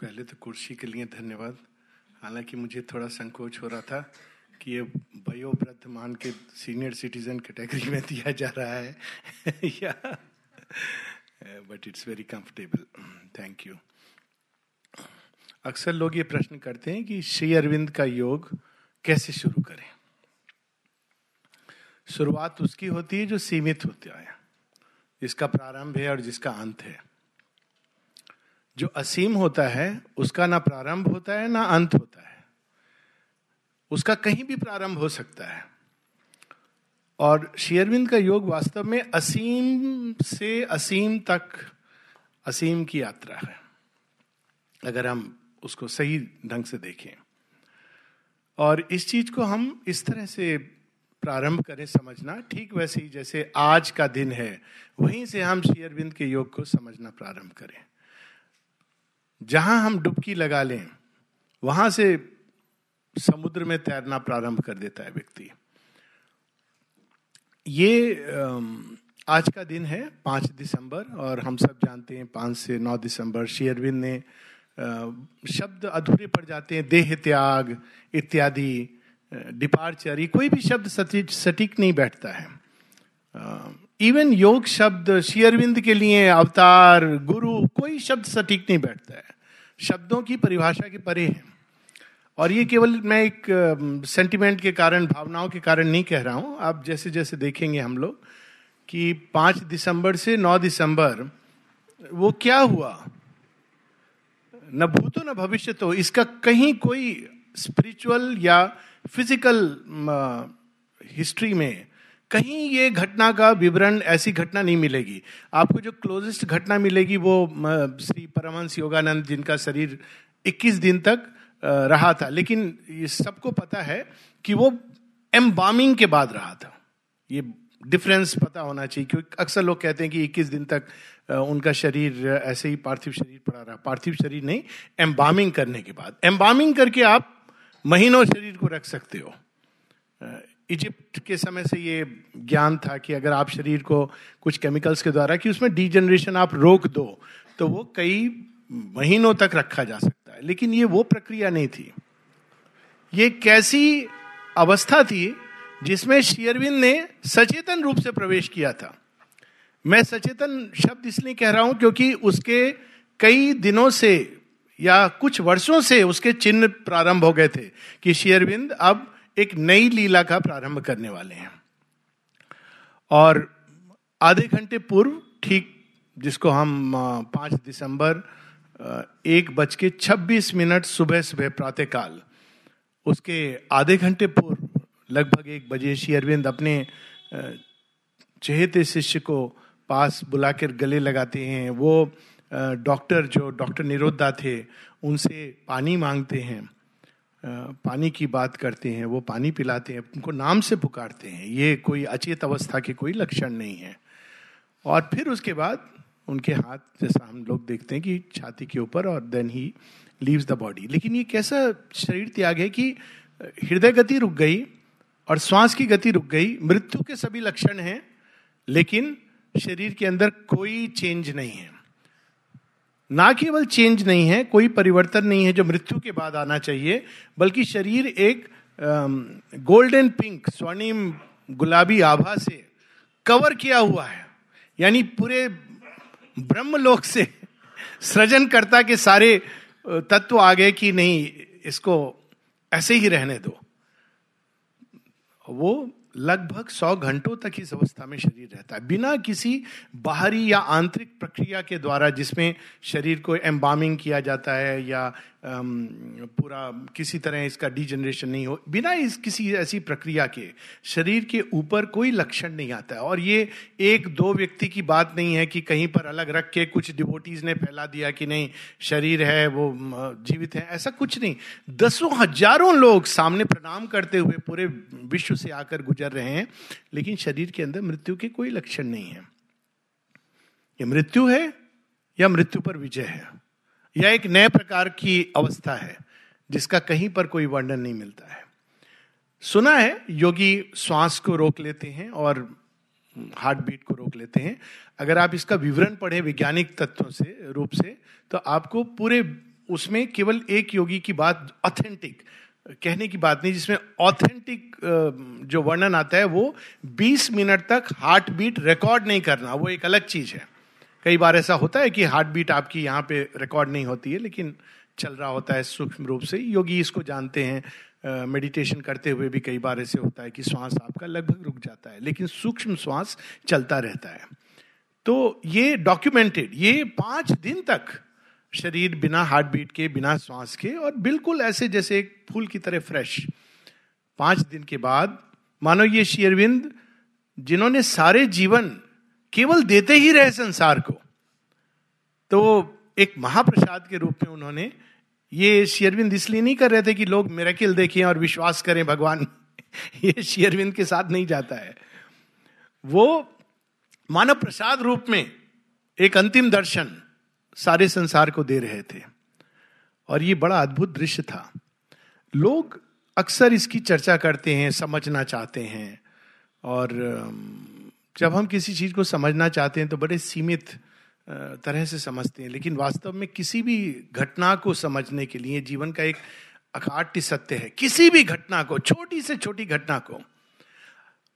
पहले तो कुर्सी के लिए धन्यवाद। हालाँकि मुझे थोड़ा संकोच हो रहा था कि ये वयोवृद्ध मान के सीनियर सिटीजन कैटेगरी में दिया जा रहा है। या but it's very comfortable thank you अक्सर लोग ये प्रश्न करते हैं कि श्री अरविंद का योग कैसे शुरू करें? शुरुआत उसकी होती है जो सीमित होता है। जिसका प्रारंभ है और जिसका अंत है। जो असीम होता है, उसका ना प्रारंभ होता है, ना अंत होता है। उसका कहीं भी प्रारंभ हो सकता है। और शेयरविंद का योग वास्तव में असीम से असीम तक असीम की यात्रा है। अगर हम उसको सही ढंग से देखें। और इस चीज़ को हम इस तरह से प्रारंभ करें समझना, ठीक वैसे ही जैसे आज का दिन है, वहीं से हम शेयरविंद के योग को समझना प्रारंभ करें। जहाँ हम डुबकी लगा लें, वहाँ से समुद्र में तैरना प्रारंभ कर देता है व्यक्ति। ये आज का दिन है, पाँच दिसंबर, और हम सब जानते हैं पाँच से नौ दिसंबर शेयरविंद ने शब्द अधूरे पड़ जाते हैं, देह त्याग इत्यादि डिपार्चर कोई भी शब्द सटीक नहीं बैठता है। इवन योग शब्द शेयरविंद के लिए अवतार, गुरु, कोई शब्द सटीक नहीं बैठता है। शब्दों की परिभाषा के परे है। और ये केवल मैं एक सेंटिमेंट के कारण, भावनाओं के कारण नहीं कह रहा हूँ। आप जैसे जैसे देखेंगे हम लोग कि पाँच दिसंबर से नौ दिसंबर, वो क्या हुआ? न भूतो न भविष्य तो इसका कहीं कोई स्पिरिचुअल या फ़िज़िकल हिस्ट्री में कहीं ये घटना का विवरण, ऐसी घटना नहीं मिलेगी। आपको जो क्लोजेस्ट घटना मिलेगी वो श्री परमहंस योगानंद जिनका शरीर 21 दिन तक रहा था। लेकिन ये सबको पता है कि वो एम्बामिंग के बाद रहा था। ये डिफरेंस पता होना चाहिए, क्योंकि अक्सर लोग कहते हैं कि 21 दिन तक उनका शरीर ऐसे ही पार्थिव शरीर पड़ा रहा। पार्थिव शरीर नहीं एम्बामिंग करने के बाद। एम्बामिंग करके आप महीनों शरीर को रख सकते हो। इजिप्ट के समय से ये ज्ञान था कि अगर आप शरीर को कुछ केमिकल्स के द्वारा कि उसमें डीजनरेशन आप रोक दो तो वो कई महीनों तक रखा जा सकता है। लेकिन ये वो प्रक्रिया नहीं थी। ये कैसी अवस्था थी जिसमें शेयरविंद ने सचेतन रूप से प्रवेश किया था। मैं सचेतन शब्द इसलिए कह रहा हूँ क्योंकि उसके कई दिनों से या कुछ वर्षों से उसके चिन्ह प्रारंभ हो गए थे कि शेयरविंद अब एक नई लीला का प्रारंभ करने वाले हैं। और आधे घंटे पूर्व, ठीक जिसको हम पाँच दिसंबर एक बज के छब्बीस मिनट सुबह सुबह प्रातः काल उसके आधे घंटे पूर्व, लगभग एक बजे श्री अरविंद अपने चहेते शिष्य को पास बुलाकर गले लगाते हैं। वो डॉक्टर जो डॉक्टर निरोधा थे, उनसे पानी मांगते हैं। पानी की बात करते हैं, वो पानी पिलाते हैं, उनको नाम से पुकारते हैं। ये कोई अचेत अवस्था के कोई लक्षण नहीं है। और फिर उसके बाद उनके हाथ जैसा हम लोग देखते हैं कि छाती के ऊपर और then he leaves the body लेकिन ये कैसा शरीर त्याग है कि हृदय गति रुक गई और श्वास की गति रुक गई, मृत्यु के सभी लक्षण हैं, लेकिन शरीर के अंदर कोई चेंज नहीं है। ना केवल चेंज नहीं है, कोई परिवर्तन नहीं है जो मृत्यु के बाद आना चाहिए, बल्कि शरीर एक गोल्डन पिंक स्वर्णिम गुलाबी आभा से कवर किया हुआ है। यानी पूरे ब्रह्मलोक से सृजनकर्ता के सारे तत्व आ गए कि नहीं, इसको ऐसे ही रहने दो। वो लगभग सौ घंटों तक इस अवस्था में शरीर रहता है। बिना किसी बाहरी या आंतरिक प्रक्रिया के द्वारा जिसमें शरीर को एम्बामिंग किया जाता है या पूरा किसी तरह इसका डिजनरेशन नहीं हो। बिना इस किसी ऐसी प्रक्रिया के, शरीर के ऊपर कोई लक्षण नहीं आता है। और ये एक दो व्यक्ति की बात नहीं है कि कहीं पर अलग रख के कुछ डिवोटीज ने फैला दिया कि नहीं, शरीर है, वो जीवित है, ऐसा कुछ नहीं। दसों हज़ारों लोग सामने प्रणाम करते हुए पूरे विश्व से आकर गुजर रहे हैं, लेकिन शरीर के अंदर मृत्यु के कोई लक्षण नहीं है। ये मृत्यु है या मृत्यु पर विजय है? यह एक नए प्रकार की अवस्था है, जिसका कहीं पर कोई वर्णन नहीं मिलता है। सुना है, योगी श्वास को रोक लेते हैं और हार्ट बीट को रोक लेते हैं। अगर आप इसका विवरण पढ़े वैज्ञानिक तत्वों से, रूप से तो आपको पूरे उसमें केवल एक योगी की बात ऑथेंटिक कहने की बात नहीं, जिसमें ऑथेंटिक जो वर्णन आता है, वो 20 मिनट तक हार्ट बीट रिकॉर्ड नहीं करना, वो एक अलग चीज़ है। कई बार ऐसा होता है कि हार्ट बीट आपकी यहाँ पे रिकॉर्ड नहीं होती है, लेकिन चल रहा होता है सूक्ष्म रूप से। योगी इसको जानते हैं मेडिटेशन करते हुए भी कई बार ऐसे होता है कि श्वास आपका लगभग रुक जाता है, लेकिन सूक्ष्म श्वास चलता रहता है। तो ये डॉक्यूमेंटेड ये पाँच दिन तक शरीर बिना हार्ट बीट के, बिना श्वास के और बिल्कुल ऐसे जैसे एक फूल की तरह फ्रेश पाँच दिन के बाद मानो ये शेयरविंद जिन्होंने सारे जीवन केवल देते ही रहे संसार को। तो एक महाप्रसाद के रूप में उन्होंने ये शेयरविंद इसलिए नहीं कर रहे थे कि लोग मेरेकिल देखें और विश्वास करें भगवान, ये शेयरविंद के साथ नहीं जाता है। वो मानव प्रसाद रूप में एक अंतिम दर्शन सारे संसार को दे रहे थे। और ये बड़ा अद्भुत दृश्य था। लोग अक्सर इसकी चर्चा करते हैं, समझना चाहते हैं और जब हम किसी चीज़ को समझना चाहते हैं तो बड़े सीमित तरह से समझते हैं। लेकिन वास्तव में किसी भी घटना को समझने के लिए जीवन का एक अखाट्य सत्य है। किसी भी घटना को, छोटी से छोटी घटना को,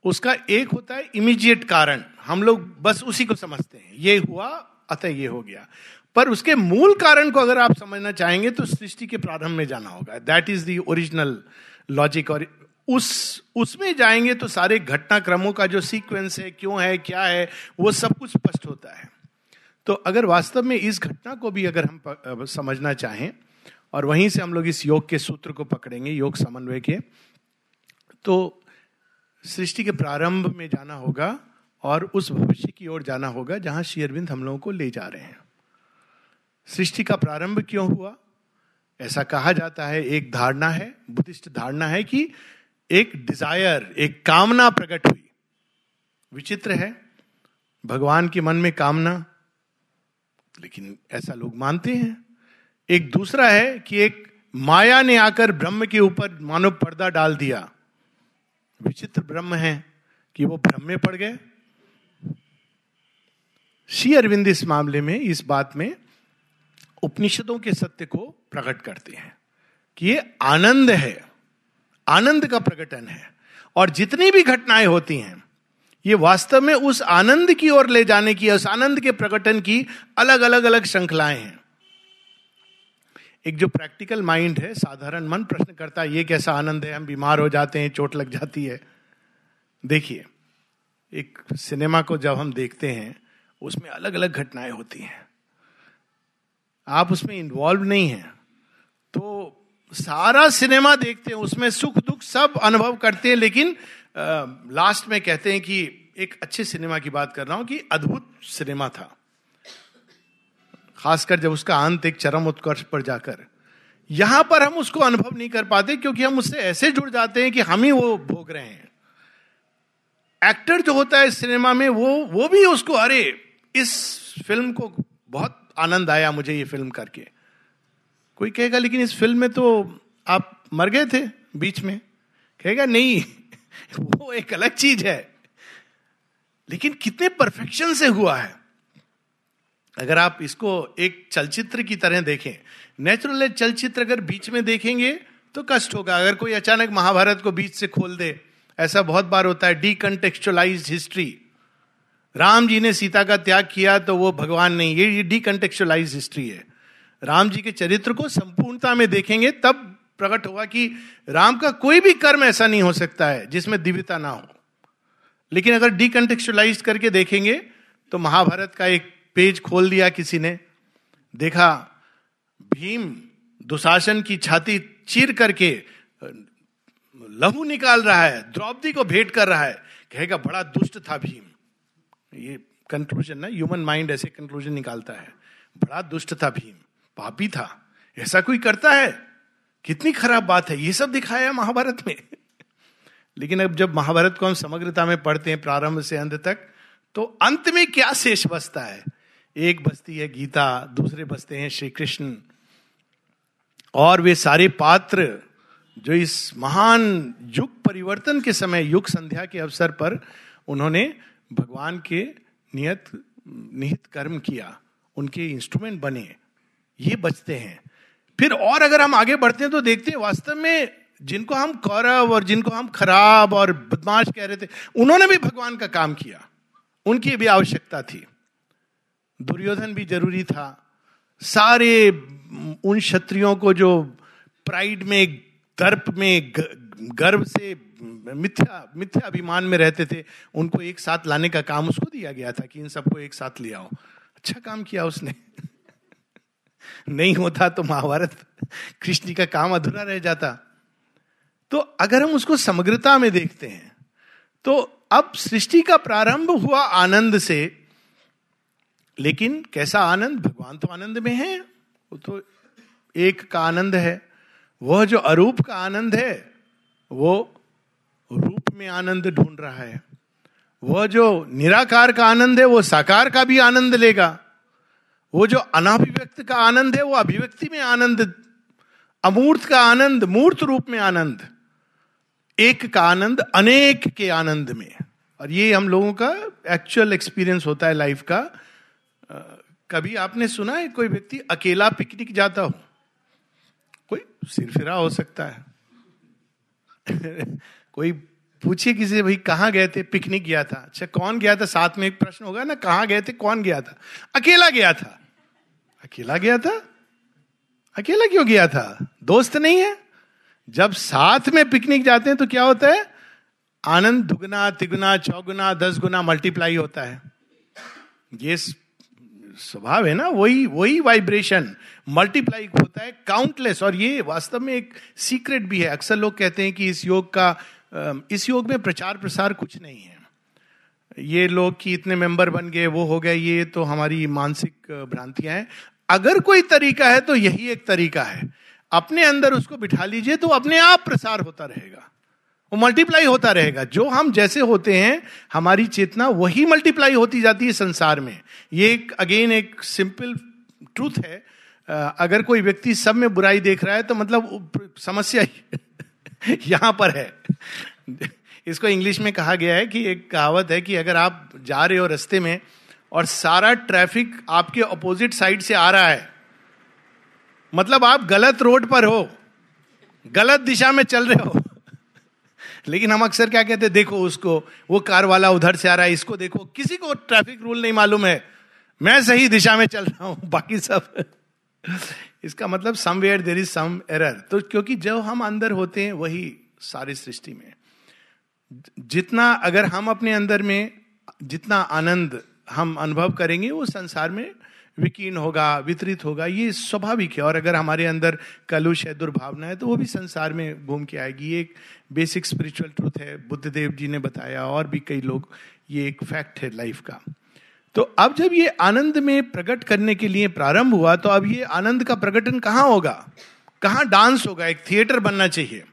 उसका एक होता है इमीडिएट कारण। हम लोग बस उसी को समझते हैं। ये हुआ, अतः ये हो गया। पर उसके मूल कारण को अगर आप समझना चाहेंगे तो सृष्टि के प्रारंभ में जाना होगा। That is the original logic और उस, उसमें जाएँगे तो सारे घटनाक्रमों का जो सीक्वेंस है, क्यों है, क्या है, वो सब कुछ स्पष्ट होता है। तो अगर वास्तव में इस घटना को भी अगर हम समझना चाहें, और वहीं से हम लोग इस योग के सूत्र को पकड़ेंगे, योग समन्वय के तो सृष्टि के प्रारंभ में जाना होगा, और उस भविष्य की ओर जाना होगा, जहाँ शेयरविंद हम लोगों को ले जा रहे हैं। सृष्टि का प्रारंभ क्यों हुआ? ऐसा कहा जाता है, एक धारणा है, बुद्धिस्ट धारणा है कि एक डिज़ायर एक कामना प्रकट हुई। विचित्र है, भगवान के मन में कामना, लेकिन ऐसा लोग मानते हैं। एक दूसरा है कि एक माया ने आकर ब्रह्म के ऊपर मानव पर्दा डाल दिया। विचित्र ब्रह्म है कि वो भ्रम में पड़ गए। श्री अरविंद इस मामले में, इस बात में उपनिषदों के सत्य को प्रकट करते हैं कि ये आनंद है। आनंद का प्रकटन है। और जितनी भी घटनाएँ होती हैं, ये वास्तव में उस आनंद की ओर ले जाने की, उस आनंद के प्रकटन की अलग अलग अलग श्रृंखलाएँ हैं। एक जो प्रैक्टिकल माइंड है, साधारण मन प्रश्न करता है, ये कैसा आनंद है? हम बीमार हो जाते हैं, चोट लग जाती है। देखिए, एक सिनेमा को जब हम देखते हैं, उसमें अलग अलग घटनाएँ होती हैं। आप उसमें इन्वॉल्व नहीं हैं। सारा सिनेमा देखते हैं उसमें सुख दुख सब अनुभव करते हैं लेकिन आ, लास्ट में कहते हैं कि एक अच्छे सिनेमा की बात कर रहा हूँ कि अद्भुत सिनेमा था। खासकर जब उसका अंत एक चरम उत्कर्ष पर जाकर। यहाँ पर हम उसको अनुभव नहीं कर पाते क्योंकि हम उससे ऐसे जुड़ जाते हैं कि हम ही वो भोग रहे हैं। एक्टर जो होता है सिनेमा में वो वो भी उसको अरे इस फ़िल्म को बहुत आनंद आया मुझे ये फ़िल्म करके। कोई कहेगा, लेकिन इस फ़िल्म में तो आप मर गए थे बीच में। कहेगा, नहीं, वो एक अलग चीज़ है। लेकिन कितने परफेक्शन से हुआ है। अगर आप इसको एक चलचित्र की तरह देखें नेचुरल चलचित्र अगर बीच में देखेंगे तो कष्ट होगा। अगर कोई अचानक महाभारत को बीच से खोल दे, ऐसा बहुत बार होता है डीकंटेक्चुअलाइज हिस्ट्री राम जी ने सीता का त्याग किया तो वो भगवान नहीं, ये डीकंटेक्चुअलाइज हिस्ट्री है। राम जी के चरित्र को संपूर्णता में देखेंगे, तब प्रकट होगा कि राम का कोई भी कर्म ऐसा नहीं हो सकता है जिसमें दिव्यता ना हो। लेकिन अगर डीकंटेक्चुअलाइज करके देखेंगे तो महाभारत का एक पेज खोल दिया किसी ने। देखा, भीम दुशासन की छाती चीर करके लहू निकाल रहा है, द्रौपदी को भेंट कर रहा है। कहेगा, बड़ा दुष्ट था भीम। ये कंक्लूजन ना ह्यूमन माइंड ऐसे कंक्लूजन निकालता है। बड़ा दुष्ट था भीम। पापी था। ऐसा कोई करता है? कितनी खराब बात है। ये सब दिखाया महाभारत में। लेकिन अब जब महाभारत को हम समग्रता में पढ़ते हैं प्रारंभ से अंत तक तो अंत में क्या शेष बसता है? एक बस्ती है गीता, दूसरे बसते हैं श्री कृष्ण और वे सारे पात्र जो इस महान युग परिवर्तन के समय, युग संध्या के अवसर पर उन्होंने भगवान के नियत, निहित कर्म किया। उनके इंस्ट्रूमेंट बने। ये बचते हैं। फिर और अगर हम आगे बढ़ते हैं तो देखते हैं वास्तव में जिनको हम कौरव और जिनको हम खराब और बदमाश कह रहे थे, उन्होंने भी भगवान का काम किया। उनकी भी आवश्यकता थी। दुर्योधन भी ज़रूरी था। सारे उन क्षत्रियों को जो प्राइड में, दर्प में गर्व से, मिथ्या मिथ्या अभिमान में रहते थे, उनको एक साथ लाने का काम उसको दिया गया था कि इन सबको एक साथ ले आओ। अच्छा काम किया उसने। नहीं होता तो महाभारत कृष्ण का काम अधूरा रह जाता। तो अगर हम उसको समग्रता में देखते हैं तो अब सृष्टि का प्रारंभ हुआ आनंद से, लेकिन कैसा आनंद? भगवान तो आनंद में है, वो तो एक का आनंद है, वह जो अरूप का आनंद है, वो रूप में आनंद ढूंढ रहा है। वह जो निराकार का आनंद है, वो साकार का भी आनंद लेगा। वो जो अनाभिव्यक्त का आनंद है, वो अभिव्यक्ति में आनंद, अमूर्त का आनंद, मूर्त रूप में आनंद, एक का आनंद अनेक के आनंद में और ये हम लोगों का एक्चुअल एक्सपीरियंस होता है लाइफ का। कभी आपने सुना है कोई व्यक्ति अकेला पिकनिक जाता हो? कोई सिरफिरा हो सकता है। कोई पूछिए किसी से, भाई, कहाँ गए थे? पिकनिक गया था। अच्छा कौन गया था? साथ में एक प्रश्न होगा ना, कहाँ गए थे? कौन गया था? अकेला गया था। अकेला गया था? अकेला क्यों गया था? दोस्त नहीं है? जब साथ में पिकनिक जाते हैं तो क्या होता है? आनंद दुगना, तिगुना, चौगुना, दस गुना मल्टीप्लाई होता है। ये स्वभाव है ना? वही वही वाइब्रेशन मल्टीप्लाई होता है काउंटलेस और ये वास्तव में एक सीक्रेट भी है। अक्सर लोग कहते हैं कि इस योग का इस योग में प्रचार प्रसार कुछ नहीं है। ये लोग कि इतने मेंबर बन गए, वो हो गए, ये तो हमारी मानसिक भ्रांतियाँ हैं। अगर कोई तरीका है तो यही एक तरीका है। अपने अंदर उसको बिठा लीजिए तो अपने आप प्रसार होता रहेगा। वो मल्टीप्लाई होता रहेगा। जो हम जैसे होते हैं, हमारी चेतना वही मल्टीप्लाई होती जाती है संसार में। ये एक अगेन एक सिंपल ट्रूथ है। अगर कोई व्यक्ति सब में बुराई देख रहा है तो मतलब समस्या यहाँ पर है। इसको इंग्लिश में कहा गया है कि एक कहावत है कि अगर आप जा रहे हो रस्ते में और सारा ट्रैफ़िक आपके अपोजिट साइड से आ रहा है। मतलब आप गलत रोड पर हो, गलत दिशा में चल रहे हो। लेकिन हम अक्सर क्या कहते हैं, देखो उसको, वो कार वाला उधर से आ रहा है, इसको देखो। किसी को ट्रैफ़िक रूल नहीं मालूम है। मैं सही दिशा में चल रहा हूँ, बाकी सब। इसका मतलब somewhere there is some error तो क्योंकि जब हम अंदर होते हैं, वही सारी सृष्टि में जितना अगर हम अपने अंदर में, जितना आनंद हम अनुभव करेंगे, वो संसार में विकीर्ण होगा, वितरित होगा, ये स्वाभाविक है। और अगर हमारे अंदर कलुष है, दुर्भावना है तो वो भी संसार में घूम के आएगी। ये एक बेसिक स्पिरिचुअल ट्रूथ है बुद्ध देव जी ने बताया, और भी कई लोग, ये एक फैक्ट है लाइफ का। तो अब जब ये आनंद में प्रकट करने के लिए प्रारंभ हुआ तो अब ये आनंद का प्रकटन कहाँ होगा? कहाँ डांस होगा? एक थिएटर बनना चाहिए।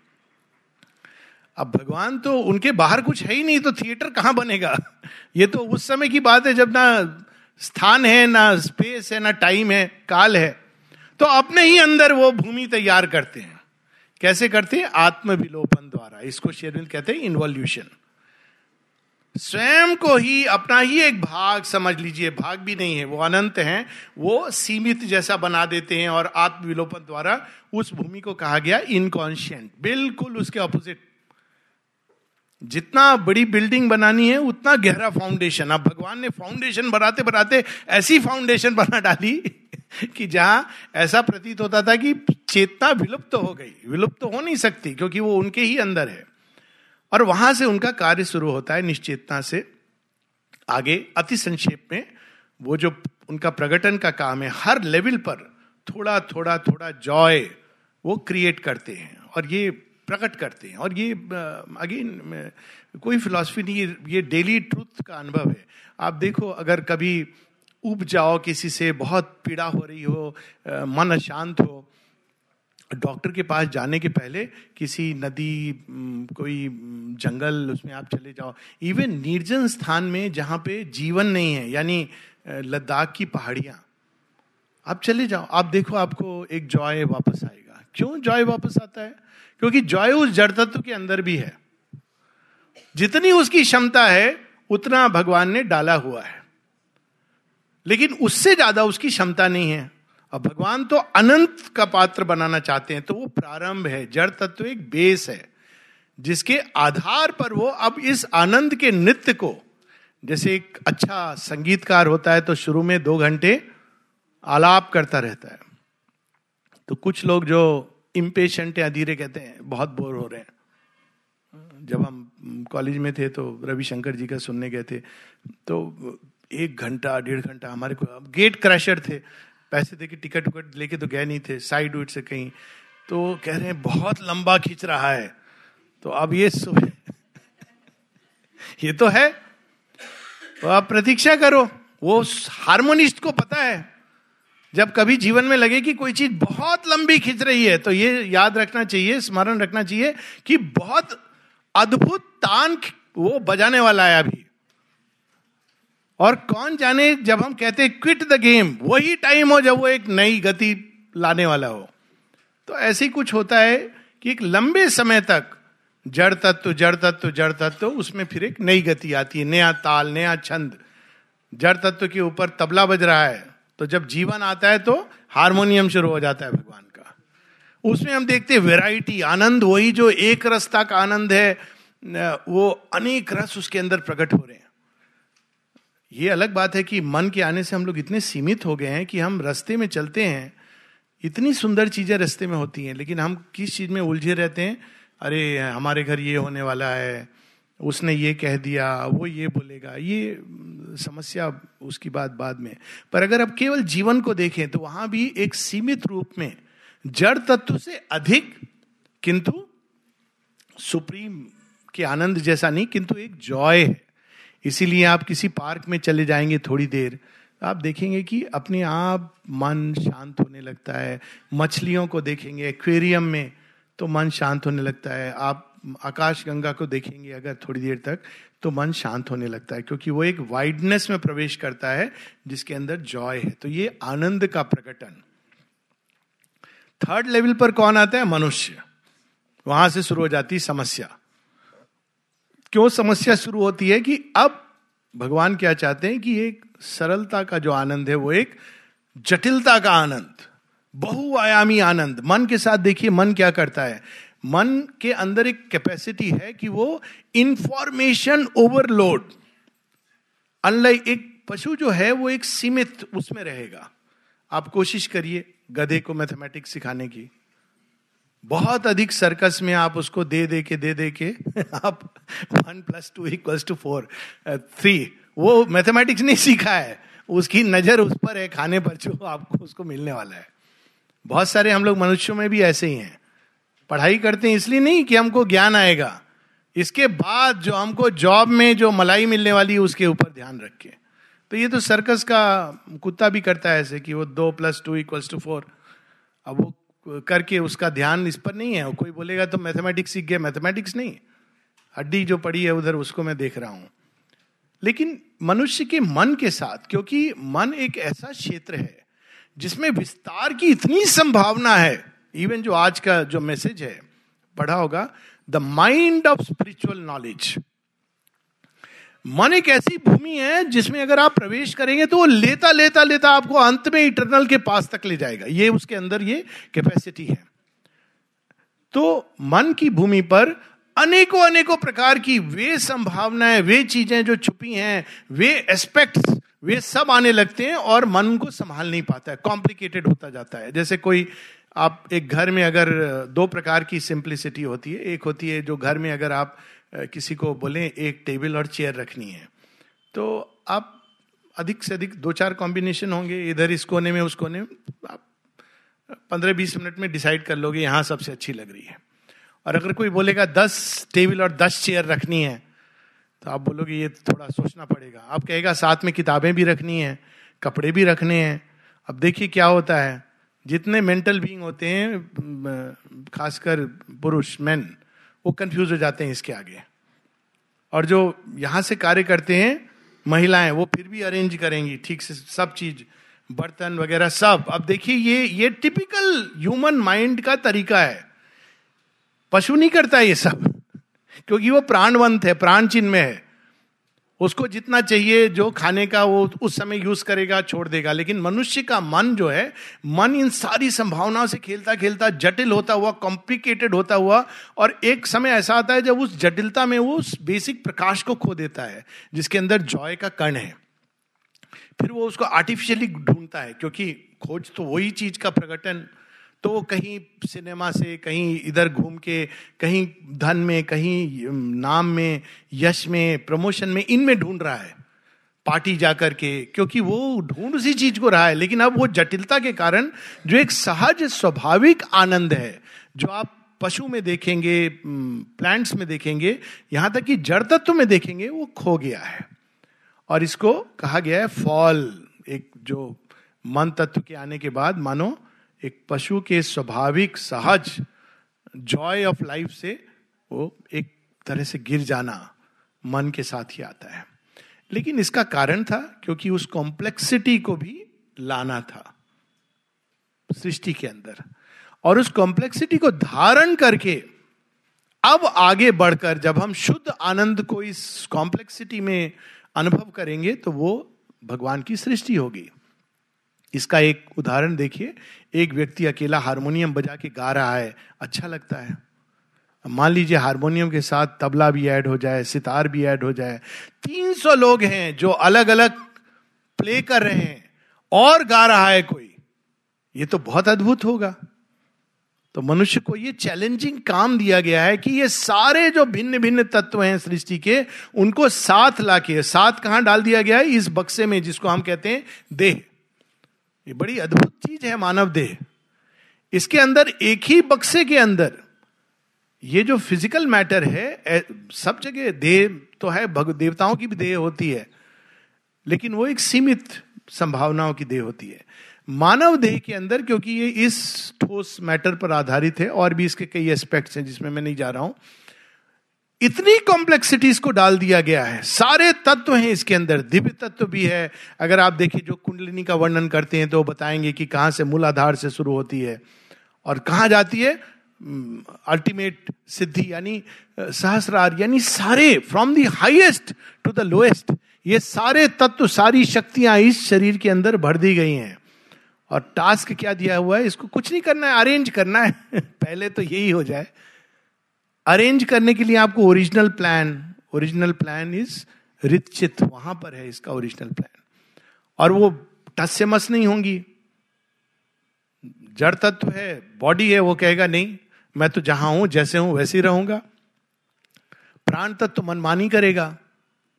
अब भगवान तो उनके बाहर कुछ है ही नहीं तो थिएटर कहाँ बनेगा? ये तो उस समय की बात है जब ना स्थान है, ना स्पेस है, ना टाइम है, काल है। तो अपने ही अंदर वो भूमि तैयार करते हैं। कैसे करते हैं? आत्मविलोपन द्वारा। इसको शेरविंद कहते हैं इन्वॉल्यूशन स्वयं को ही अपना ही एक भाग समझ लीजिए। भाग भी नहीं है, वो अनंत है। वो सीमित जैसा बना देते हैं और आत्मविलोपन द्वारा उस भूमि को कहा गया इनकॉन्शियंट बिल्कुल उसके ऑपोजिट जितना बड़ी बिल्डिंग बनानी है, उतना गहरा फाउंडेशन अब भगवान ने फाउंडेशन बनाते बनाते ऐसी फाउंडेशन बना डाली कि जहाँ ऐसा प्रतीत होता था कि चेतना विलुप्त तो हो गई। विलुप्त तो हो नहीं सकती, क्योंकि वो उनके ही अंदर है। और वहाँ से उनका कार्य शुरू होता है निश्चेतना से। आगे अति संक्षेप में वो जो उनका प्रकटन का काम है, हर लेवल पर थोड़ा थोड़ा थोड़ा जॉय वो क्रिएट करते हैं। और ये प्रकट करते हैं। और ये अगेन कोई फिलॉसफी नहीं, ये डेली ट्रूथ का अनुभव है। आप देखो, अगर कभी उब जाओ, किसी से बहुत पीड़ा हो रही हो मन अशांत हो, डॉक्टर के पास जाने के पहले किसी नदी कोई जंगल, उसमें आप चले जाओ। इवन निर्जन स्थान में जहाँ पे जीवन नहीं है, यानी लद्दाख की पहाड़ियाँ, आप चले जाओ। आप देखो, आपको एक जॉय वापस आएगा। क्यों जॉय वापस आता है? क्योंकि जॉय उस जड़ तत्व के अंदर भी है। जितनी उसकी क्षमता है, उतना भगवान ने डाला हुआ है। लेकिन उससे ज़्यादा उसकी क्षमता नहीं है। अब भगवान तो अनंत का पात्र बनाना चाहते हैं तो वो प्रारंभ है। जड़ तत्व एक बेस है, जिसके आधार पर वो अब इस आनंद के नृत्य को, जैसे एक अच्छा संगीतकार होता है तो शुरू में दो घंटे आलाप करता रहता है। तो कुछ लोग जो इम्पेशेंट या धीरे कहते हैं, बहुत बोर हो रहे हैं। जब हम कॉलेज में थे तो रविशंकर जी का सुनने गए थे तो एक घंटा, डेढ़ घंटा हमारे को गेट क्रैशर थे। पैसे दे के टिकट विकट लेके तो गए नहीं थे साइड उइड से कहीं। तो कह रहे हैं, बहुत लंबा खींच रहा है। तो अब ये सुबह ये तो है। तो आप प्रतीक्षा करो, वो हारमोनिस्ट को पता है। जब कभी जीवन में लगे कि कोई चीज़ बहुत लंबी खिंच रही है तो ये याद रखना चाहिए, स्मरण रखना चाहिए कि बहुत अद्भुत तान वो बजाने वाला है अभी। और कौन जाने जब हम कहते हैं क्विट द गेम वही टाइम हो जब वो एक नई गति लाने वाला हो। तो ऐसे कुछ होता है कि एक लंबे समय तक जड़ तत्व जड़ तत्व जड़ तत्व, उसमें फिर एक नई गति आती है, नया ताल, नया छंद। जड़ तत्व के ऊपर तबला बज रहा है। तो जब जीवन आता है तो हारमोनियम शुरू हो जाता है भगवान का। उसमें हम देखते हैं वेराइटी आनंद, वही जो एक रस्ता का आनंद है वो अनेक रस उसके अंदर प्रकट हो रहे हैं। ये अलग बात है कि मन के आने से हम लोग इतने सीमित हो गए हैं कि हम रस्ते में चलते हैं, इतनी सुंदर चीज़ें रस्ते में होती हैं, लेकिन हम किस चीज़ में उलझे रहते हैं? अरे, हमारे घर ये होने वाला है उसने ये कह दिया, वो ये बोलेगा, ये समस्या उसकी बात बाद में। पर अगर अब केवल जीवन को देखें तो वहाँ भी एक सीमित रूप में जड़ तत्व से अधिक, किंतु सुप्रीम के आनंद जैसा नहीं, किंतु एक जॉय है। इसीलिए आप किसी पार्क में चले जाएँगे थोड़ी देर, आप देखेंगे कि अपने आप मन शांत होने लगता है। मछलियों को देखेंगे, एक्वेरियम में तो मन शांत होने लगता है। आप आकाश गंगा को देखेंगे अगर थोड़ी देर तक तो मन शांत होने लगता है, क्योंकि वो एक वाइडनेस में प्रवेश करता है, जिसके अंदर जॉय है। तो ये आनंद का प्रकटन। थर्ड लेवल पर कौन आता है? मनुष्य। वहाँ से शुरू हो जाती समस्या। क्यों समस्या शुरू होती है कि अब भगवान क्या चाहते हैं कि एक सरलता का जो आनंद है, वो एक जटिलता का आनंद, बहुआयामी आनंद। मन के साथ देखिए, मन क्या करता है? मन के अंदर एक कैपेसिटी है कि वो इंफॉर्मेशन ओवरलोड अनलाइक एक पशु जो है, वो एक सीमित उसमें रहेगा। आप कोशिश करिए गधे को मैथमेटिक्स सिखाने की। बहुत अधिक सर्कस में आप उसको दे दे के, दे दे के आप one plus two equals to four three वो मैथमेटिक्स नहीं सीखा है। उसकी नज़र उस पर है, खाने पर जो आपको उसको मिलने वाला है। बहुत सारे हम लोग मनुष्यों में भी ऐसे ही हैं। पढ़ाई करते हैं, इसलिए नहीं कि हमको ज्ञान आएगा। इसके बाद जो हमको जॉब में जो मलाई मिलने वाली है, उसके ऊपर ध्यान रखे। तो ये तो सर्कस का कुत्ता भी करता है ऐसे कि वो दो plus two equals to four अब वो करके उसका ध्यान इस पर नहीं है। कोई बोलेगा तो मैथमेटिक्स सीख गया। मैथमेटिक्स नहीं। हड्डी जो पड़ी है उधर, उसको मैं देख रहा हूँ। लेकिन मनुष्य के मन के साथ, क्योंकि मन एक ऐसा क्षेत्र है, जिसमें विस्तार की इतनी संभावना है इवन जो आज का जो मैसेज है, पढ़ा होगा the mind of spiritual knowledge मन एक ऐसी भूमि है जिसमें अगर आप प्रवेश करेंगे तो वो लेता लेता लेता आपको अंत में इटरनल के पास तक ले जाएगा। ये उसके अंदर ये कैपेसिटी है। तो मन की भूमि पर अनेकों अनेकों प्रकार की वे संभावनाएँ, वे चीज़ें जो छुपी हैं, वे एस्पेक्ट्स वे सब आने लगते हैं और मन को संभाल नहीं पाता है कॉम्प्लिकेटेड होता जाता है। जैसे कोई आप एक घर में अगर दो प्रकार की सिंप्लिसिटी होती है। एक होती है जो घर में अगर आप किसी को बोले, एक टेबल और चेयर रखनी है। तो आप अधिक से अधिक दो चार कॉम्बिनेशन होंगे, इधर इस कोने में, उस कोने में। आप पंद्रह बीस मिनट में डिसाइड कर लोगे, यहाँ सबसे अच्छी लग रही है। और अगर कोई बोलेगा, दस टेबल और दस चेयर रखनी है तो आप बोलोगे, ये थोड़ा सोचना पड़ेगा। आप कहेगा, साथ में किताबें भी रखनी है, कपड़े भी रखने हैं। अब देखिए क्या होता है। जितने मेंटल बीइंग होते हैं खासकर पुरुष मैन वो कंफ्यूज हो जाते हैं इसके आगे। और जो यहाँ से कार्य करते हैं, महिलाएँ, वो फिर भी अरेंज करेंगी, ठीक से सब चीज़, बर्तन वगैरह सब। अब देखिए, ये ये टिपिकल ह्यूमन माइंड का तरीका है। पशु नहीं करता ये सब, क्योंकि वो प्राणवंत है, प्राण चिन्ह में है। उसको जितना चाहिए, जो खाने का वो उस समय यूज़ करेगा, छोड़ देगा। लेकिन मनुष्य का मन जो है, मन इन सारी संभावनाओं से खेलता खेलता, जटिल होता हुआ कॉम्प्लिकेटेड होता हुआ, और एक समय ऐसा आता है जब उस जटिलता में वो उस बेसिक प्रकाश को खो देता है, जिसके अंदर जॉय का कण है। फिर वो उसको आर्टिफिशियली ढूंढता है, क्योंकि खोज तो वही चीज़ का प्रकटन तो वो कहीं सिनेमा से, कहीं इधर घूम के, कहीं धन में, कहीं नाम में, यश में, प्रमोशन में, इनमें ढूंढ रहा है। पार्टी जाकर के, क्योंकि वो ढूंढ उसी चीज़ को रहा है। लेकिन अब वो जटिलता के कारण जो एक सहज स्वाभाविक आनंद है, जो आप पशु में देखेंगे प्लांट्स में देखेंगे, यहाँ तक कि जड़ तत्व में देखेंगे, वो खो गया है। और इसको कहा गया है फॉल एक जो मन तत्व के आने के बाद मानो एक पशु के स्वाभाविक सहज जॉय ऑफ़ लाइफ से वो एक तरह से गिर जाना मन के साथ ही आता है। लेकिन इसका कारण था क्योंकि उस कॉम्प्लेक्सिटी को भी लाना था सृष्टि के अंदर। और उस कॉम्प्लेक्सिटी को धारण करके अब आगे बढ़कर जब हम शुद्ध आनंद को इस कॉम्प्लेक्सिटी में अनुभव करेंगे तो वो भगवान की सृष्टि होगी। इसका एक उदाहरण देखिए। एक व्यक्ति अकेला हारमोनियम बजा के गा रहा है। अच्छा लगता है। मान लीजिए हारमोनियम के साथ तबला भी ऐड हो जाए, सितार भी ऐड हो जाए। तीन सौ लोग हैं जो अलग अलग प्ले कर रहे हैं और गा रहा है कोई। ये तो बहुत अद्भुत होगा। तो मनुष्य को ये चैलेंजिंग काम दिया गया है कि ये सारे जो भिन्न भिन्न तत्व हैं सृष्टि के, उनको साथ लाके, साथ कहाँ डाल दिया गया है? इस बक्से में जिसको हम कहते हैं देह। ये बड़ी अद्भुत चीज़ है मानव देह इसके अंदर एक ही बक्से के अंदर ये जो फ़िज़िकल मैटर है सब जगह देह तो है, भग, देवताओं की भी देह होती है, लेकिन वो एक सीमित संभावनाओं की देह होती है। मानव देह के अंदर, क्योंकि ये इस ठोस मैटर पर आधारित है, और भी इसके कई एस्पेक्ट्स हैं जिसमें मैं नहीं जा रहा हूँ इतनी कॉम्प्लेक्सिटीज को डाल दिया गया है। सारे तत्व हैं इसके अंदर, दिव्य तत्व भी है। अगर आप देखिए, जो कुंडलिनी का वर्णन करते हैं तो बताएँगे कि कहाँ से मूल आधार से शुरू होती है और कहा जाती है? अल्टीमेट सिद्धि, यानी सहस्रार, यानी सारे from the highest to the lowest ये सारे तत्व, सारी शक्तियाँ इस शरीर के अंदर भर दी गई हैं। और टास्क क्या दिया हुआ है? इसको कुछ नहीं करना है अरेंज करना है। पहले तो यही हो जाए। अरेंज करने के लिए आपको original plan original plan is रिचित वहाँ पर है इसका ओरिजिनल प्लान। और वो टस से मस नहीं होंगी। जड़ तत्व है, बॉडी है, वो कहेगा, नहीं, मैं तो जहाँ हूँ, जैसे हूँ, वैसे ही रहूँगा। प्राण तत्व मनमानी करेगा।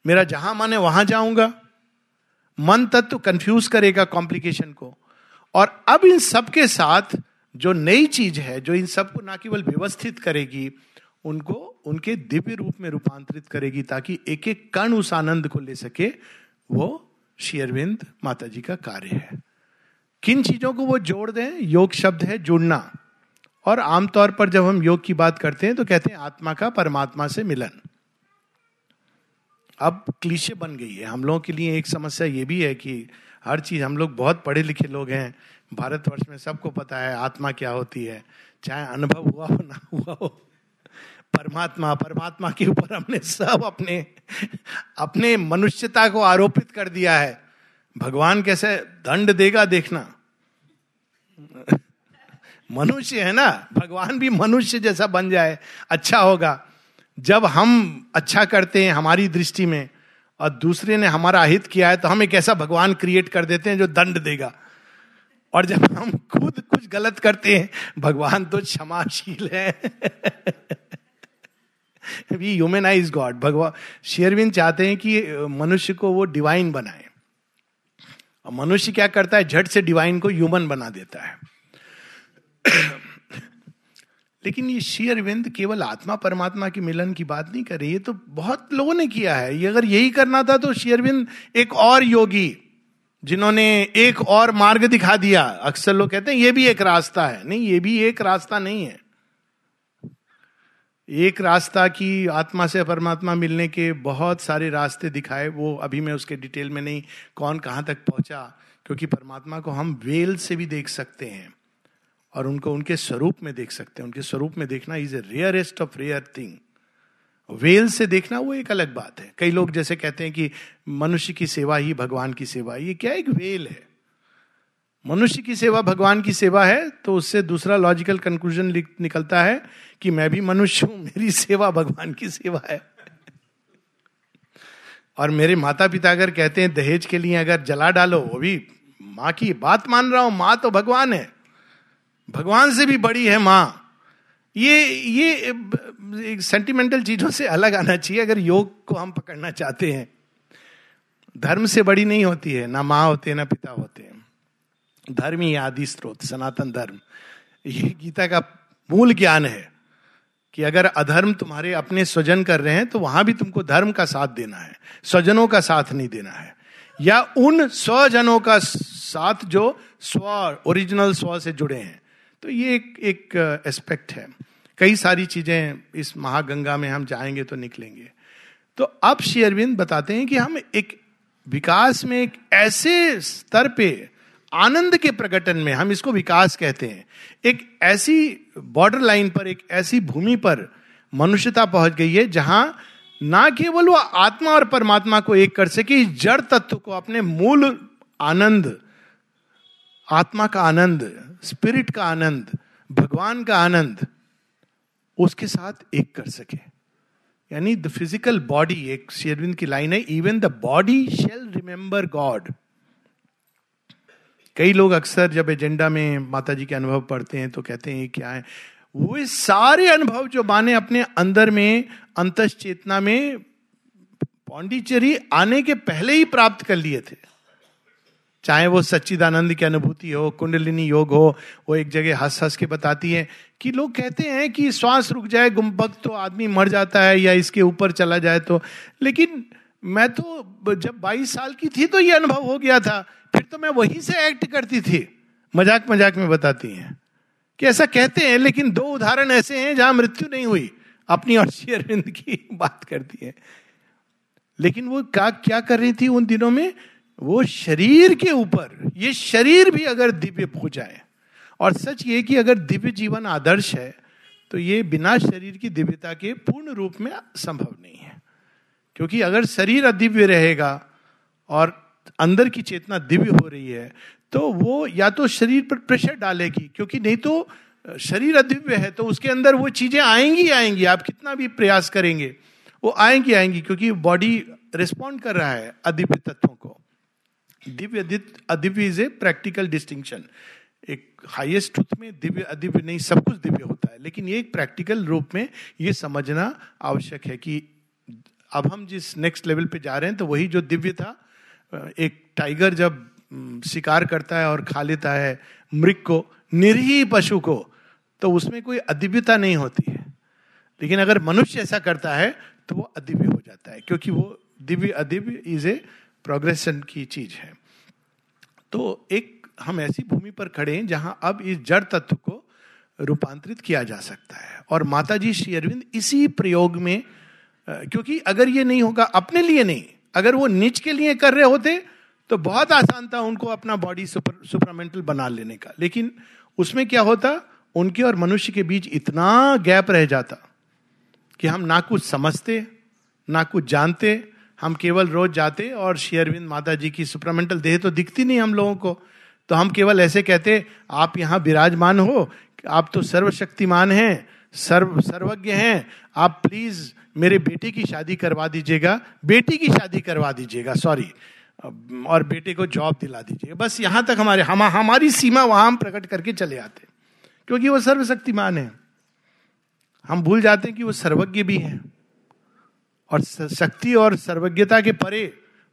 मेरा जहाँ मन वहाँ जाऊँगा। मन तत्व कंफ्यूज करेगा कॉम्प्लिकेशन को। और अब इन सब के साथ जो नई चीज़ है, जो इन सबको ना केवल व्यवस्थित करेगी उनको उनके दिव्य रूप में रूपांतरित करेगी ताकि एक एक कण उस आनंद को ले सके। वो शेयरविंद माता जी का कार्य है। किन चीज़ों को वो जोड़ दें? योग शब्द है जुड़ना। और आमतौर पर जब हम योग की बात करते हैं तो कहते हैं आत्मा का परमात्मा से मिलन। अब क्लीशे बन गई है। हम लोगों के लिए एक समस्या ये भी है कि हर चीज़ हम लोग बहुत पढ़े लिखे लोग हैं। भारतवर्ष में सबको पता है आत्मा क्या होती है। चाहे अनुभव हुआ हो ना हुआ हो। परमात्मा परमात्मा के ऊपर हमने सब अपने अपने मनुष्यता को आरोपित कर दिया है। भगवान कैसे दंड देगा देखना। मनुष्य है ना? भगवान भी मनुष्य जैसा बन जाए अच्छा होगा। जब हम अच्छा करते हैं हमारी दृष्टि में, और दूसरे ने हमारा हित किया है तो हम एक ऐसा भगवान क्रिएट कर देते हैं जो दंड देगा। और जब हम खुद कुछ गलत करते हैं, भगवान तो क्षमाशील है। वी ह्यूमेनाइज गॉड भगवान शेयरविन चाहते हैं कि मनुष्य को वो डिवाइन बनाए। और मनुष्य क्या करता है? झट से डिवाइन को ह्यूमन बना देता है। लेकिन ये शेयरविंद केवल आत्मा परमात्मा के मिलन की बात नहीं कर रही है तो बहुत लोगों ने किया है। ये अगर यही करना था तो शेयरविंद एक और योगी, जिन्होंने एक और मार्ग दिखा दिया। अक्सर लोग कहते हैं, ये भी एक रास्ता है। नहीं, ये भी एक रास्ता नहीं है। एक रास्ता की आत्मा से परमात्मा मिलने के बहुत सारे रास्ते दिखाए, वो अभी मैं उसके डिटेल में नहीं, कौन कहाँ तक पहुँचा, क्योंकि परमात्मा को हम वेल से भी देख सकते हैं और उनको उनके स्वरूप में देख सकते हैं। उनके स्वरूप में देखना is a rarest of rare thing well से देखना वो एक अलग बात है। कई लोग जैसे कहते हैं कि मनुष्य की सेवा ही भगवान की सेवा ये क्या एक वेल है? मनुष्य की सेवा, भगवान की सेवा है तो उससे दूसरा लॉजिकल कंक्लूजन निकलता है कि मैं भी मनुष्य हूँ, मेरी सेवा भगवान की सेवा है। और मेरे माता पिता अगर कहते हैं, दहेज के लिए अगर जला डालो, वो भी माँ की बात मान रहा हूँ, माँ तो भगवान है। भगवान से भी बड़ी है माँ। ये ये सेंटिमेंटल चीज़ों से अलग आना चाहिए, अगर योग को हम पकड़ना चाहते हैं। धर्म से बड़ी नहीं होती है, ना माँ होते हैं ना पिता होते हैं। धर्म ही आदि स्रोत, सनातन धर्म। ये गीता का मूल ज्ञान है कि अगर अधर्म तुम्हारे अपने स्वजन कर रहे हैं तो वहाँ भी तुमको धर्म का साथ देना है, स्वजनों का साथ नहीं देना है। या उन स्वजनों का साथ जो स्व ओरिजिनल स्व से जुड़े हैं। तो ये एक एक एस्पेक्ट है। कई सारी चीज़ें इस महागंगा में हम जाएँगे तो निकलेंगे। तो अब श्री अरविंद बताते हैं कि हम एक विकास में एक ऐसे स्तर पे आनंद के प्रकटन में हम इसको विकास कहते हैं। एक ऐसी बॉर्डर लाइन पर, एक ऐसी भूमि पर मनुष्यता पहुँच गई है जहाँ ना केवल वह आत्मा और परमात्मा को एक कर सके, जड़ तत्व को, अपने मूल आनंद, आत्मा का आनंद स्पिरिट का आनंद, भगवान का आनंद, उसके साथ एक कर सके। यानी द फ़िज़िकल बॉडी एक शेरविंद की लाइन है even the body shall remember god कई लोग अक्सर जब एजेंडा में माता जी के अनुभव पढ़ते हैं तो कहते हैं क्या है? वो सारे अनुभव जो माने अपने अंदर में अंत चेतना में, पौंडीचेरी आने के पहले ही प्राप्त कर लिए थे। चाहे वो सच्चिदानंद की अनुभूति हो, कुंडलिनी योग हो, वो एक जगह हंस हंस के बताती है कि लोग कहते हैं कि श्वास रुक जाए गुम्बक तो आदमी मर जाता है या इसके ऊपर चला जाए तो। लेकिन मैं तो जब 22 साल की थी तो ये अनुभव हो गया था, फिर तो मैं वहीं से एक्ट करती थी। मज़ाक मज़ाक में बताती हैं कि ऐसा कहते हैं, लेकिन दो उदाहरण ऐसे हैं जहाँ मृत्यु नहीं हुई। अपनी और शेरविंद की बात करती है। लेकिन वो क्या क्या कर रही थी उन दिनों में? वो शरीर के ऊपर, ये शरीर भी अगर दिव्य हो जाए, और सच ये कि अगर दिव्य जीवन आदर्श है तो ये बिना शरीर की दिव्यता के पूर्ण रूप में संभव नहीं है। क्योंकि अगर शरीर अदिव्य रहेगा और अंदर की चेतना दिव्य हो रही है तो वो या तो शरीर पर प्रेशर डालेगी, क्योंकि नहीं तो शरीर अदिव्य है तो उसके अंदर वो चीज़ें आएँगी आएँगी, आप कितना भी प्रयास करेंगे, वो आएँगी आएँगी, क्योंकि बॉडी रिस्पॉन्ड कर रहा है अदिव्य तत्वों को। दिव्य अदिव्य इज़ ए प्रैक्टिकल डिस्टिंक्शन एक हाईएस्ट ट्रुथ में दिव्य अदिव्य नहीं, सब कुछ दिव्य होता है, लेकिन ये एक प्रैक्टिकल रूप में ये समझना आवश्यक है कि अब हम जिस नेक्स्ट लेवल पे जा रहे हैं तो वही जो दिव्य था, एक टाइगर जब शिकार करता है और खा लेता है मृग को निरीह पशु को तो उसमें कोई अदिव्यता नहीं होती है। लेकिन अगर मनुष्य ऐसा करता है तो वो अदिव्य हो जाता है, क्योंकि वो दिव्य, अदिव्य इज़ ए प्रोग्रेशन की चीज़ है। तो एक हम ऐसी भूमि पर खड़े हैं, जहाँ अब इस जड़ तत्व को रूपांतरित किया जा सकता है। और माता जी श्री अरविंद इसी प्रयोग में क्योंकि अगर ये नहीं होगा, अपने लिए नहीं, अगर वो निच के लिए कर रहे होते तो बहुत आसान था उनको अपना बॉडी सुपर सुपरामेंटल बना लेने का। लेकिन उसमें क्या होता, उनके और मनुष्य के बीच इतना गैप रह जाता कि हम ना कुछ समझते, ना कुछ जानते, हम केवल रोज जाते और शेयरविंद माता जी की सुपरमेंटल देह तो दिखती नहीं हम लोगों को। तो हम केवल ऐसे कहते, आप यहाँ विराजमान हो, आप तो सर्वशक्तिमान हैं, सर्व, सर्वज्ञ हैं, आप प्लीज़ मेरे बेटे की शादी करवा दीजिएगा, बेटी की शादी करवा दीजिएगा सॉरी और बेटे को जॉब दिला दीजिएगा। बस यहाँ तक हमारे, हम, हमारी सीमा वहाँ हम प्रकट करके चले आते क्योंकि वो सर्वशक्तिमान है। हम भूल जाते हैं कि वो सर्वज्ञ भी है। और शक्ति और सर्वज्ञता के परे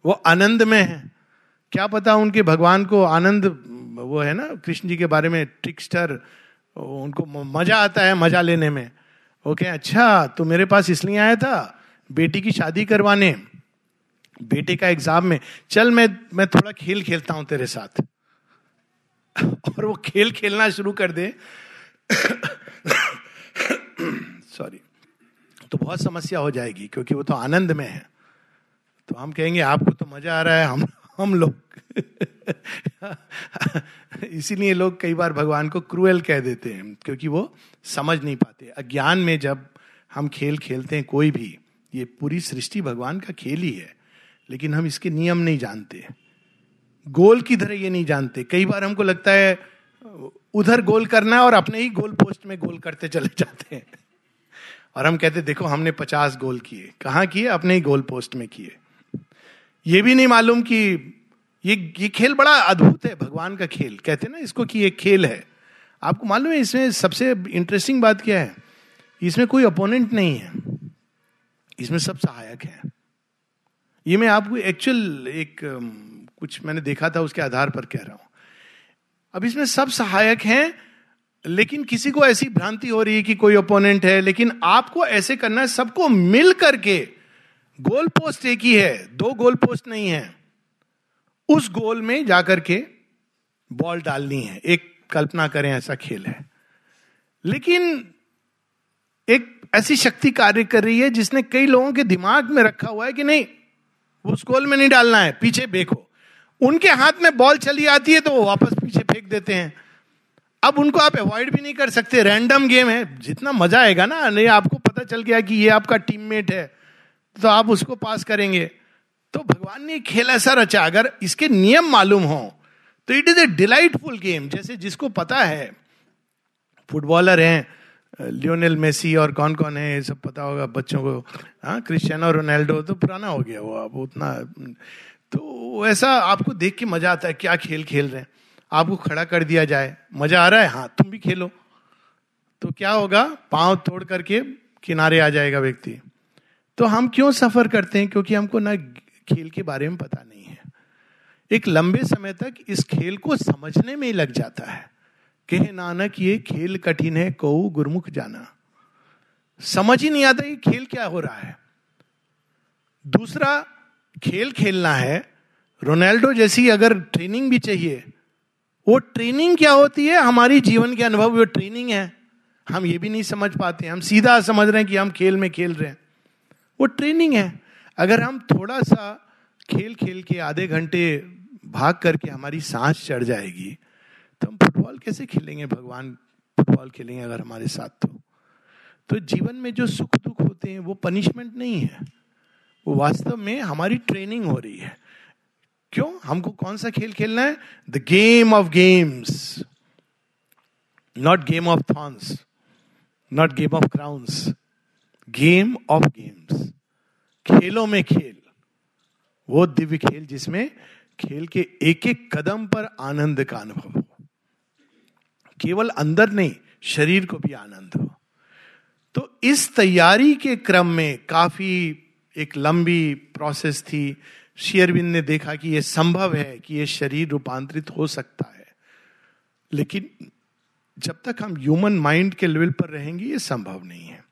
वो आनंद में है। क्या पता उनके भगवान को आनंद, वो है ना, कृष्ण जी के बारे में ट्रिक्स्टर उनको मज़ा आता है मज़ा लेने में। वो कहे अच्छा तो मेरे पास इसलिए आया था, बेटी की शादी करवाने, बेटे का एग्ज़ाम में। चल, मैं मैं थोड़ा खेल खेलता हूँ तेरे साथ। और वो खेल खेलना शुरू कर दे। सॉरी तो बहुत समस्या हो जाएगी, क्योंकि वो तो आनंद में है। तो हम कहेंगे, आपको तो मज़ा आ रहा है, हम हम लोग। इसीलिए लोग कई बार भगवान को क्रूएल कह देते हैं, क्योंकि वो समझ नहीं पाते। अज्ञान में जब हम खेल खेलते हैं, कोई भी, ये पूरी सृष्टि भगवान का खेल ही है, लेकिन हम इसके नियम नहीं जानते। गोल की तरह ये नहीं जानते। कई बार हमको लगता है, उधर गोल करना है और अपने ही गोल पोस्ट में गोल करते चले जाते हैं। और हम कहते, देखो, हमने पचास गोल किए। कहाँ किए? अपने ही गोल पोस्ट में किए। ये भी नहीं मालूम कि ये ये खेल बड़ा अद्भुत है, भगवान का खेल। कहते ना, इसको कि ये खेल है। आपको मालूम है, इसमें सबसे इंटरेस्टिंग बात क्या है? इसमें कोई अपोनेंट नहीं है। इसमें सब सहायक है। ये मैं आपको एक्चुअल एक कुछ मैंने देखा था, उसके आधार पर कह रहा हूँ। अब इसमें सब सहायक हैं, लेकिन किसी को ऐसी भ्रांति हो रही है कि कोई ओपोनेंट है, लेकिन आपको ऐसे करना है, सबको मिल करके गोल पोस्ट एक ही है, दो गोल पोस्ट नहीं है। उस गोल में जाकर के बॉल डालनी है। एक कल्पना करें ऐसा खेल है। लेकिन एक ऐसी शक्ति कार्य कर रही है जिसने कई लोगों के दिमाग में रखा हुआ है कि नहीं उस गोल में नहीं डालना है, पीछे फेंको। उनके हाथ में बॉल चली आती है तो वो वापस पीछे फेंक देते हैं। अब उनको आप अवॉइड भी नहीं कर सकते रैंडम गेम है। जितना मज़ा आएगा ना, नहीं, आपको पता चल गया कि ये आपका टीममेट है तो आप उसको पास करेंगे। तो भगवान ने खेल, ऐसा रचा। अगर इसके नियम मालूम हो तो it is a delightful game जैसे जिसको पता है फुटबॉलर हैं लियोनेल मेसी और कौन कौन है, ये सब पता होगा बच्चों को। हाँ क्रिस्टियानो रोनाल्डो तो पुराना हो गया वो अब, उतना तो ऐसा आपको देख के मज़ा आता है क्या खेल खेल रहे हैं। आपको खड़ा कर दिया जाए, मज़ा आ रहा है? हाँ तुम भी खेलो। तो क्या होगा? पाँव तोड़ करके किनारे आ जाएगा व्यक्ति। तो हम क्यों सफ़र करते हैं? क्योंकि हमको ना खेल के बारे में पता नहीं। एक लंबे समय तक इस खेल को समझने में ही लग जाता है। कहे नानक, ये खेल कठिन है कौ गुरमुख जाना। समझ ही नहीं आता ये खेल क्या हो रहा है। दूसरा, खेल खेलना है। रोनाल्डो जैसी अगर ट्रेनिंग भी चाहिए, वो ट्रेनिंग क्या होती है? हमारी जीवन के अनुभव वो ट्रेनिंग है। हम ये भी नहीं समझ पाते, हम सीधा समझ रहे हैं कि हम खेल में खेल रहे हैं। वो ट्रेनिंग है। अगर हम थोड़ा सा खेल खेल के आधे घंटे भाग करके हमारी सांस चढ़ जाएगी तो हम फुटबॉल कैसे खेलेंगे? भगवान फुटबॉल खेलेंगे अगर हमारे साथ तो। तो जीवन में जो सुख दुख होते हैं, वो पनिशमेंट नहीं है। वो वास्तव में हमारी ट्रेनिंग हो रही है। क्यों? हमको कौन सा खेल खेलना है? The game of games not game of thrones not game of crowns game of games खेलों में खेल। वो दिव्य खेल जिसमें खेल के एक एक कदम पर आनंद का अनुभव हो। केवल अंदर नहीं, शरीर को भी आनंद हो। तो इस तैयारी के क्रम में काफ़ी एक लंबी प्रोसेस थी। शेयरविंद ने देखा कि यह संभव है कि यह शरीर रूपांतरित हो सकता है। लेकिन जब तक हम ह्यूमन माइंड के लेवल पर रहेंगे, ये संभव नहीं है।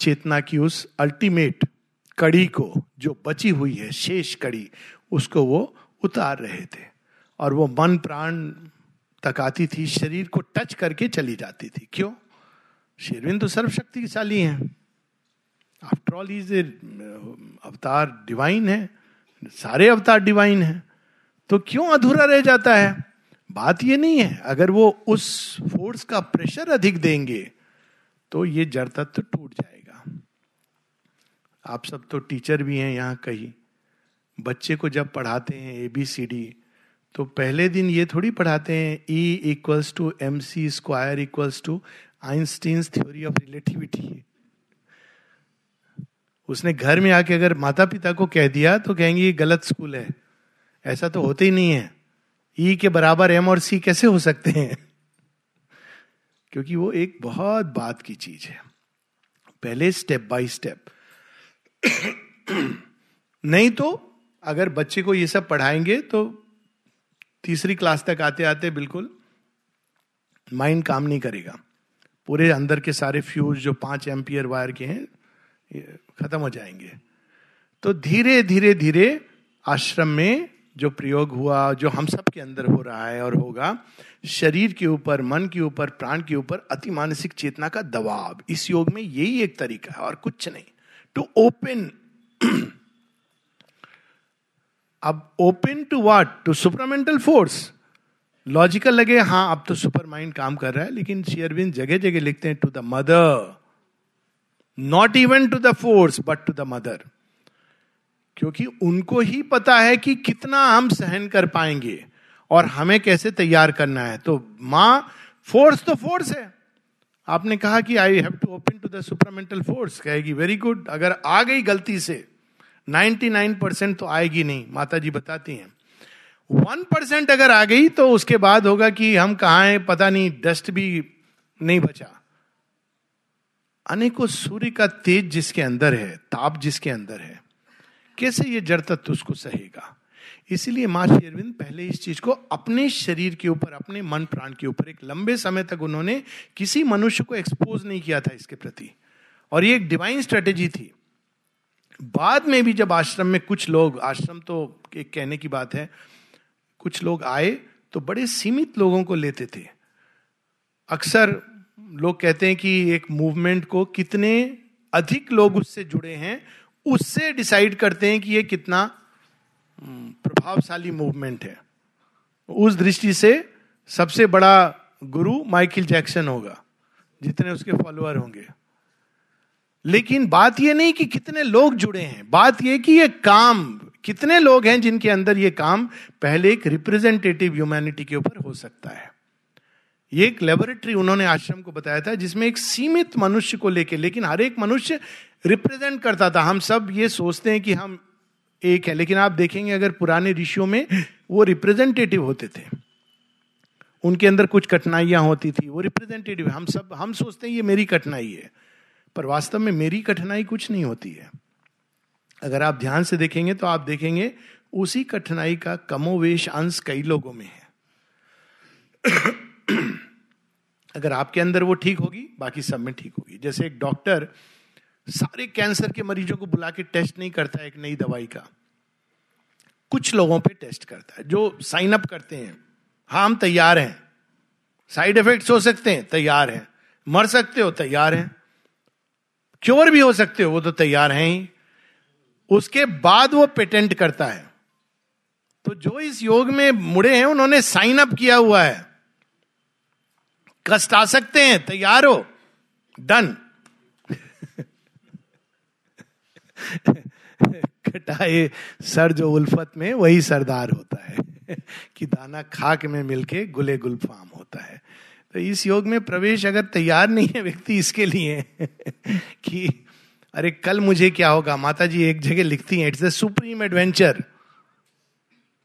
चेतना की उस अल्टीमेट कड़ी को, जो बची हुई है, शेष कड़ी, उसको वो उतार रहे थे और वो मन प्राण तक आती थी, शरीर को टच करके चली जाती थी। क्यों? शेरविंद तो सर्वशक्तिशाली हैं। आफ्टर ऑल इज़ ए अवतार डिवाइन है। सारे अवतार डिवाइन है। तो क्यों अधूरा रह जाता है? बात ये नहीं है। अगर वो उस फोर्स का प्रेशर अधिक देंगे तो ये जड़ तत्व तो टूट जाएगा। आप सब तो टीचर भी हैं यहाँ कहीं। बच्चे को जब पढ़ाते हैं ए बी सी डी तो पहले दिन ये थोड़ी पढ़ाते हैं E equals to M C square equals to Einstein theory of relativity उसने घर में आके अगर माता पिता को कह दिया तो कहेंगे ये गलत स्कूल है। ऐसा तो होते ही नहीं है। ई e के बराबर एम और सी कैसे हो सकते हैं? क्योंकि वो एक बहुत बात की चीज़ है। पहले स्टेप बाय स्टेप नहीं तो अगर बच्चे को ये सब पढ़ाएँगे तो तीसरी क्लास तक आते आते बिल्कुल माइंड काम नहीं करेगा। पूरे अंदर के सारे फ्यूज जो पाँच एम्पियर वायर के हैं खत्म हो जाएँगे। तो धीरे धीरे धीरे आश्रम में जो प्रयोग हुआ, जो हम सब के अंदर हो रहा है और होगा, शरीर के ऊपर, मन के ऊपर, प्राण के ऊपर अति मानसिक चेतना का दबाव। इस योग में यही एक तरीका है और कुछ नहीं। टू ओपन अब open to what to supermental force logical लगे हाँ अब तो सुपर माइंड काम कर रहा है, लेकिन शेयरविंद जगह जगह लिखते हैं to the mother not even to the force but to the mother क्योंकि उनको ही पता है कि कितना हम सहन कर पाएँगे और हमें कैसे तैयार करना है। तो माँ फोर्स तो फोर्स है। आपने कहा कि I have to open to the supermental force कहेगी वेरी गुड अगर आ गई गलती से 99 परसेंट तो आएगी नहीं माता जी बताती हैं। वन परसेंट अगर आ गई तो उसके बाद होगा कि हम कहा हैं, पता नहीं डस्ट भी नहीं बचा। अनेकों सूर्य का तेज जिसके अंदर है, ताप जिसके अंदर है, कैसे ये जड़ तत्व उसको सहेगा? इसीलिए माँ शेरविंद पहले इस चीज़ को अपने शरीर के ऊपर, अपने मन प्राण के ऊपर, एक लंबे समय तक उन्होंने किसी मनुष्य को एक्सपोज नहीं किया था इसके प्रति। और ये एक डिवाइन स्ट्रेटेजी थी। बाद में भी जब आश्रम में कुछ लोग आश्रम तो एक कहने की बात है कुछ लोग आए तो बड़े सीमित लोगों को लेते थे। अक्सर लोग कहते हैं कि एक मूवमेंट को कितने अधिक लोग उससे जुड़े हैं उससे डिसाइड करते हैं कि ये कितना हम्म, प्रभावशाली मूवमेंट है। उस दृष्टि से सबसे बड़ा गुरु माइकल जैक्सन होगा जितने उसके फॉलोअर होंगे। लेकिन बात यह नहीं कि कितने लोग जुड़े हैं। बात यह कि ये काम, कितने लोग हैं जिनके अंदर ये काम पहले एक रिप्रेजेंटेटिव ह्यूमैनिटी के ऊपर हो सकता है। ये एक लेबोरेटरी उन्होंने आश्रम को बताया था, जिसमें एक सीमित मनुष्य को लेके, लेकिन हर एक मनुष्य रिप्रेजेंट करता था। हम सब ये सोचते हैं कि हम एक है, लेकिन आप देखेंगे अगर पुराने ऋषियों में वो रिप्रेजेंटेटिव होते थे। उनके अंदर कुछ कठिनाइयाँ होती थी, वो रिप्रेजेंटेटिव हम सब, हम सोचते हैं ये मेरी कठिनाई है। पर वास्तव में मेरी कठिनाई कुछ नहीं होती है। अगर आप ध्यान से देखेंगे तो आप देखेंगे उसी कठिनाई का कमोवेश अंश कई लोगों में है। अगर आपके अंदर वो ठीक होगी, बाकी सब में ठीक होगी। जैसे एक डॉक्टर सारे कैंसर के मरीजों को बुला के टेस्ट नहीं करता एक नई दवाई का। कुछ लोगों पे टेस्ट करता है, जो साइन अप करते हैं। हाँ हम तैयार हैं। साइड इफेक्ट्स हो सकते हैं, तैयार हैं। मर सकते हो, तैयार हैं। क्योर भी हो सकते हो, वो तो तैयार हैं ही। उसके बाद वो पेटेंट करता है। तो जो इस योग में मुड़े हैं, उन्होंने साइन अप किया हुआ है। कष्ट आ सकते हैं, तैयार हो। डन कटाए सर जो उल्फत में वही सरदार होता है। कि दाना खाक में मिलके गुले गुलफाम होता है। तो इस योग में प्रवेश अगर तैयार नहीं है व्यक्ति इसके लिए, कि अरे कल मुझे क्या होगा? माता जी एक जगह लिखती हैं इट्स द सुप्रीम एडवेंचर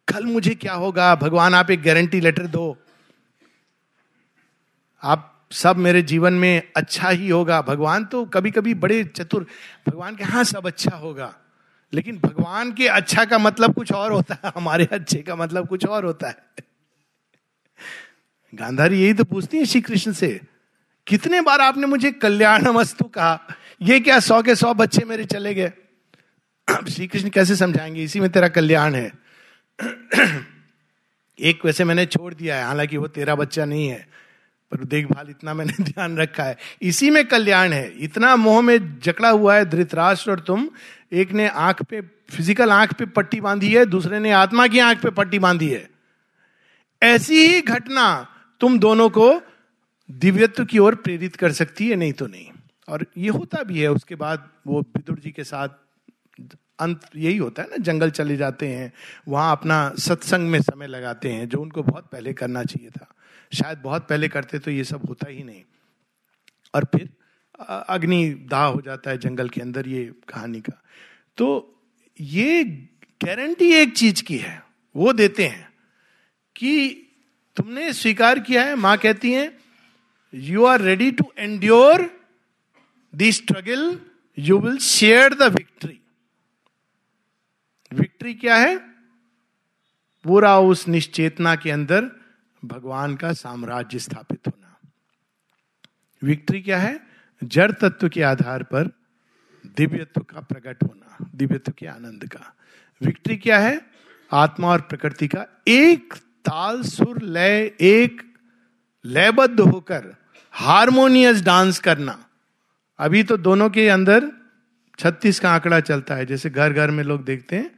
कल मुझे क्या होगा? भगवान, आप एक गारंटी लेटर दो। आप सब मेरे जीवन में अच्छा ही होगा। भगवान तो कभी कभी बड़े चतुर, भगवान के हाँ सब अच्छा होगा। लेकिन भगवान के अच्छा का मतलब कुछ और होता है, हमारे अच्छे का मतलब कुछ और होता है। गांधारी यही तो पूछती है श्री कृष्ण से, कितने बार आपने मुझे कल्याण वस्तु कहा? ये क्या सौ के सौ बच्चे मेरे चले गए? श्री कृष्ण कैसे समझाएँगे? इसी में तेरा कल्याण है। एक वैसे मैंने छोड़ दिया है, हालाँकि वो तेरा बच्चा नहीं है, पर देखभाल इतना मैंने ध्यान रखा है। इसी में कल्याण है। इतना मोह में जकड़ा हुआ है धृतराष्ट्र और तुम, एक ने आँख पे फ़िज़िकल आँख पे पट्टी बांधी है, दूसरे ने आत्मा की आँख पे पट्टी बांधी है। ऐसी ही घटना तुम दोनों को दिव्यत्व की ओर प्रेरित कर सकती है, नहीं तो नहीं। और ये होता भी है, उसके बाद वो विदुर जी के साथ अंत यही होता है ना, जंगल चले जाते हैं, वहाँ अपना सत्संग में समय लगाते हैं, जो उनको बहुत पहले करना चाहिए था। शायद बहुत पहले करते तो ये सब होता ही नहीं। और फिर अग्नि दाह हो जाता है जंगल के अंदर, ये कहानी का। तो ये गारंटी एक चीज़ की है, वो देते हैं कि तुमने स्वीकार किया है? माँ कहती है you are ready to endure the struggle you will share the victory victory क्या है? पूरा उस निश्चेतना के अंदर भगवान का साम्राज्य स्थापित होना। विक्ट्री क्या है? जड़ तत्व के आधार पर दिव्यत्व का प्रकट होना, दिव्यत्व के आनंद का। विक्ट्री क्या है? आत्मा और प्रकृति का एक ताल सुर लय एक लयबद्ध होकर हारमोनियस डांस करना। अभी तो दोनों के अंदर छत्तीस का आंकड़ा चलता है, जैसे घर घर में लोग देखते हैं।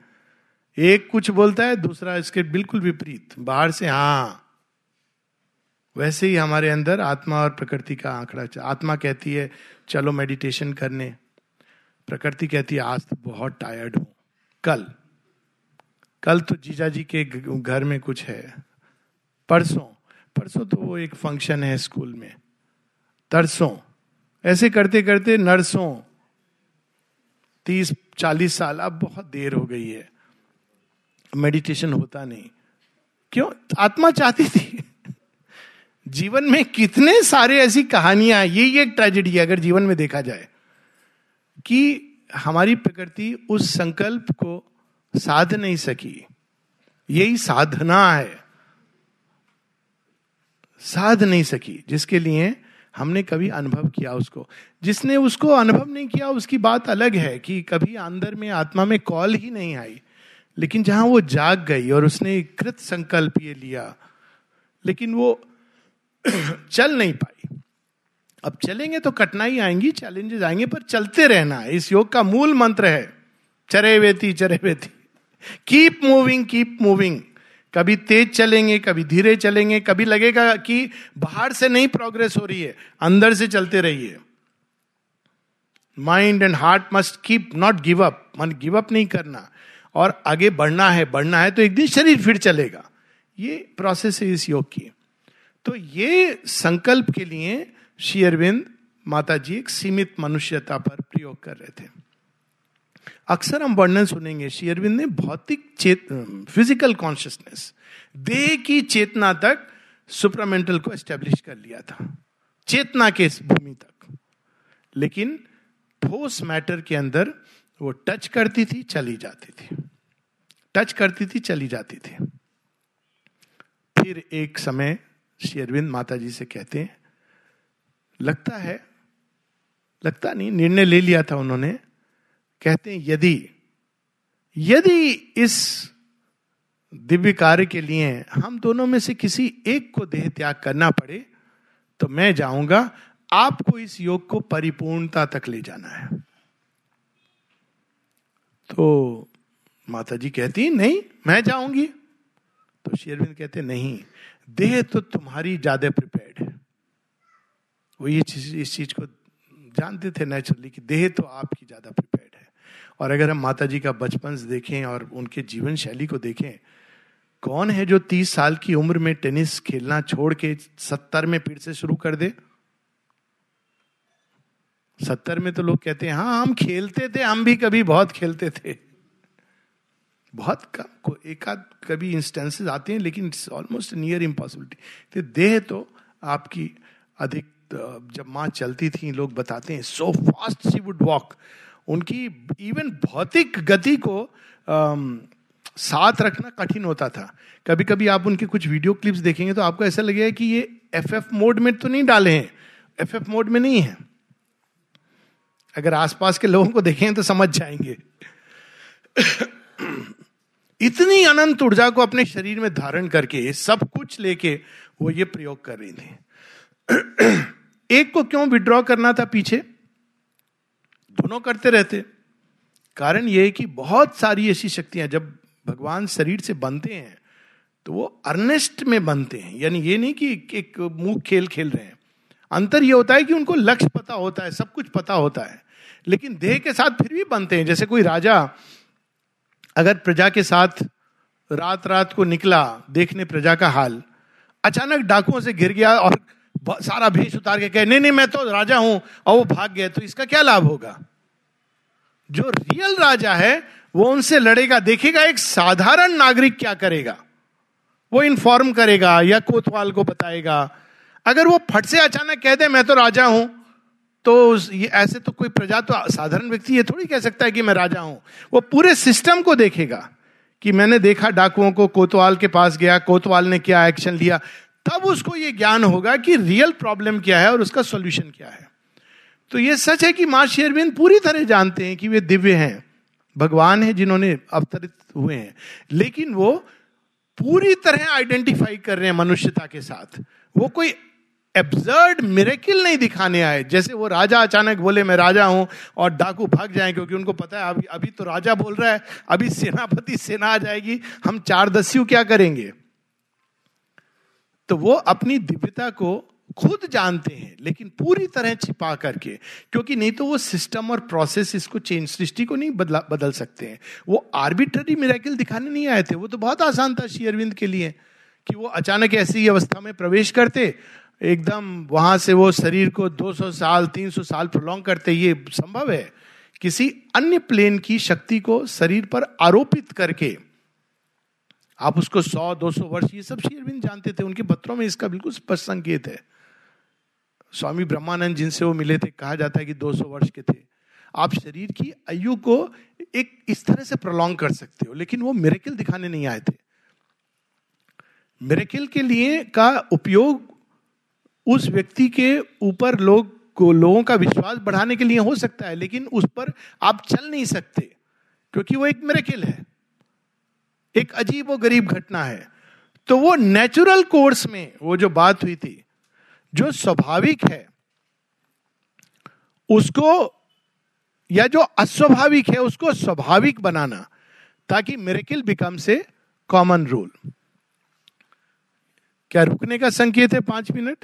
एक कुछ बोलता है, दूसरा इसके बिल्कुल विपरीत, बाहर से हाँ। वैसे ही हमारे अंदर आत्मा और प्रकृति का आंकड़ा आत्मा कहती है, चलो मेडिटेशन करने। प्रकृति कहती है, आज तो बहुत टायर्ड हूँ। कल कल तो जीजा जी के घर में कुछ है। परसों परसों तो वो एक फ़ंक्शन है स्कूल में। तरसों, ऐसे करते करते नरसों, तीस, चालीस साल, अब बहुत देर हो गई है। मेडिटेशन होता नहीं। क्यों? आत्मा चाहती थी। जीवन में कितने सारे ऐसी कहानियाँ यही एक ट्रेजेडी है, अगर जीवन में देखा जाए, कि हमारी प्रकृति उस संकल्प को साध नहीं सकी। यही साधना है। साध नहीं सकी, जिसके लिए हमने कभी अनुभव किया उसको। जिसने उसको अनुभव नहीं किया, उसकी बात अलग है कि कभी अंदर में आत्मा में कॉल ही नहीं आई। लेकिन जहाँ वो जाग गई और उसने कृत संकल्प ये लिया, लेकिन वो चल नहीं पाई। अब चलेंगे तो कठिनाई आएँगी चैलेंजेस आएँगे, पर चलते रहना इस योग का मूल मंत्र है, चरे वेती चरे वेती। कीप मूविंग कीप मूविंग कभी तेज चलेंगे, कभी धीरे चलेंगे, कभी लगेगा कि बाहर से नहीं प्रोग्रेस हो रही है, अंदर से चलते रहिए। Mind and heart must keep not give up मन गिव अप नहीं करना। और आगे बढ़ना है बढ़ना है तो एक दिन शरीर फिर चलेगा। ये प्रोसेस है इस योग की। तो ये संकल्प के लिए श्री अरविंद माता जी एक सीमित मनुष्यता पर प्रयोग कर रहे थे। अक्सर हम वर्णन सुनेंगे, श्री अरविंद ने भौतिक चेत फ़िज़िकल कॉन्शियसनेस देह की चेतना तक सुपरामेंटल को एस्टेब्लिश कर लिया था। चेतना के भूमि तक। लेकिन ठोस मैटर के अंदर वो टच करती थी, चली जाती थी। टच करती थी, चली जाती थी। फिर एक समय श्री अरविंद माता जी से कहते हैं, लगता है, लगता नहीं, निर्णय ले लिया था उन्होंने कहते हैं, यदि यदि इस दिव्य कार्य के लिए हम दोनों में से किसी एक को देह त्याग करना पड़े तो मैं जाऊँगा, आपको इस योग को परिपूर्णता तक ले जाना है। तो माता जी कहती नहीं, मैं जाऊँगी। तो शेरविंद कहते नहीं, देह तो तुम्हारी ज़्यादा प्रिपेयर्ड है। वो ये चीज़, इस चीज़ को जानते थे नेचुरली कि देह तो आपकी ज़्यादा प्रिपेयर्ड और अगर हम माता जी का बचपन देखें और उनके जीवन शैली को देखें, कौन है जो तीस साल की उम्र में टेनिस खेलना छोड़ के सत्तर में फिर से शुरू कर दे? सत्तर में तो लोग कहते हैं हाँ हम खेलते थे, हम भी कभी बहुत खेलते थे। बहुत कम, को एक आध कभी इंस्टेंसेस आते हैं, लेकिन इट्स ऑलमोस्ट नियर इम्पॉसिबिलिटी तो देह तो आपकी अधिक, जब माँ चलती थी, लोग बताते हैं so fast she would walk उनकी इवन भौतिक गति को आम, साथ रखना कठिन होता था। कभी कभी आप उनके कुछ वीडियो क्लिप्स देखेंगे तो आपको ऐसा लगेगा कि ये एफ़ एफ़ मोड में तो नहीं डाले हैं। एफ़ एफ़ मोड में नहीं है। अगर आसपास के लोगों को देखें तो समझ जाएँगे। इतनी अनंत ऊर्जा को अपने शरीर में धारण करके सब कुछ लेके वो ये प्रयोग कर रही थी। एक को क्यों विड्रॉ करना था पीछे? दोनों करते रहते कारण यह है कि बहुत सारी ऐसी शक्तियाँ जब भगवान शरीर से बनते हैं तो वो अर्नेस्ट में बनते हैं। यानी ये नहीं कि एक मुँह खेल खेल रहे हैं। अंतर ये होता है कि उनको लक्ष्य पता होता है, सब कुछ पता होता है। लेकिन देह के साथ फिर भी बनते हैं। जैसे कोई राजा अगर प्रजा के साथ रात रात को निकला, देखने प्रजा का हाल, अचानक डाकुओं से गिर गया और सारा भेष उतार के कहे, नहीं नहीं, मैं तो राजा हूँ और वो भाग गए तो इसका क्या लाभ होगा? जो रियल राजा है, वो उनसे लड़ेगा देखेगा एक साधारण नागरिक क्या करेगा? वो इन्फॉर्म करेगा या कोतवाल को बताएगा। अगर वो फट से अचानक कह दे, मैं तो राजा हूँ तो ये ऐसे तो कोई प्रजा तो साधारण व्यक्ति, ये थोड़ी कह सकता है कि मैं राजा हूँ। वो पूरे सिस्टम को देखेगा कि मैंने देखा डाकुओं को, कोतवाल के पास गया, कोतवाल ने क्या एक्शन लिया। तब उसको ये ज्ञान होगा कि रियल प्रॉब्लम क्या है और उसका सॉल्यूशन क्या है। तो ये सच है कि माँ शेरविंद पूरी तरह जानते हैं कि वे दिव्य हैं, भगवान है जिन्होंने अवतरित हुए हैं। लेकिन वो पूरी तरह आइडेंटिफाई कर रहे हैं मनुष्यता के साथ। वो कोई एब्जर्ड मिरेकिल नहीं दिखाने आए। जैसे वो राजा अचानक बोले, मैं राजा हूँ, और डाकू भाग जाए, क्योंकि उनको पता है, अभी अभी तो राजा बोल रहा है, अभी सेनापति सेना आ जाएगी, हम चार दस्यु क्या करेंगे? तो वो अपनी दिव्यता को खुद जानते हैं, लेकिन पूरी तरह छिपा करके, क्योंकि नहीं तो वो सिस्टम और प्रोसेस इसको चेंज सृष्टि को नहीं बदला, बदल सकते हैं। वो आर्बिट्ररी मेरेकल दिखाने नहीं आए थे, वो तो बहुत आसान था श्री अरविंद के लिए, कि वो अचानक ऐसी अवस्था में प्रवेश करते, एकदम वहाँ से वो शरीर को 200 साल 300 साल प्रोलॉन्ग करते, ये संभव है? किसी अन्य प्लेन की शक्ति को शरीर पर आरोपित करके आप उसको सौ, दो सौ वर्ष, ये सब श्री अरविंद जानते थे। उनके पत्रों में इसका बिल्कुल स्पष्ट संकेत है। स्वामी ब्रह्मानंद जिनसे वो मिले थे, कहा जाता है कि 200 वर्ष के थे। आप शरीर की आयु को एक इस तरह से प्रोलॉन्ग कर सकते हो, लेकिन वो मेरेकिल दिखाने नहीं आए थे। मेरेकिल के लिए का उपयोग उस व्यक्ति के ऊपर लोग को, लोगों का विश्वास बढ़ाने के लिए हो सकता है, लेकिन उस पर आप चल नहीं सकते, क्योंकि वो एक मेरेकिल है। एक अजीब और गरीब घटना है। तो वो नेचुरल कोर्स में वो जो बात हुई थी, जो स्वाभाविक है, उसको या जो अस्वाभाविक है, उसको स्वाभाविक बनाना ताकि मेरेकिल बिकम से कॉमन रूल क्या रुकने का संकेत है पाँच मिनट?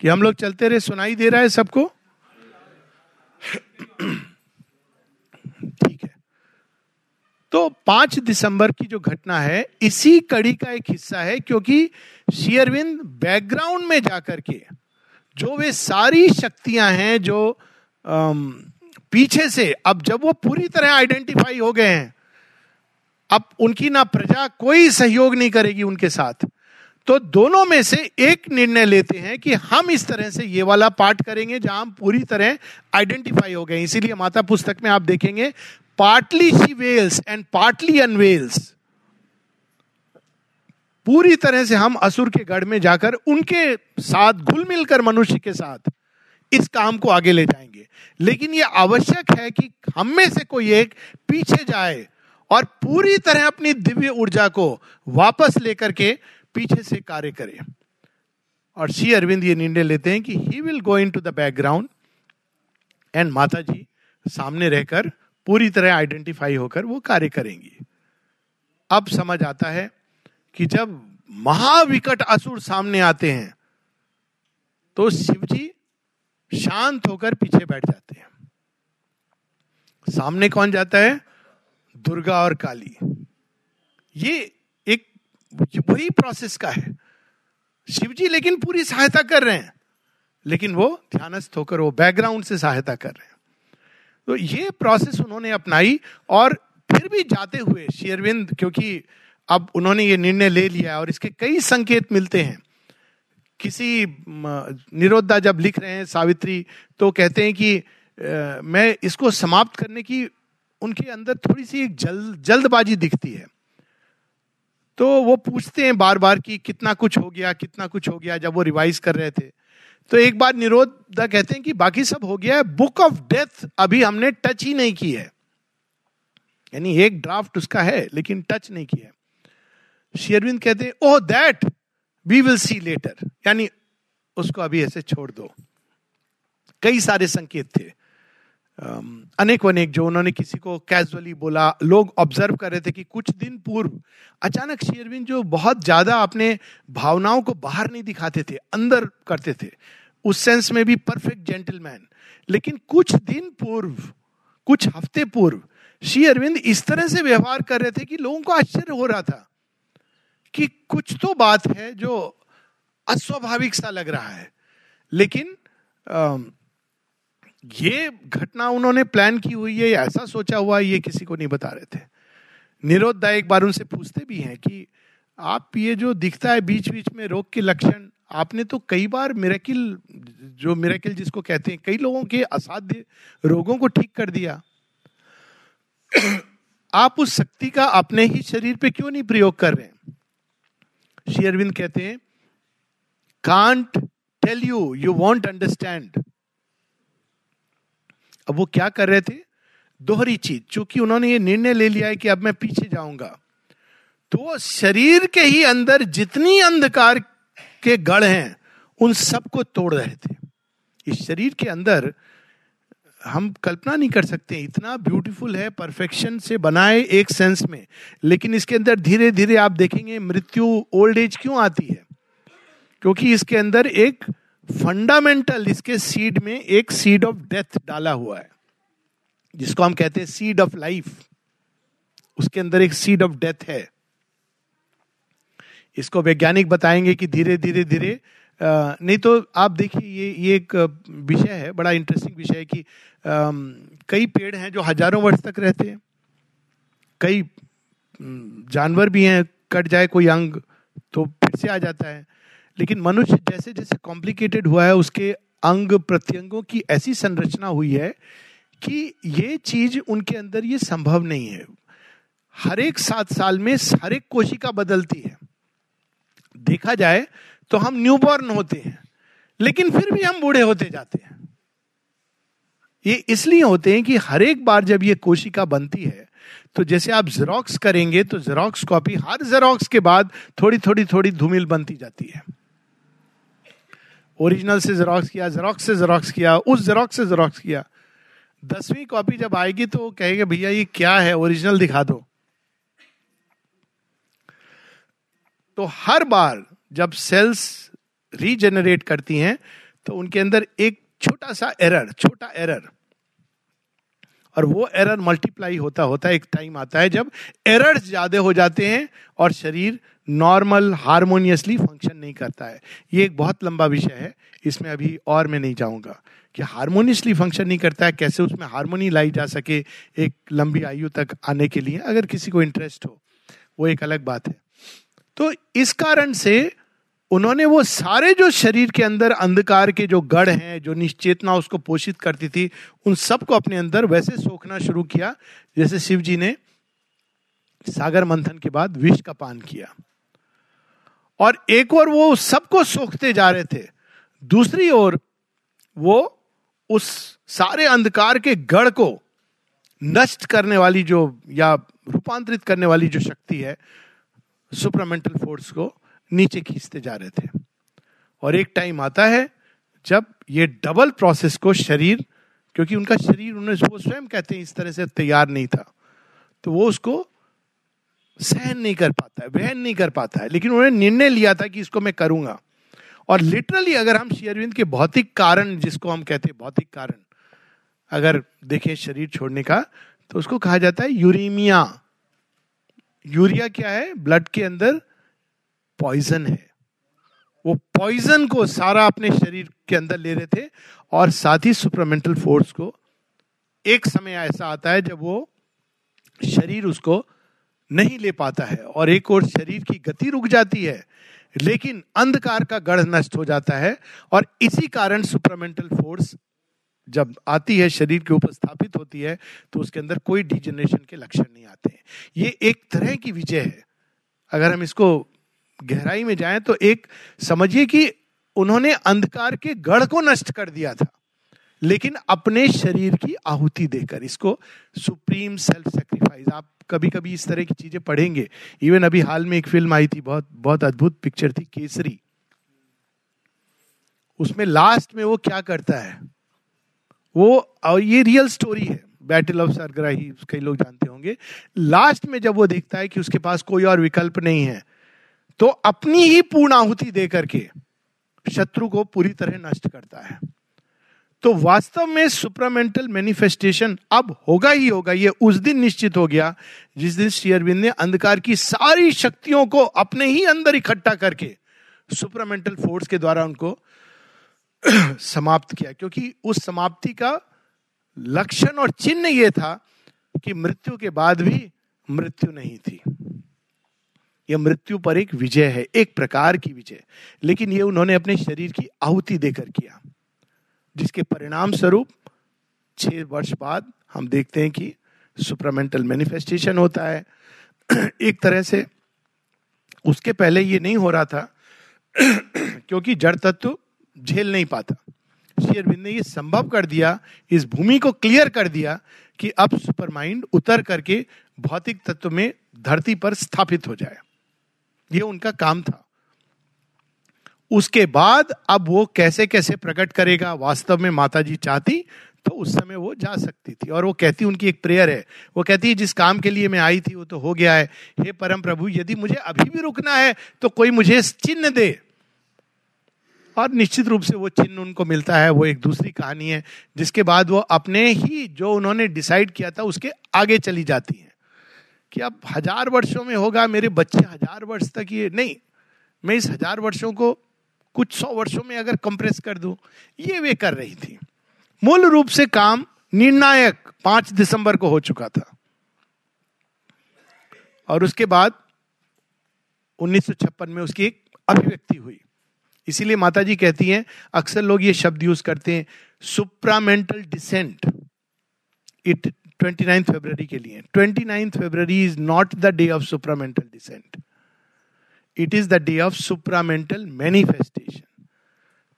कि हम लोग चलते रहे, सुनाई दे रहा है सबको? ठीक है। तो पाँच दिसंबर की जो घटना है इसी कड़ी का एक हिस्सा है क्योंकि शेयरविंद बैकग्राउंड में जाकर के जो वे सारी शक्तियाँ हैं जो आम, पीछे से अब जब वो पूरी तरह आइडेंटिफाई हो गए हैं अब उनकी ना प्रजा कोई सहयोग नहीं करेगी उनके साथ। तो दोनों में से एक निर्णय लेते हैं कि हम इस तरह से ये वाला पार्ट करेंगे जहाँ हम पूरी तरह आइडेंटिफाई हो गए इसीलिए माता पुस्तक में आप देखेंगे partly she veils and partly unveils पूरी तरह से हम असुर के गढ़ में जाकर उनके साथ घुल मिलकर मनुष्य के साथ इस काम को आगे ले जाएँगे। लेकिन यह आवश्यक है कि हम में से कोई एक पीछे जाए और पूरी तरह अपनी दिव्य ऊर्जा को वापस लेकर के पीछे से कार्य करे। और श्री अरविंद ये निर्णय लेते हैं कि he will go into the background and माता जी सामने रहकर पूरी तरह आइडेंटिफाई होकर वो कार्य करेंगी। अब समझ आता है कि जब महाविकट असुर सामने आते हैं तो शिव जी शांत होकर पीछे बैठ जाते हैं। सामने कौन जाता है? दुर्गा और काली। ये एक वही प्रोसेस का है। शिव जी लेकिन पूरी सहायता कर रहे हैं, लेकिन वो ध्यानस्थ होकर, वो बैकग्राउंड से सहायता कर रहे हैं। तो ये प्रोसेस उन्होंने अपनाई और फिर भी जाते हुए शेरविंद क्योंकि अब उन्होंने ये निर्णय ले लिया और इसके कई संकेत मिलते हैं। किसी निरोधा जब लिख रहे हैं सावित्री तो कहते हैं कि आ, मैं इसको समाप्त करने की उनके अंदर थोड़ी सी एक जल्द जल्दबाजी दिखती है। तो वो पूछते हैं बार बार कि कितना कुछ हो गया कितना कुछ हो गया जब वो रिवाइज कर रहे थे। तो एक बार निरोध कहते हैं कि बाकी सब हो गया है, बुक ऑफ़ डेथ अभी हमने टच ही नहीं की है। यानी एक ड्राफ्ट उसका है, लेकिन टच नहीं किया शेरविंद कहते हैं, ओह that we will see later यानी उसको अभी ऐसे छोड़ दो। कई सारे संकेत थे। अनेक अनेक जो उन्होंने किसी को कैजुअली बोला, लोग ऑब्ज़र्व कर रहे थे कि कुछ दिन पूर्व अचानक शेरविन जो बहुत ज़्यादा अपने भावनाओं को बाहर नहीं दिखाते थे, अंदर करते थे, उस सेंस में भी परफेक्ट जेंटलमैन लेकिन कुछ दिन पूर्व, कुछ हफ़्ते पूर्व श्री अरविंद इस तरह से व्यवहार कर रहे थे कि लोगों को आश्चर्य हो रहा था कि कुछ तो बात है जो अस्वाभाविक सा लग रहा है। लेकिन ये घटना उन्होंने प्लान की हुई है ऐसा सोचा हुआ ये किसी को नहीं बता रहे थे। निरोधा एक बार उनसे पूछते भी हैं कि आप ये जो दिखता है बीच बीच में रोग के लक्षण, आपने तो कई बार मेरेकिल जो मेरेकिल जिसको कहते हैं, कई लोगों के असाध्य रोगों को ठीक कर दिया। आप उस शक्ति का अपने ही शरीर पे क्यों नहीं प्रयोग कर रहे हैं? श्री अरविंद कहते हैं can't tell you you won't understand अब वो क्या कर रहे थे? दोहरी चीज़। चूँकि उन्होंने ये निर्णय ले लिया है कि अब मैं पीछे जाऊँगा। तो शरीर के ही अंदर जितनी अंधकार के गढ़ हैं, उन सबको तोड़ रहे थे। इस शरीर के अंदर हम कल्पना नहीं कर सकते, इतना ब्यूटीफुल है परफेक्शन से बनाए एक सेंस में। लेकिन इसके अंदर धीरे धीरे आप देखेंगे, मृत्यु ओल्ड एज क्यों आती है? क्योंकि इसके अंदर एक फंडामेंटल इसके सीड में एक सीड ऑफ़ डेथ डाला हुआ है जिसको हम कहते हैं सीड ऑफ़ लाइफ उसके अंदर एक सीड ऑफ़ डेथ है। इसको वैज्ञानिक बताएँगे कि धीरे धीरे धीरे नहीं तो आप देखिए ये ये एक विषय है बड़ा इंटरेस्टिंग विषय है कि आ, कई पेड़ हैं जो हज़ारों वर्ष तक रहते हैं। कई जानवर भी हैं कट जाए कोई अंग तो फिर से आ जाता है। लेकिन मनुष्य जैसे जैसे कॉम्प्लिकेटेड हुआ है, उसके अंग प्रत्यंगों की ऐसी संरचना हुई है कि ये चीज़ उनके अंदर ये संभव नहीं है। हर एक सात साल में हर एक कोशिका बदलती है। देखा जाए तो हम न्यूबॉर्न होते हैं, लेकिन फिर भी हम बूढ़े होते जाते हैं। ये इसलिए होते हैं कि हर एक बार जब ये कोशिका बनती है तो जैसे आप जेरोक्स करेंगे तो जेरोक्स कॉपी हर जेरोक्स के बाद थोड़ी थोड़ी थोड़ी धूमिल बनती जाती है। ओरिजिनल से जेरोक्स किया जेरोक्स से जेरोक्स किया, उस जेरोक्स से जेरोक्स किया। दसवीं कॉपी जब आएगी तो कहेगा, भैया, ये क्या है? ओरिजिनल दिखा दो। तो हर बार जब सेल्स रीजेनरेट करती हैं तो उनके अंदर एक छोटा सा एरर छोटा एरर और वो एरर मल्टीप्लाई होता होता एक टाइम आता है जब एरर्स ज़्यादा हो जाते हैं और शरीर नॉर्मल हारमोनियसली फ़ंक्शन नहीं करता है। ये एक बहुत लंबा विषय है। इसमें अभी और मैं नहीं जाऊँगा। कि हारमोनियसली फ़ंक्शन नहीं करता है, कैसे उसमें हारमोनी लाई जा सके एक लंबी आयु तक आने के लिए, अगर किसी को इंटरेस्ट हो। वो एक अलग बात है। तो इस कारण से उन्होंने वो सारे जो शरीर के अंदर, अंधकार के जो गढ़ हैं, जो निश्चेतना उसको पोषित करती थी, उन सबको अपने अंदर वैसे सोखना शुरू किया, जैसे शिव जी ने सागर मंथन के बाद विष का पान किया। और एक और वो सबको सोखते जा रहे थे, दूसरी ओर वो उस सारे अंधकार के गढ़ को नष्ट करने वाली जो या रूपांतरित करने वाली जो शक्ति है सुपरामेंटल फोर्स को नीचे खींचते जा रहे थे। और एक टाइम आता है जब ये डबल प्रोसेस को शरीर, क्योंकि उनका शरीर उन्हें वो स्वयं कहते हैं इस तरह से तैयार नहीं था तो वो उसको सहन नहीं कर पाता है, वहन नहीं कर पाता है। लेकिन उन्होंने निर्णय लिया था कि इसको मैं करूँगा। और लिटरली अगर हम शेयरविंद के भौतिक कारण, जिसको हम कहते हैं भौतिक कारण, अगर देखें शरीर छोड़ने का तो उसको कहा जाता है यूरीमिया। यूरिया क्या है? ब्लड के अंदर पॉइजन है। वो पॉइजन को सारा अपने शरीर के अंदर ले रहे थे, और साथ ही सुपरमेंटल फोर्स को, एक समय ऐसा आता है जब वो शरीर उसको नहीं ले पाता है और एक और शरीर की गति रुक जाती है, लेकिन अंधकार का गढ़ नष्ट हो जाता है और इसी कारण सुपरमेंटल फोर्स जब आती है, शरीर के ऊपर स्थापित होती है तो उसके अंदर कोई डिजेनरेशन के लक्षण नहीं आते हैं। ये एक तरह की विजय है। अगर हम इसको गहराई में जाएँ तो एक समझिए कि उन्होंने अंधकार के गढ़ को नष्ट कर दिया था, लेकिन अपने शरीर की आहुति देकर इसको सुप्रीम सेल्फ सेक्रीफाइस आप कभी कभी इस तरह की चीज़ें पढ़ेंगे। इवन अभी हाल में एक फ़िल्म आई थी, बहुत बहुत अद्भुत पिक्चर थी, केसरी। उसमें लास्ट में वो क्या करता है? वो, और ये रियल स्टोरी है। बैटल ऑफ़ सरग्राही कई लोग जानते होंगे। लास्ट में जब वो देखता है कि उसके पास कोई और विकल्प नहीं है तो अपनी ही पूर्ण आहुति दे करके शत्रु को पूरी तरह नष्ट करता है। तो वास्तव में सुपरामेंटल मैनिफेस्टेशन अब होगा ही होगा, ये उस दिन निश्चित हो गया जिस दिन शेयरबिंद ने अंधकार की सारी शक्तियों को अपने ही अंदर इकट्ठा करके सुप्रामेंटल फोर्स के द्वारा उनको समाप्त किया। क्योंकि उस समाप्ति का लक्षण और चिन्ह यह था कि मृत्यु के बाद भी मृत्यु नहीं थी। यह मृत्यु पर एक विजय है, एक प्रकार की विजय। लेकिन यह उन्होंने अपने शरीर की आहुति देकर किया। जिसके परिणाम स्वरूप छह वर्ष बाद हम देखते हैं कि सुपरामेंटल मैनिफेस्टेशन होता है। एक तरह से उसके पहले ये नहीं हो रहा था, क्योंकि जड़ तत्व झेल नहीं पाता। शेयरबिंद ने ये संभव कर दिया, इस भूमि को क्लियर कर दिया कि अब सुपर माइंड उतर करके भौतिक तत्व में धरती पर स्थापित हो जाए। ये उनका काम था। उसके बाद अब वो कैसे कैसे प्रकट करेगा, वास्तव में माता जी चाहती तो उस समय वो जा सकती थी। और वो कहती, उनकी एक प्रेयर है। वो कहती है जिस काम के लिए मैं आई थी, वो तो हो गया है। हे परम प्रभु, यदि मुझे अभी भी रुकना है तो कोई मुझे चिन्ह दे। और निश्चित रूप से वो चिन्ह उनको मिलता है। वो एक दूसरी कहानी है, जिसके बाद वो अपने ही जो उन्होंने डिसाइड किया था, उसके आगे चली जाती है। कि अब हज़ार वर्षों में होगा, मेरे बच्चे हज़ार वर्ष तक ये, नहीं, मैं इस हज़ार वर्षों को कुछ सौ वर्षों में अगर कंप्रेस कर दूँ, ये वे कर रही थी। मूल रूप से काम निर्णायक पाँच दिसंबर को हो चुका था। और उसके बाद 1956 में उसकी एक अभिव्यक्ति हुई। इसीलिए माता जी कहती हैं, अक्सर लोग ये शब्द यूज़ करते हैं supramental descent it twenty February के लिए। Twenty February is not the day of supramental descent it is the day of supramental manifestation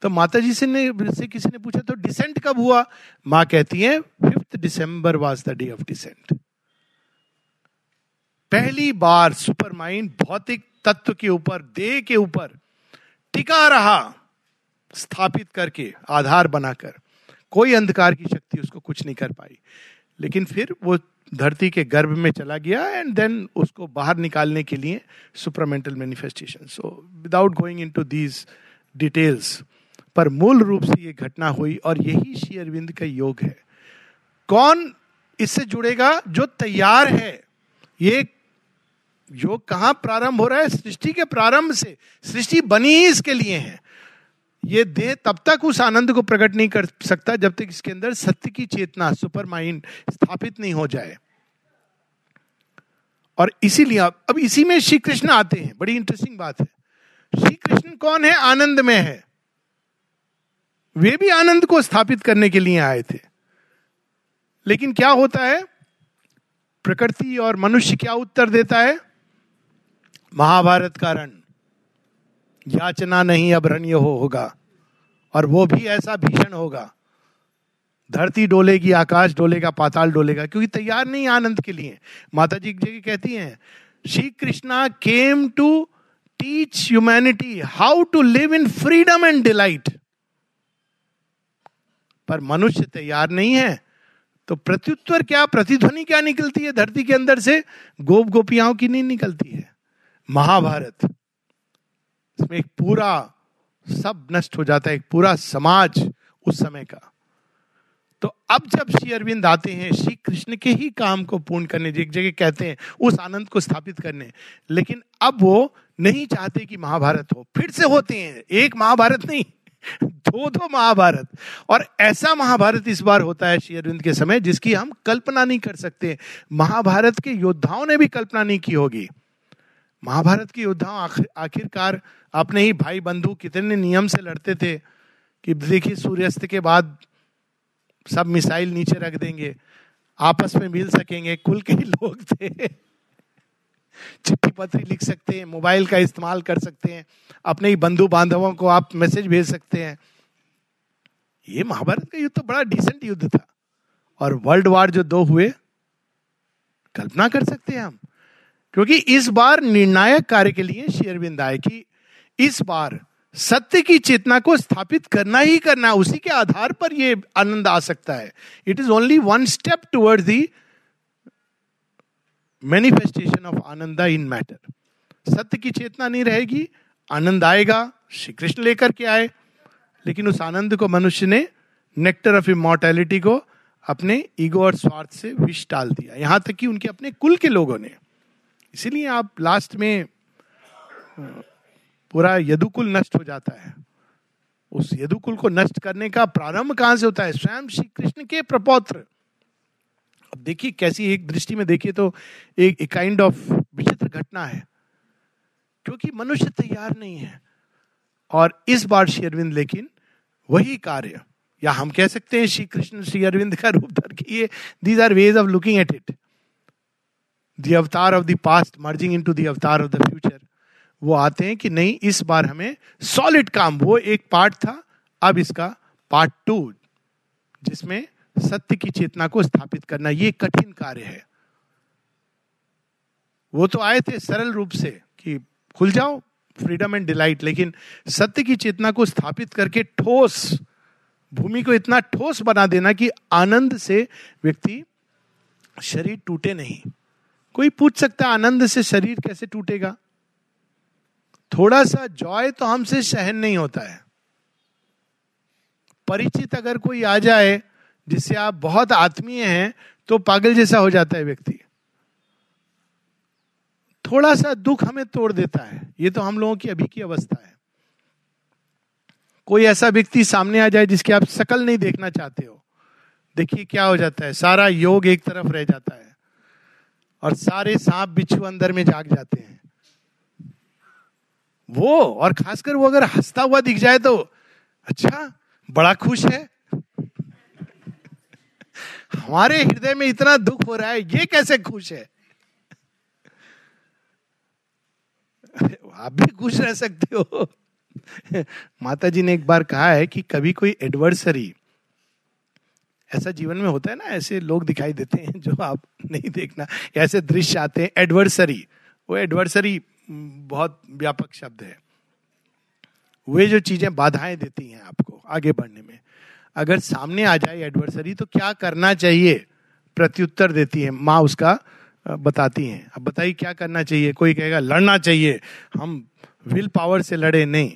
तो माता जी से ने, से किसी ने पूछा तो डिसेंट कब हुआ? माँ कहती है, fifth December was the day of descent पहली बार सुपर माइंड भौतिक तत्व के ऊपर, देह के ऊपर टिका रहा, स्थापित करके, आधार बनाकर। कोई अंधकार की शक्ति उसको कुछ नहीं कर पाई। लेकिन फिर वो धरती के गर्भ में चला गया एंड देन उसको बाहर निकालने के लिए supermental manifestation so without going into these details पर मूल रूप से ये घटना हुई और यही श्री अरविंद का योग है। कौन इससे जुड़ेगा जो तैयार है? ये योग कहाँ प्रारंभ हो रहा है? सृष्टि के प्रारंभ से। सृष्टि बनी ही इसके लिए है। ये देह तब तक उस आनंद को प्रकट नहीं कर सकता जब तक इसके अंदर सत्य की चेतना सुपर माइंड स्थापित नहीं हो जाए। और इसीलिए अब इसी में श्री कृष्ण आते हैं। बड़ी इंटरेस्टिंग बात है। श्री कृष्ण कौन है? आनंद में है। वे भी आनंद को स्थापित करने के लिए आए थे। लेकिन क्या होता है? प्रकृति और मनुष्य क्या उत्तर देता है? महाभारत का रण। याचना नहीं अब रण्य हो होगा। और वो भी ऐसा भीषण होगा। धरती डोलेगी, आकाश डोलेगा, पाताल डोलेगा, क्योंकि तैयार नहीं आनंद के लिए। माता जी जगह कहती हैं, Shri Krishna came to teach humanity how to live in freedom and delight पर मनुष्य तैयार नहीं है तो प्रत्युत्तर क्या, प्रतिध्वनि क्या निकलती है धरती के अंदर से? गोप गोपियाओं की नहीं निकलती है। महाभारत। इसमें एक पूरा सब नष्ट हो जाता है, एक पूरा समाज उस समय का। तो अब जब श्री अरविंद आते हैं, श्री कृष्ण के ही काम को पूर्ण करने, एक जगह कहते हैं, उस आनंद को स्थापित करने, लेकिन अब वो नहीं चाहते कि महाभारत हो, फिर से होते हैं, एक महाभारत नहीं, दो दो महाभारत। और ऐसा महाभारत इस बार होता है श्री अरविंद के समय, जिसकी हम कल्पना नहीं कर सकते। महाभारत के योद्धाओं ने भी कल्पना नहीं की होगी। महाभारत के योद्धा आखिरकार अपने ही भाई बंधु कितने नियम से लड़ते थे कि देखिए सूर्यास्त के बाद सब मिसाइल नीचे रख देंगे, आपस में मिल सकेंगे, कुल के लोग थे। चिट्ठी पत्री लिख सकते हैं, मोबाइल का इस्तेमाल कर सकते हैं, अपने ही बंधु बांधवों को आप मैसेज भेज सकते हैं। ये महाभारत का युद्ध तो बड़ा डिसेंट युद्ध था। और वर्ल्ड वार जो दो हुए, कल्पना कर सकते हैं हम। क्योंकि इस बार निर्णायक कार्य के लिए शेयरबिंद आए कि इस बार सत्य की चेतना को स्थापित करना ही करना, उसी के आधार पर यह आनंद आ सकता है। It is only one step toward the manifestation of Ananda in matter सत्य की चेतना नहीं रहेगी, आनंद आएगा, श्री कृष्ण लेकर के आए। लेकिन उस आनंद को मनुष्य ने नेक्टर ऑफ़ इमोर्टैलिटी को अपने ईगो और स्वार्थ से विष डाल दिया। यहाँ तक कि उनके अपने कुल के लोगों ने। इसीलिए आप लास्ट में पूरा यदुकुल नष्ट हो जाता है। उस यदुकुल को नष्ट करने का प्रारंभ कहाँ से होता है? स्वयं श्री कृष्ण के प्रपौत्र। अब देखिए कैसी एक दृष्टि में देखिए तो एक काइंड ऑफ़ विचित्र घटना है। क्योंकि मनुष्य तैयार नहीं है। और इस बार श्री अरविंद लेकिन वही कार्य, या हम कह सकते हैं श्री कृष्ण श्री अरविंद का रूप धर के these are ways of looking at it the avatar of the past merging into the avatar of the future वो आते हैं कि नहीं, इस बार हमें सॉलिड काम, वो एक पार्ट था, अब इसका पार्ट टू जिसमें सत्य की चेतना को स्थापित करना, ये कठिन कार्य है। वो तो आए थे सरल रूप से कि खुल जाओ फ्रीडम एंड डिलाइट लेकिन सत्य की चेतना को स्थापित करके ठोस, भूमि को इतना ठोस बना देना कि आनंद से व्यक्ति शरीर टूटे नहीं। कोई पूछ सकता आनंद से शरीर कैसे टूटेगा? थोड़ा सा जॉय तो हमसे सहन नहीं होता है। परिचित अगर कोई आ जाए, जिससे आप बहुत आत्मीय हैं तो पागल जैसा हो जाता है व्यक्ति। थोड़ा सा दुख हमें तोड़ देता है। ये तो हम लोगों की अभी की अवस्था है। कोई ऐसा व्यक्ति सामने आ जाए, जिसकी आप शकल नहीं देखना चाहते हो। देखिए क्या हो जाता है। सारा योग एक तरफ़ रह जाता है। और सारे सांप बिच्छू अंदर में जाग जाते हैं। वो, और खासकर वो अगर हंसता हुआ दिख जाए तो अच्छा बड़ा खुश है। हमारे हृदय में इतना दुख हो रहा है, ये कैसे खुश है? आप भी खुश रह सकते हो। माता जी ने एक बार कहा है कि कभी कोई एडवर्सरी ऐसा जीवन में होता है ना, ऐसे लोग दिखाई देते हैं जो आप नहीं देखना। ऐसे दृश्य आते हैं, एडवर्सरी। वो एडवर्सरी बहुत व्यापक शब्द है। वे जो चीज़ें बाधाएँ देती हैं आपको आगे बढ़ने में। अगर सामने आ जाए एडवर्सरी तो क्या करना चाहिए? प्रत्युत्तर देती है। माँ उसका बताती हैं। अब बताइए क्या करना चाहिए? कोई कहेगा, लड़ना चाहिए। हम विल पावर से लड़े नहीं।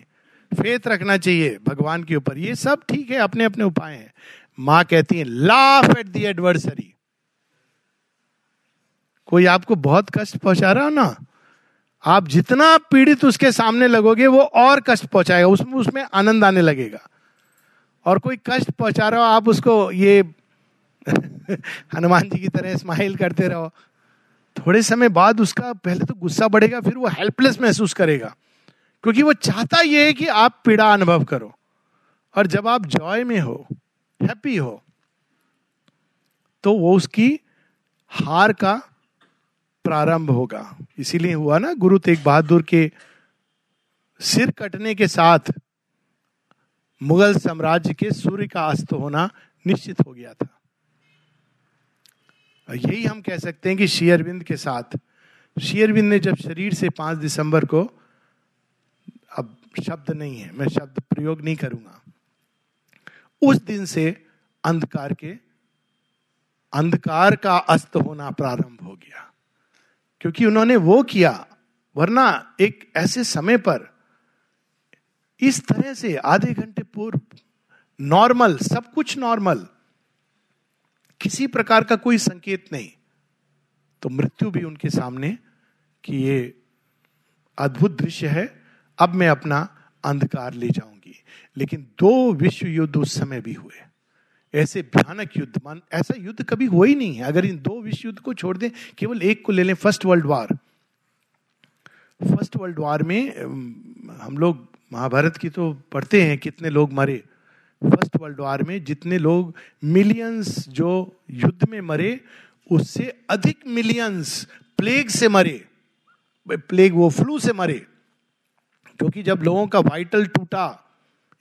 फेथ रखना चाहिए भगवान के ऊपर। ये सब ठीक है अपने अपने उपाय हैं। माँ कहती है लाफ एट दी एडवर्सरी कोई आपको बहुत कष्ट पहुँचा रहा हो ना? आप जितना पीड़ित उसके सामने लगोगे, वो और कष्ट पहुंचाएगा उसमें उसमें आनंद आने लगेगा। और कोई कष्ट पहुँचा रहा हो, आप उसको ये हनुमान जी की तरह स्माइल करते रहो। थोड़े समय बाद उसका, पहले तो गुस्सा बढ़ेगा, फिर वो हेल्पलेस महसूस करेगा। क्योंकि वो चाहता ये है कि आप पीड़ा अनुभव करो। और जब आप जॉय में हो हैप्पी हो तो वो उसकी हार का प्रारंभ होगा। इसीलिए हुआ ना, गुरु तेग बहादुर के सिर कटने के साथ मुगल साम्राज्य के सूर्य का अस्त होना निश्चित हो गया था। यही हम कह सकते हैं कि शेयरविंद के साथ शेयरविंद ने जब शरीर से पाँच दिसंबर को, अब शब्द नहीं है, मैं शब्द प्रयोग नहीं करूँगा। उस दिन से अंधकार के, अंधकार का अस्त होना प्रारंभ हो गया। क्योंकि उन्होंने वो किया, वरना एक ऐसे समय पर इस तरह से आधे घंटे पूर्व, नॉर्मल, सब कुछ नॉर्मल, किसी प्रकार का कोई संकेत नहीं। तो मृत्यु भी उनके सामने कि ये अद्भुत दृश्य है, अब मैं अपना अंधकार ले जाऊँगी लेकिन दो विश्व युद्ध उस समय भी हुए। ऐसे भयानक युद्ध, मान, ऐसा युद्ध कभी हुआ ही नहीं है। अगर इन दो विश्व युद्ध को छोड़ दें, केवल एक को ले लें, first world war. First world war में हम लोग महाभारत की तो पढ़ते हैं कितने लोग मरे। फ़र्स्ट वर्ल्ड वार में जितने लोग मिलियंस जो युद्ध में मरे, उससे अधिक मिलियंस प्लेग से मरे। प्लेग वो फ्लू से मरे। क्योंकि जब लोगों का वाइटल टूटा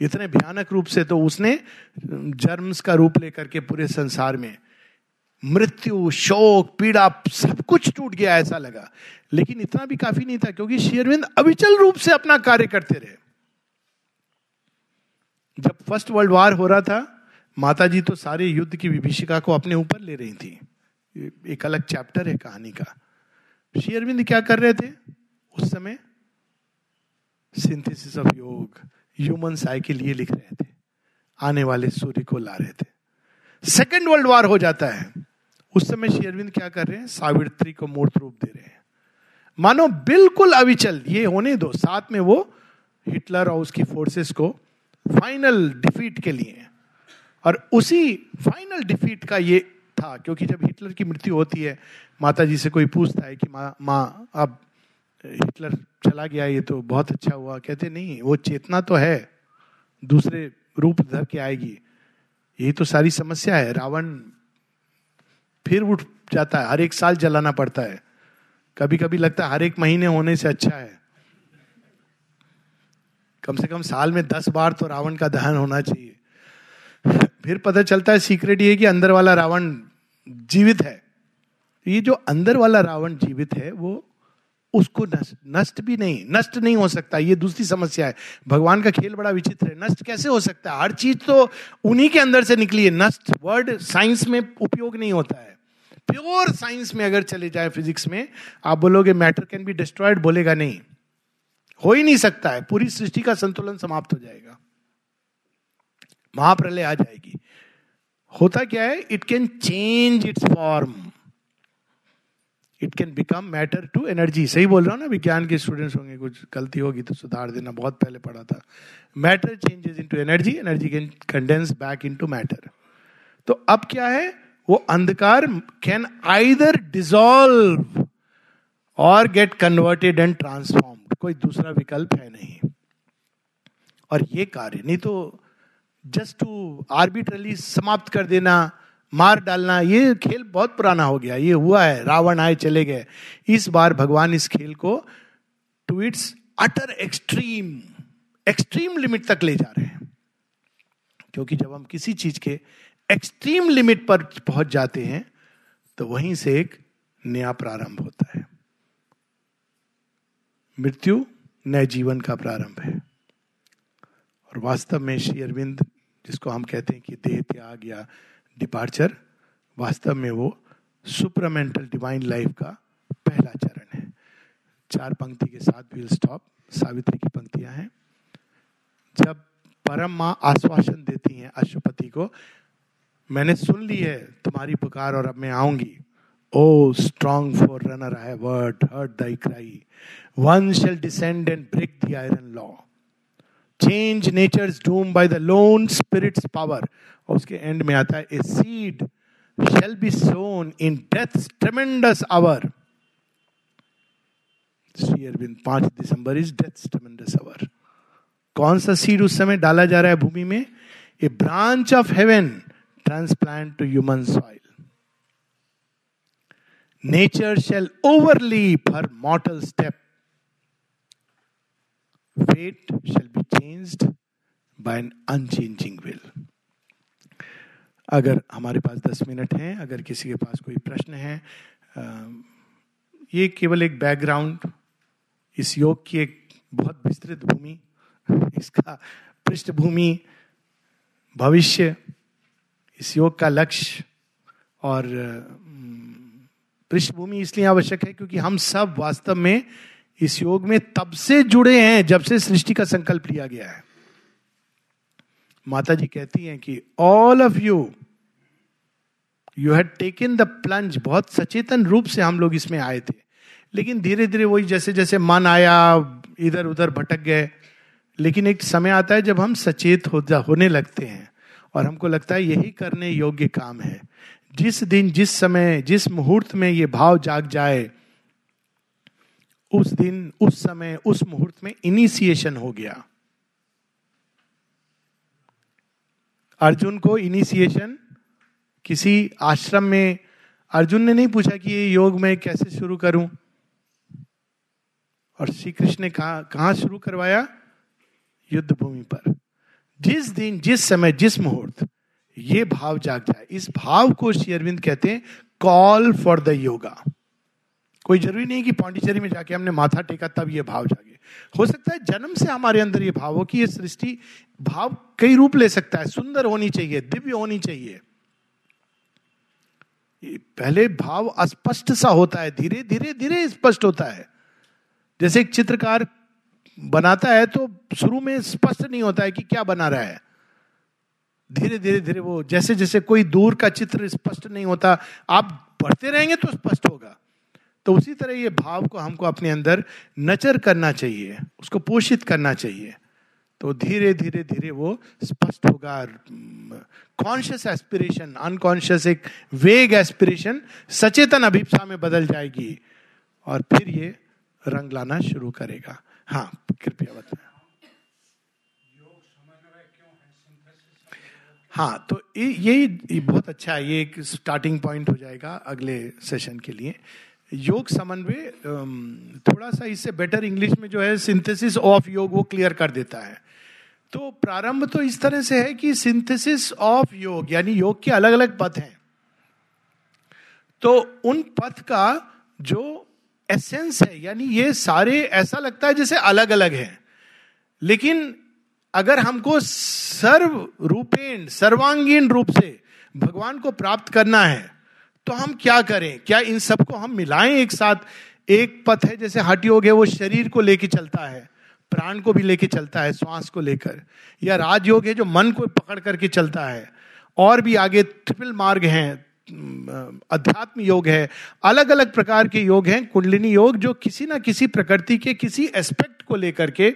इतने भयानक रूप से तो उसने जर्म्स का रूप लेकर के पूरे संसार में मृत्यु, शोक, पीड़ा सब कुछ टूट गया ऐसा लगा। लेकिन इतना भी काफ़ी नहीं था क्योंकि शेरविंद अविचल रूप से अपना कार्य करते रहे। जब फ़र्स्ट वर्ल्ड वार हो रहा था माता जी तो सारे युद्ध की विभीषिका को अपने ऊपर ले रही थी। एक अलग चैप्टर है कहानी का। श्री अरविंद क्या कर रहे थे? उस समय synthesis of Yoga. Human cycle ये लिख रहे थे। आने वाले सूर्य को ला रहे थे। सेकेंड वर्ल्ड वार हो जाता है। उस समय शेरविंद क्या कर रहे हैं? सावित्री को मूर्त रूप दे रहे हैं। मानो बिल्कुल अविचल, ये होने दो। साथ में वो हिटलर और उसकी फोर्सेस को फाइनल डिफीट के लिए और उसी फाइनल डिफीट का ये था, क्योंकि जब हिटलर की मृत्यु होती है माता जी से कोई पूछता है कि माँ माँ, अब हिटलर चला गया, ये तो बहुत अच्छा हुआ। कहते, नहीं, वो चेतना तो है, दूसरे रूप धर के आएगी। यही तो सारी समस्या है। रावण फिर उठ जाता है, हर एक साल जलाना पड़ता है। कभी कभी लगता है हर एक महीने होने से अच्छा है। कम से कम साल में दस बार तो रावण का दहन होना चाहिए। फिर पता चलता है, सीक्रेट ये कि अंदर वाला रावण जीवित है। ये जो अंदर वाला रावण जीवित है, वो उसको नष्ट भी नहीं, नष्ट नहीं हो सकता, ये दूसरी समस्या है। भगवान का खेल बड़ा विचित्र है, नष्ट कैसे हो सकता है? हर चीज़ तो उन्हीं के अंदर से निकली है। नष्ट वर्ड साइंस में उपयोग नहीं होता है। प्योर साइंस में अगर चले जाए फिजिक्स में, आप बोलोगे मैटर कैन बी डिस्ट्रॉयड बोलेगा नहीं। हो ही नहीं सकता है, पूरी सृष्टि का संतुलन समाप्त हो जाएगा। महाप्रलय आ जाएगी। होता क्या है? It can change its form it can become matter to energy सही बोल रहा हूँ ना? विज्ञान के स्टूडेंट्स होंगे, कुछ गलती होगी तो सुधार देना। बहुत पहले पढ़ा था। Matter changes into energy energy can condense back into matter तो अब क्या है? वो अंधकार कैन आइदर डिजॉल्व और गेट कन्वर्टेड एंड ट्रांसफॉर्म कोई दूसरा विकल्प है नहीं। और ये कार्य, नहीं तो जस्ट टू आर्बिट्रली समाप्त कर देना मार डालना, ये खेल बहुत पुराना हो गया, ये हुआ है, रावण आए, चले गए। इस बार भगवान इस खेल को to its utter extreme extreme limit तक ले जा रहे हैं। क्योंकि जब हम किसी चीज़ के एक्सट्रीम लिमिट पर पहुँच जाते हैं तो वहीं से एक नया प्रारंभ होता है। मृत्यु नए जीवन का प्रारंभ है। और वास्तव में श्री अरविंद, जिसको हम कहते हैं कि देह त्याग या डिपार्चर वास्तव में वो सुपरमेंटल डिवाइन लाइफ का पहला चरण है। चार पंक्ति के साथ विल स्टॉप सावित्री की पंक्तियाँ हैं। जब परम माँ आश्वासन देती हैं अशुपति को, मैंने सुन ली है तुम्हारी पुकार और अब मैं आऊँगी। O strong forerunner I word heard thy cry one shall descend and break the iron law change nature doom by the lone spirit's power और उसके एंड में आता है a seed shall be sown in death tremendous hour Shri Aurobindo पाँच दिसंबर is death tremendous hour कौन सा seed उस समय डाला जा रहा है भूमि में? A branch of heaven transplant to human soil nature shall overleap her mortal step wait shall be changed by an unchanging will अगर हमारे पास दस मिनट हैं, अगर किसी के पास कोई प्रश्न है ये केवल एक बैकग्राउंड इस योग की एक बहुत विस्तृत भूमि, इसका पृष्ठभूमि, भविष्य, इस योग का लक्ष्य और पृष्ठभूमि इसलिए आवश्यक है क्योंकि हम सब वास्तव में इस योग में तब से जुड़े हैं जब से सृष्टि का संकल्प लिया गया है। माता जी कहती हैं कि all of you you had taken the plunge बहुत सचेतन रूप से हम लोग इसमें आए थे। लेकिन धीरे धीरे वही जैसे जैसे मन आया इधर उधर भटक गए। लेकिन एक समय आता है जब हम सचेत हो होने लगते हैं और हमको लगता है यही करने योग्य काम है। जिस दिन, जिस समय, जिस मुहूर्त में ये भाव जाग जाए उस दिन, उस समय, उस मुहूर्त में इनिशिएशन हो गया। अर्जुन को इनिशिएशन किसी आश्रम में, अर्जुन ने नहीं पूछा कि ये योग मैं कैसे शुरू करूँ? और श्री कृष्ण ने कहा कहा शुरू करवाया? युद्ध भूमि पर। जिस दिन, जिस समय, जिस मुहूर्त, ये भाव जाग जाए। इस भाव को श्री अरविंद कहते हैं कॉल फॉर द योगा कोई ज़रूरी नहीं कि पांडिचेरी में जाके हमने माथा टेका, तब ये भाव जागे। हो सकता है जन्म से हमारे अंदर ये भाव हो कि ये सृष्टि भाव कई रूप ले सकता है। सुंदर होनी चाहिए, दिव्य होनी चाहिए। पहले भाव अस्पष्ट सा होता है, धीरे धीरे धीरे स्पष्ट होता है। जैसे एक चित्रकार बनाता है तो शुरू में स्पष्ट नहीं होता है कि क्या बना रहा है। धीरे धीरे धीरे वो जैसे जैसे कोई दूर का चित्र स्पष्ट नहीं होता, आप पढ़ते रहेंगे तो स्पष्ट होगा। तो उसी तरह ये भाव को हमको अपने अंदर नचर करना चाहिए, उसको पोषित करना चाहिए। तो धीरे धीरे धीरे वो स्पष्ट होगा। कॉन्शियस एस्पिरेशन अनकॉन्शियस एक वेग एस्पिरेशन सचेतन अभिप्सा में बदल जाएगी और फिर ये रंग लाना शुरू करेगा। हाँ कृपया बताएँ। हाँ तो ये ये बहुत अच्छा है। ये एक स्टार्टिंग पॉइंट हो जाएगा अगले सेशन के लिए। योग समन्वय थोड़ा सा इससे बेटर इंग्लिश में जो है सिंथेसिस ऑफ़ योग वो क्लियर कर देता है। तो प्रारंभ तो इस तरह से है कि सिंथेसिस ऑफ़ योग, यानी योग के अलग अलग पथ हैं। तो उन पथ का जो एसेंस है, यानी ये सारे ऐसा लगता है जैसे अलग अलग है। लेकिन अगर हमको सर्व रूपेण सर्वांगीण रूप से भगवान को प्राप्त करना है तो हम क्या करें? क्या इन सबको हम मिलाएँ एक साथ? एक पथ है जैसे हट योग है वो शरीर को लेके चलता है, प्राण को भी लेके चलता है, श्वास को लेकर, या राजयोग है जो मन को पकड़ करके चलता है। और भी आगे ट्रिपल मार्ग हैं अध्यात्म योग है अलग अलग प्रकार के योग हैं, कुंडलिनी योग जो किसी ना किसी प्रकृति के किसी एस्पेक्ट को लेकर के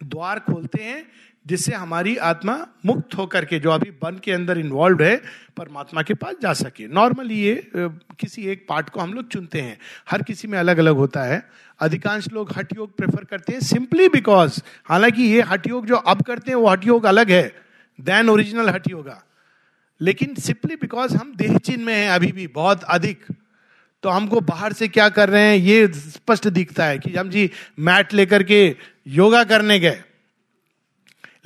द्वार खोलते हैं जिससे हमारी आत्मा मुक्त होकर के, जो अभी बन के अंदर इन्वॉल्व है, परमात्मा के पास जा सके। नॉर्मली ये किसी एक पार्ट को हम लोग चुनते हैं। हर किसी में अलग अलग होता है। अधिकांश लोग हट योग प्रेफर करते हैं सिंपली बिकॉज़ हालाँकि ये हट योग जो अब करते हैं, वो हट योग अलग है। देन ओरिजिनल हट योगा। लेकिन सिंपली बिकॉज़ हम देह चिन्ह में हैं अभी भी, बहुत अधिक तो हमको बाहर से क्या कर रहे हैं, ये स्पष्ट दिखता है कि हम जी मैट लेकर के योगा करने गए।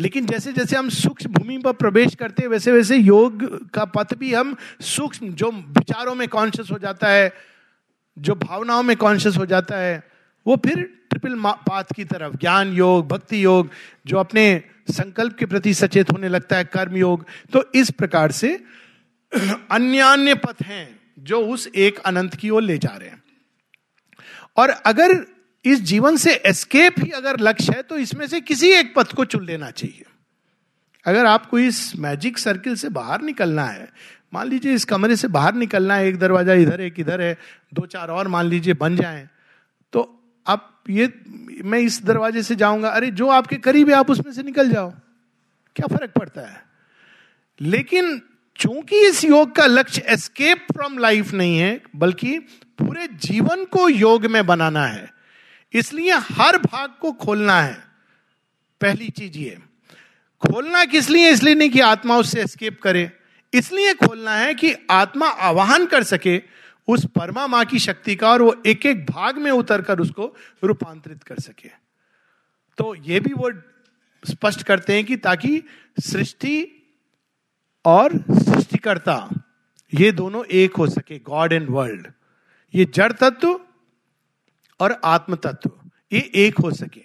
लेकिन जैसे जैसे हम सूक्ष्म भूमि पर प्रवेश करते हैं, वैसे वैसे योग का पथ भी हम सूक्ष्म, जो विचारों में कॉन्शियस हो जाता है, जो भावनाओं में कॉन्शियस हो जाता है, वो फिर ट्रिपल पाथ की तरफ़, ज्ञान योग, भक्ति योग, जो अपने संकल्प के प्रति सचेत होने लगता है, कर्म योग तो इस प्रकार से अन्य पथ हैं, जो उस एक अनंत की ओर ले जा रहे हैं। और अगर इस जीवन से एस्केप ही अगर लक्ष्य है तो इसमें से किसी एक पथ को चुन लेना चाहिए। अगर आपको इस मैजिक सर्किल से बाहर निकलना है, मान लीजिए इस कमरे से बाहर निकलना है, एक दरवाज़ा इधर, एक इधर है, दो चार और मान लीजिए बन जाए तो आप ये, मैं इस दरवाजे से जाऊँगा, अरे जो आपके करीब है, आप उसमें से निकल जाओ। क्या फ़र्क पड़ता है? लेकिन चूँकि इस योग का लक्ष्य एस्केप फ्रॉम लाइफ नहीं है, बल्कि पूरे जीवन को योग में बनाना है इसलिए हर भाग को खोलना है। पहली चीज़ ये, खोलना किस लिए? इसलिए नहीं कि आत्मा उससे एस्केप करे। इसलिए खोलना है कि आत्मा आवाहन कर सके उस परमा माँ की शक्ति का और वो एक एक भाग में उतर कर उसको रूपांतरित कर सके। तो ये भी वो स्पष्ट करते हैं कि ताकि सृष्टि और सृष्टिकर्ता, ये दोनों एक हो सके गॉड एंड वर्ल्ड ये जड़ तत्व और आत्म तत्व ये एक हो सके।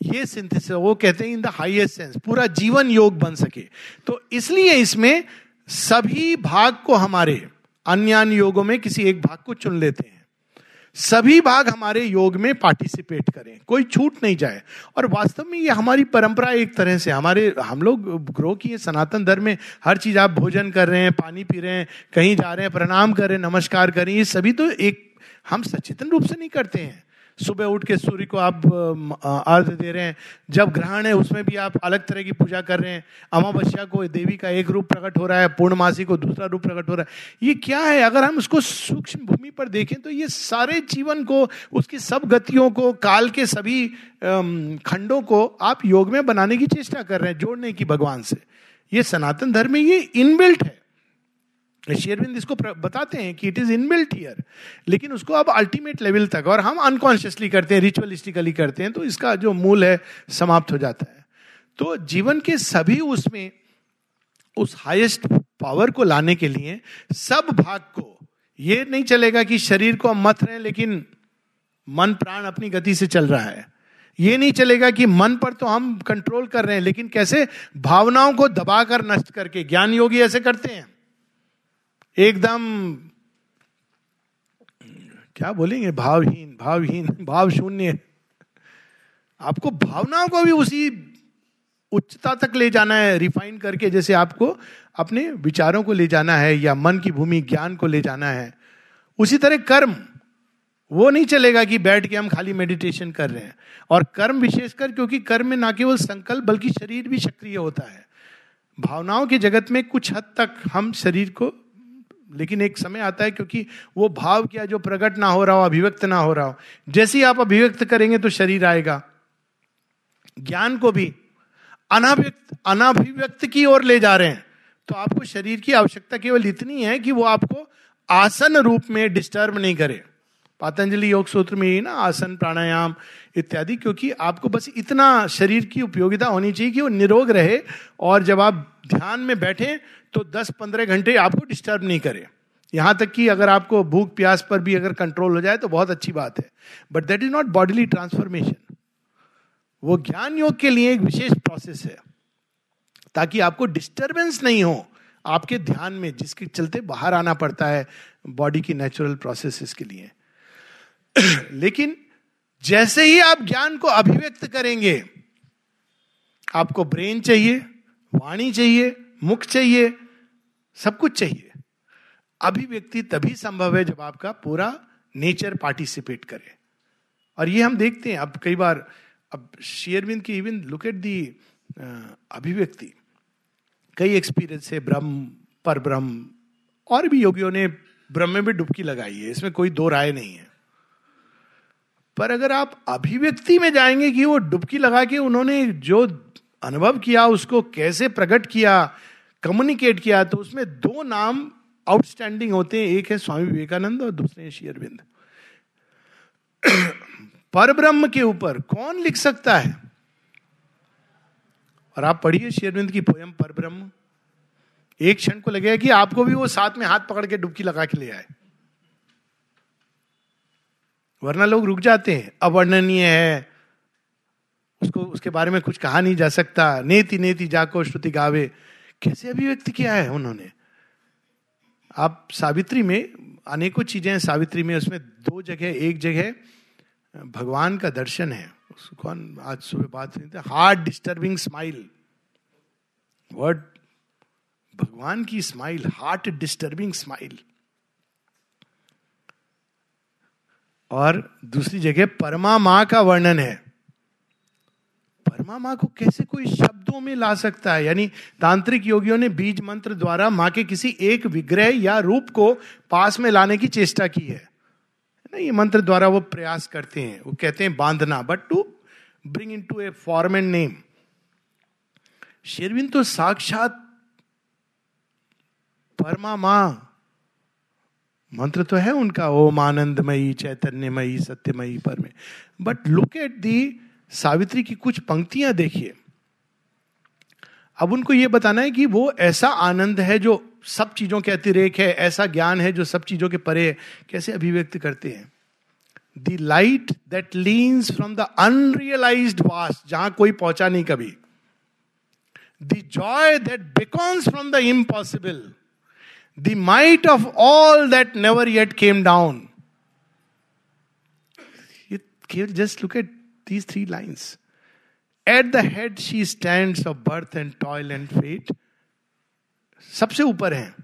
ये सिंथेसिस वो कहते हैं इन द हाईएस्ट सेंस पूरा जीवन योग बन सके। तो इसलिए इसमें सभी भाग को हमारे अन्य अन्य योगों में किसी एक भाग को चुन लेते हैं। सभी भाग हमारे योग में पार्टिसिपेट करें, कोई छूट नहीं जाए। और वास्तव में ये हमारी परंपरा एक तरह से, हमारे, हम लोग ग्रो किए सनातन धर्म में, हर चीज़ आप भोजन कर रहे हैं, पानी पी रहे हैं, कहीं जा रहे हैं, प्रणाम कर रहे हैं, नमस्कार करें ये सभी तो एक हम सचेतन रूप से नहीं करते हैं। सुबह उठ के सूर्य को आप अर्घ दे रहे हैं। जब ग्रहण है, उसमें भी आप अलग तरह की पूजा कर रहे हैं। अमावस्या को देवी का एक रूप प्रकट हो रहा है, पूर्णमासी को दूसरा रूप प्रकट हो रहा है। ये क्या है? अगर हम उसको सूक्ष्म भूमि पर देखें तो ये सारे जीवन को, उसकी सब गतियों को, काल के सभी खंडों को आप योग में बनाने की चेष्टा कर रहे हैं, जोड़ने की भगवान से। ये सनातन धर्म ये इनबिल्ट है। शेयरविंद इसको बताते हैं कि इट इज़ इनबिल्ट हियर लेकिन उसको अब अल्टीमेट लेवल तक, और हम अनकॉन्शियसली करते हैं रिचुअलिस्टिकली करते हैं तो इसका जो मूल है, समाप्त हो जाता है। तो जीवन के सभी उसमें, उस हाईएस्ट पावर को लाने के लिए, सब भाग को, ये नहीं चलेगा कि शरीर को हम मत रहे, लेकिन मन, प्राण अपनी गति से चल रहा है। ये नहीं चलेगा कि मन पर तो हम कंट्रोल कर रहे हैं, लेकिन कैसे? भावनाओं को दबाकर नष्ट करके ज्ञान योगी ऐसे करते हैं। एकदम, क्या बोलेंगे, भावहीन भावहीन, भाव शून्य। आपको भावनाओं को भी उसी उच्चता तक ले जाना है, रिफाइन करके जैसे आपको अपने विचारों को ले जाना है या मन की भूमि, ज्ञान को ले जाना है। उसी तरह कर्म, वो नहीं चलेगा कि बैठ के हम खाली मेडिटेशन कर रहे हैं। और कर्म विशेषकर क्योंकि कर्म में ना केवल संकल्प, बल्कि शरीर भी सक्रिय होता है। भावनाओं के जगत में कुछ हद तक हम शरीर को लेकिन एक समय आता है क्योंकि वो भाव क्या, जो प्रकट ना हो रहा हो, अभिव्यक्त ना हो रहा हो। जैसे ही आप अभिव्यक्त करेंगे तो शरीर आएगा। ज्ञान को भी अनाभिव्यक्त अनाभिव्यक्त की ओर ले जा रहे हैं। तो आपको शरीर की आवश्यकता केवल इतनी है कि वो आपको आसन रूप में डिस्टर्ब नहीं करे। पातंजलि योग सूत्र में ही ना, आसन प्राणायाम इत्यादि, क्योंकि आपको बस इतना शरीर की उपयोगिता होनी चाहिए कि वो निरोग रहे और जब आप ध्यान में बैठे तो 10-15 घंटे आपको डिस्टर्ब नहीं करे। यहाँ तक कि अगर आपको भूख, प्यास पर भी अगर कंट्रोल हो जाए तो बहुत अच्छी बात है। But that is not bodily transformation वो ज्ञान योग के लिए एक विशेष प्रोसेस है, ताकि आपको डिस्टर्बेंस नहीं हो आपके ध्यान में, जिसके चलते बाहर आना पड़ता है। बॉडी की नेचुरल प्रोसेस के लिए। लेकिन जैसे ही आप ज्ञान को अभिव्यक्त करेंगे, आपको ब्रेन चाहिए, वाणी चाहिए, मुख चाहिए, सब कुछ चाहिए। अभिव्यक्ति तभी संभव है जब आपका पूरा नेचर पार्टिसिपेट करे। और ये हम देखते हैं, अब कई बार, अब शेयरविंद की इवन लुक एट दी अभिव्यक्ति। कई एक्सपीरियंस है, ब्रह्म पर ब्रह्म और भी योगियों ने ब्रह्म में भी डुबकी लगाई है, इसमें कोई दो राय नहीं है। पर अगर आप अभिव्यक्ति में जाएँगे कि वो डुबकी लगा के उन्होंने जो अनुभव किया, उसको कैसे प्रकट किया कम्युनिकेट किया तो उसमें दो नाम आउटस्टैंडिंग होते हैं। एक है स्वामी विवेकानंद और दूसरे हैं शेयरविंद पर ब्रह्म के ऊपर कौन लिख सकता है? और आप पढ़िए शेरविंद की पोयम पर ब्रह्म एक क्षण को लगेगा कि आपको भी वो साथ में हाथ पकड़ के डुबकी लगा के ले आए। वरना लोग रुक जाते हैं। अवर्णनीय है। उसको, उसके बारे में कुछ कहा नहीं जा सकता। नेति नेति जाको श्रुति गावे। कैसे अभिव्यक्त किया है उन्होंने? आप सावित्री में, अनेकों चीज़ें हैं सावित्री में। उसमें दो जगह, एक जगह भगवान का दर्शन है। कौन, आज सुबह बात नहीं था। Heart disturbing smile. वर्ड, भगवान की स्माइल, हार्ट डिस्टर्बिंग स्माइल। और दूसरी जगह परमा माँ का वर्णन है। परमा माँ को कैसे कोई शब्दों में ला सकता है? यानी तांत्रिक योगियों ने बीज मंत्र द्वारा माँ के किसी एक विग्रह या रूप को पास में लाने की चेष्टा की है। ना ये मंत्र द्वारा वो प्रयास करते हैं। वो कहते हैं बांधना but to bring into a form and name Sherwin तो साक्षात परमा माँ मंत्र तो है उनका, ओम आनंदमयी, चैतन्यमयी, सत्यमयी पर में but look at the Savitri की कुछ पंक्तियाँ देखिए। अब उनको यह बताना है कि वो ऐसा आनंद है जो सब चीज़ों के अतिरेक है, ऐसा ज्ञान है जो सब चीज़ों के परे कैसे अभिव्यक्त करते हैं? The light that leans from the unrealised vast जहाँ कोई पहुँचा नहीं कभी। The joy that beckons from the impossible the might of all that never yet came down just look at these three lines. At the head, she stands of birth and toil and fate. सबसे ऊपर है।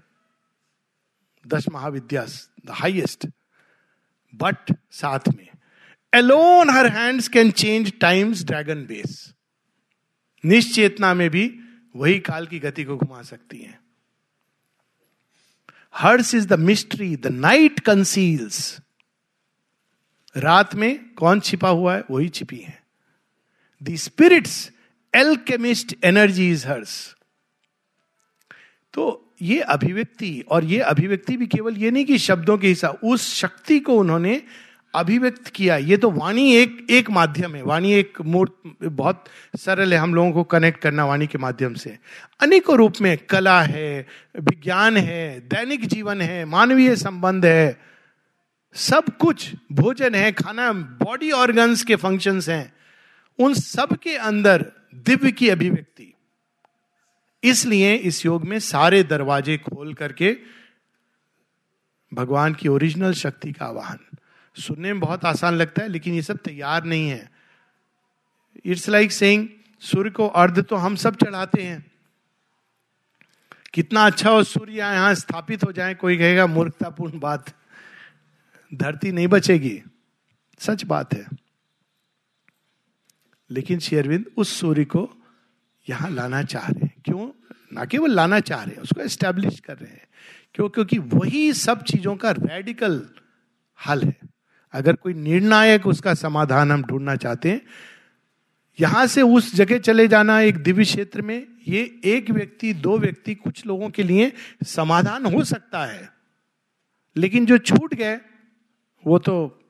दस महाविद्या the highest but साथ में alone her hands can change time's dragon base निश्चेतना में भी वही काल की गति को घुमा सकती हैं। Hers is the mystery, the night conceals. रात में कौन छिपा हुआ है? वही छिपी है। The spirit's alchemist energy is hers तो ये अभिव्यक्ति, और ये अभिव्यक्ति भी केवल ये नहीं कि शब्दों के हिसाब, उस शक्ति को उन्होंने अभिव्यक्त किया। ये तो वाणी एक एक माध्यम है। वाणी एक मूर्त, बहुत सरल है। हम लोगों को कनेक्ट करना वाणी के माध्यम से। अनेकों रूप में कला है, विज्ञान है, दैनिक जीवन है, मानवीय संबंध है। सब कुछ भोजन है, खाना बॉडी ऑर्गन्स के फ़ंक्शंस हैं। उन सब के अंदर दिव्य की अभिव्यक्ति। इसलिए इस योग में सारे दरवाजे खोल करके भगवान की ओरिजिनल शक्ति का आवाहन। सुनने में बहुत आसान लगता है, लेकिन ये सब तैयार नहीं है। इट्स लाइक सेइंग सूर्य को अर्ध तो हम सब चढ़ाते हैं। कितना अच्छा हो सूर्य यहाँ स्थापित हो जाए, कोई कहेगा, मूर्खतापूर्ण बात, धरती नहीं बचेगी। सच बात है। लेकिन शेरविंद उस सूर्य को यहाँ लाना चाह रहे हैं। क्यों? ना केवल लाना चाह रहे हैं, उसको एस्टेब्लिश कर रहे हैं। क्यों? क्योंकि वही सब चीज़ों का रेडिकल हल है। अगर कोई निर्णायक उसका समाधान हम ढूंढना चाहते हैं, यहाँ से उस जगह चले जाना एक दिव्य क्षेत्र में, ये एक व्यक्ति, दो व्यक्ति कुछ लोगों के लिए समाधान हो सकता है। लेकिन जो छूट गए, वो तो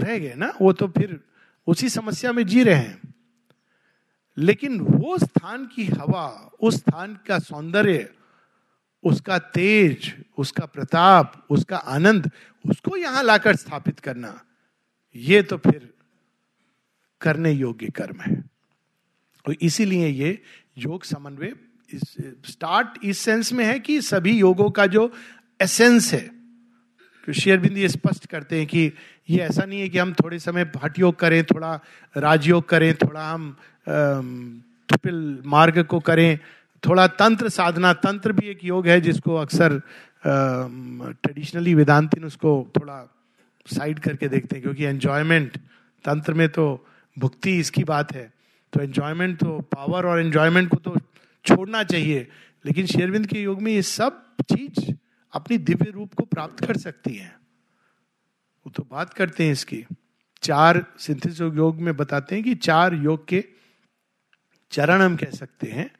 रह गए ना, वो तो फिर उसी समस्या में जी रहे हैं। लेकिन वो स्थान की हवा, उस स्थान का सौंदर्य उसका तेज, उसका प्रताप, उसका आनंद, उसको यहाँ लाकर स्थापित करना, ये तो फिर करने योग्य कर्म है। और इसीलिए ये योग समन्वय स्टार्ट इस सेंस में है कि सभी योगों का जो एसेंस है तो शेयरबिंद ये स्पष्ट करते हैं कि ये ऐसा नहीं है कि हम थोड़े समय हट योग करें, थोड़ा राजयोग करें, थोड़ा हम ट्रिपल मार्ग को करें थोड़ा तंत्र, साधना तंत्र भी एक योग है जिसको अक्सर ट्रेडिशनली वेदांतिन उसको थोड़ा साइड करके देखते हैं, क्योंकि एंजॉयमेंट तंत्र में तो भुक्ति इसकी बात है। तो एंजॉयमेंट तो पावर और एंजॉयमेंट को तो छोड़ना चाहिए, लेकिन शेरविंद के योग में ये सब चीज़ अपनी दिव्य रूप को प्राप्त कर सकती है। वो तो बात करते हैं इसकी। चार सिंथिस योग में बताते हैं कि चार योग के चरण हम कह सकते हैं।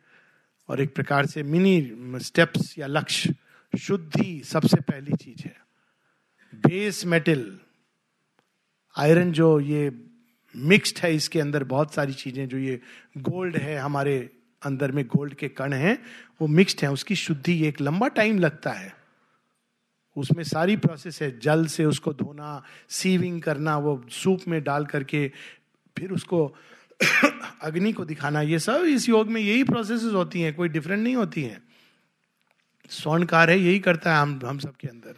और एक प्रकार से मिनी स्टेप्स या लक्ष्य, शुद्धि सबसे पहली चीज़ है। बेस मेटल आयरन जो ये मिक्स्ड है, इसके अंदर बहुत सारी चीज़ें, जो ये गोल्ड है, हमारे अंदर में गोल्ड के कण हैं, वो मिक्स्ड है, उसकी शुद्धि एक लंबा टाइम लगता है। उसमें सारी प्रोसेस है, जल से उसको धोना सीविंग करना, वो सूप में डाल करके, फिर उसको अग्नि को दिखाना, ये सब इस योग में यही प्रोसेस होती हैं, कोई डिफरेंट नहीं होती हैं। स्वर्णकार है, यही करता है हम हम सबके अंदर।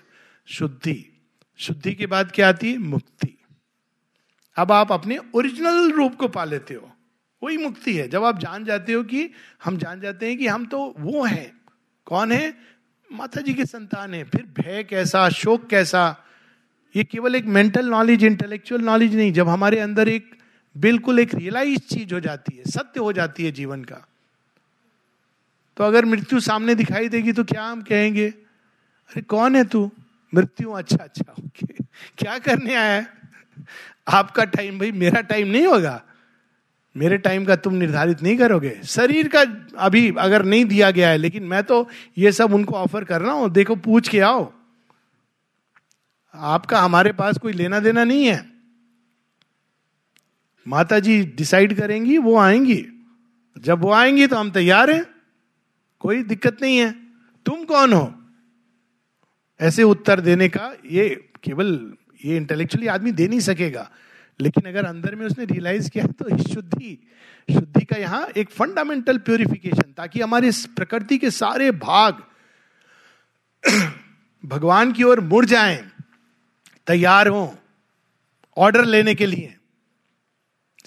शुद्धि। शुद्धि के बाद क्या आती है? मुक्ति। अब आप अपने ओरिजिनल रूप को पा लेते हो। वही मुक्ति है। जब आप जान जाते हो कि, हम जान जाते हैं कि हम तो वो हैं। कौन है? माता जी के संतान है। फिर भय कैसा, शोक कैसा? ये केवल एक मेंटल नॉलेज इंटेलेक्चुअल नॉलेज नहीं। जब हमारे अंदर एक बिल्कुल एक रियलाइज़ चीज़ हो जाती है, सत्य हो जाती है जीवन का। तो अगर मृत्यु सामने दिखाई देगी तो क्या हम कहेंगे, अरे, कौन है तू? मृत्यु? अच्छा अच्छा ओके। क्या करने आया है? आपका टाइम भाई, मेरा टाइम नहीं होगा। मेरे टाइम का तुम निर्धारित नहीं करोगे। शरीर का अभी अगर नहीं दिया गया है, लेकिन मैं तो ये सब उनको ऑफ़र कर रहा हूँ। देखो, पूछ के आओ। आपका, हमारे पास कोई लेना देना नहीं है। माता जी डिसाइड करेंगी, वो आएँगी। जब वो आएँगी तो हम तैयार हैं, कोई दिक्कत नहीं है। तुम कौन हो? ऐसे उत्तर देने का ये केवल ये इंटेलेक्चुअली आदमी दे नहीं सकेगा। लेकिन अगर अंदर में उसने रियलाइज़ किया तो शुद्धि शुद्धि का यहाँ एक फंडामेंटल प्योरिफिकेशन ताकि हमारे प्रकृति के सारे भाग भगवान की ओर मुड़ जाएँ, तैयार हो ऑर्डर लेने के लिए।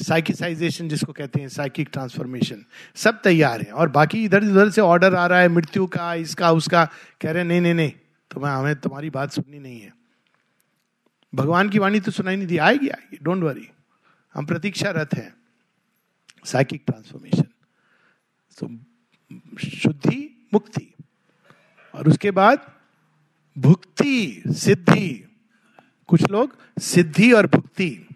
साइकिसाइजेशन जिसको कहते हैं साइकिक ट्रांसफॉर्मेशन सब तैयार है। और बाकी इधर उधर से ऑर्डर आ रहा है, मृत्यु का, इसका, उसका। कह रहे नहीं नहीं नहीं, तुम्हें, हमें तुम्हारी बात सुननी नहीं है। भगवान की वाणी तो सुनाई नहीं दी। आएगी आएगी डोंट वरी हम प्रतीक्षारत हैं। साइकिक ट्रांसफॉर्मेशन तो शुद्धि, मुक्ति। और उसके बाद भुक्ति, सिद्धि। कुछ लोग सिद्धि और भुक्ति।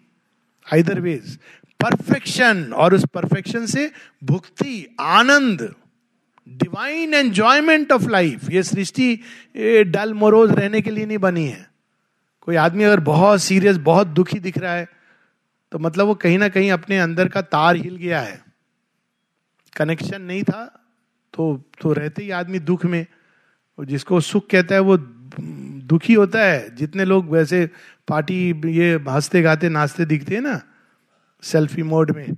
आइदर वेज परफेक्शन और उस परफेक्शन से भुक्ति, आनंद डिवाइन एंजॉयमेंट ऑफ़ लाइफ ये सृष्टि डल मोरोज रहने के लिए नहीं बनी है। कोई आदमी अगर बहुत सीरियस बहुत दुखी दिख रहा है तो मतलब वो कहीं ना कहीं अपने अंदर का तार हिल गया है। कनेक्शन नहीं था तो तो रहते ही आदमी दुख में। जिसको सुख कहता है, वो दुखी होता है। जितने लोग वैसे पार्टी, ये हँसते गाते नाचते दिखते हैं ना सेल्फी मोड में।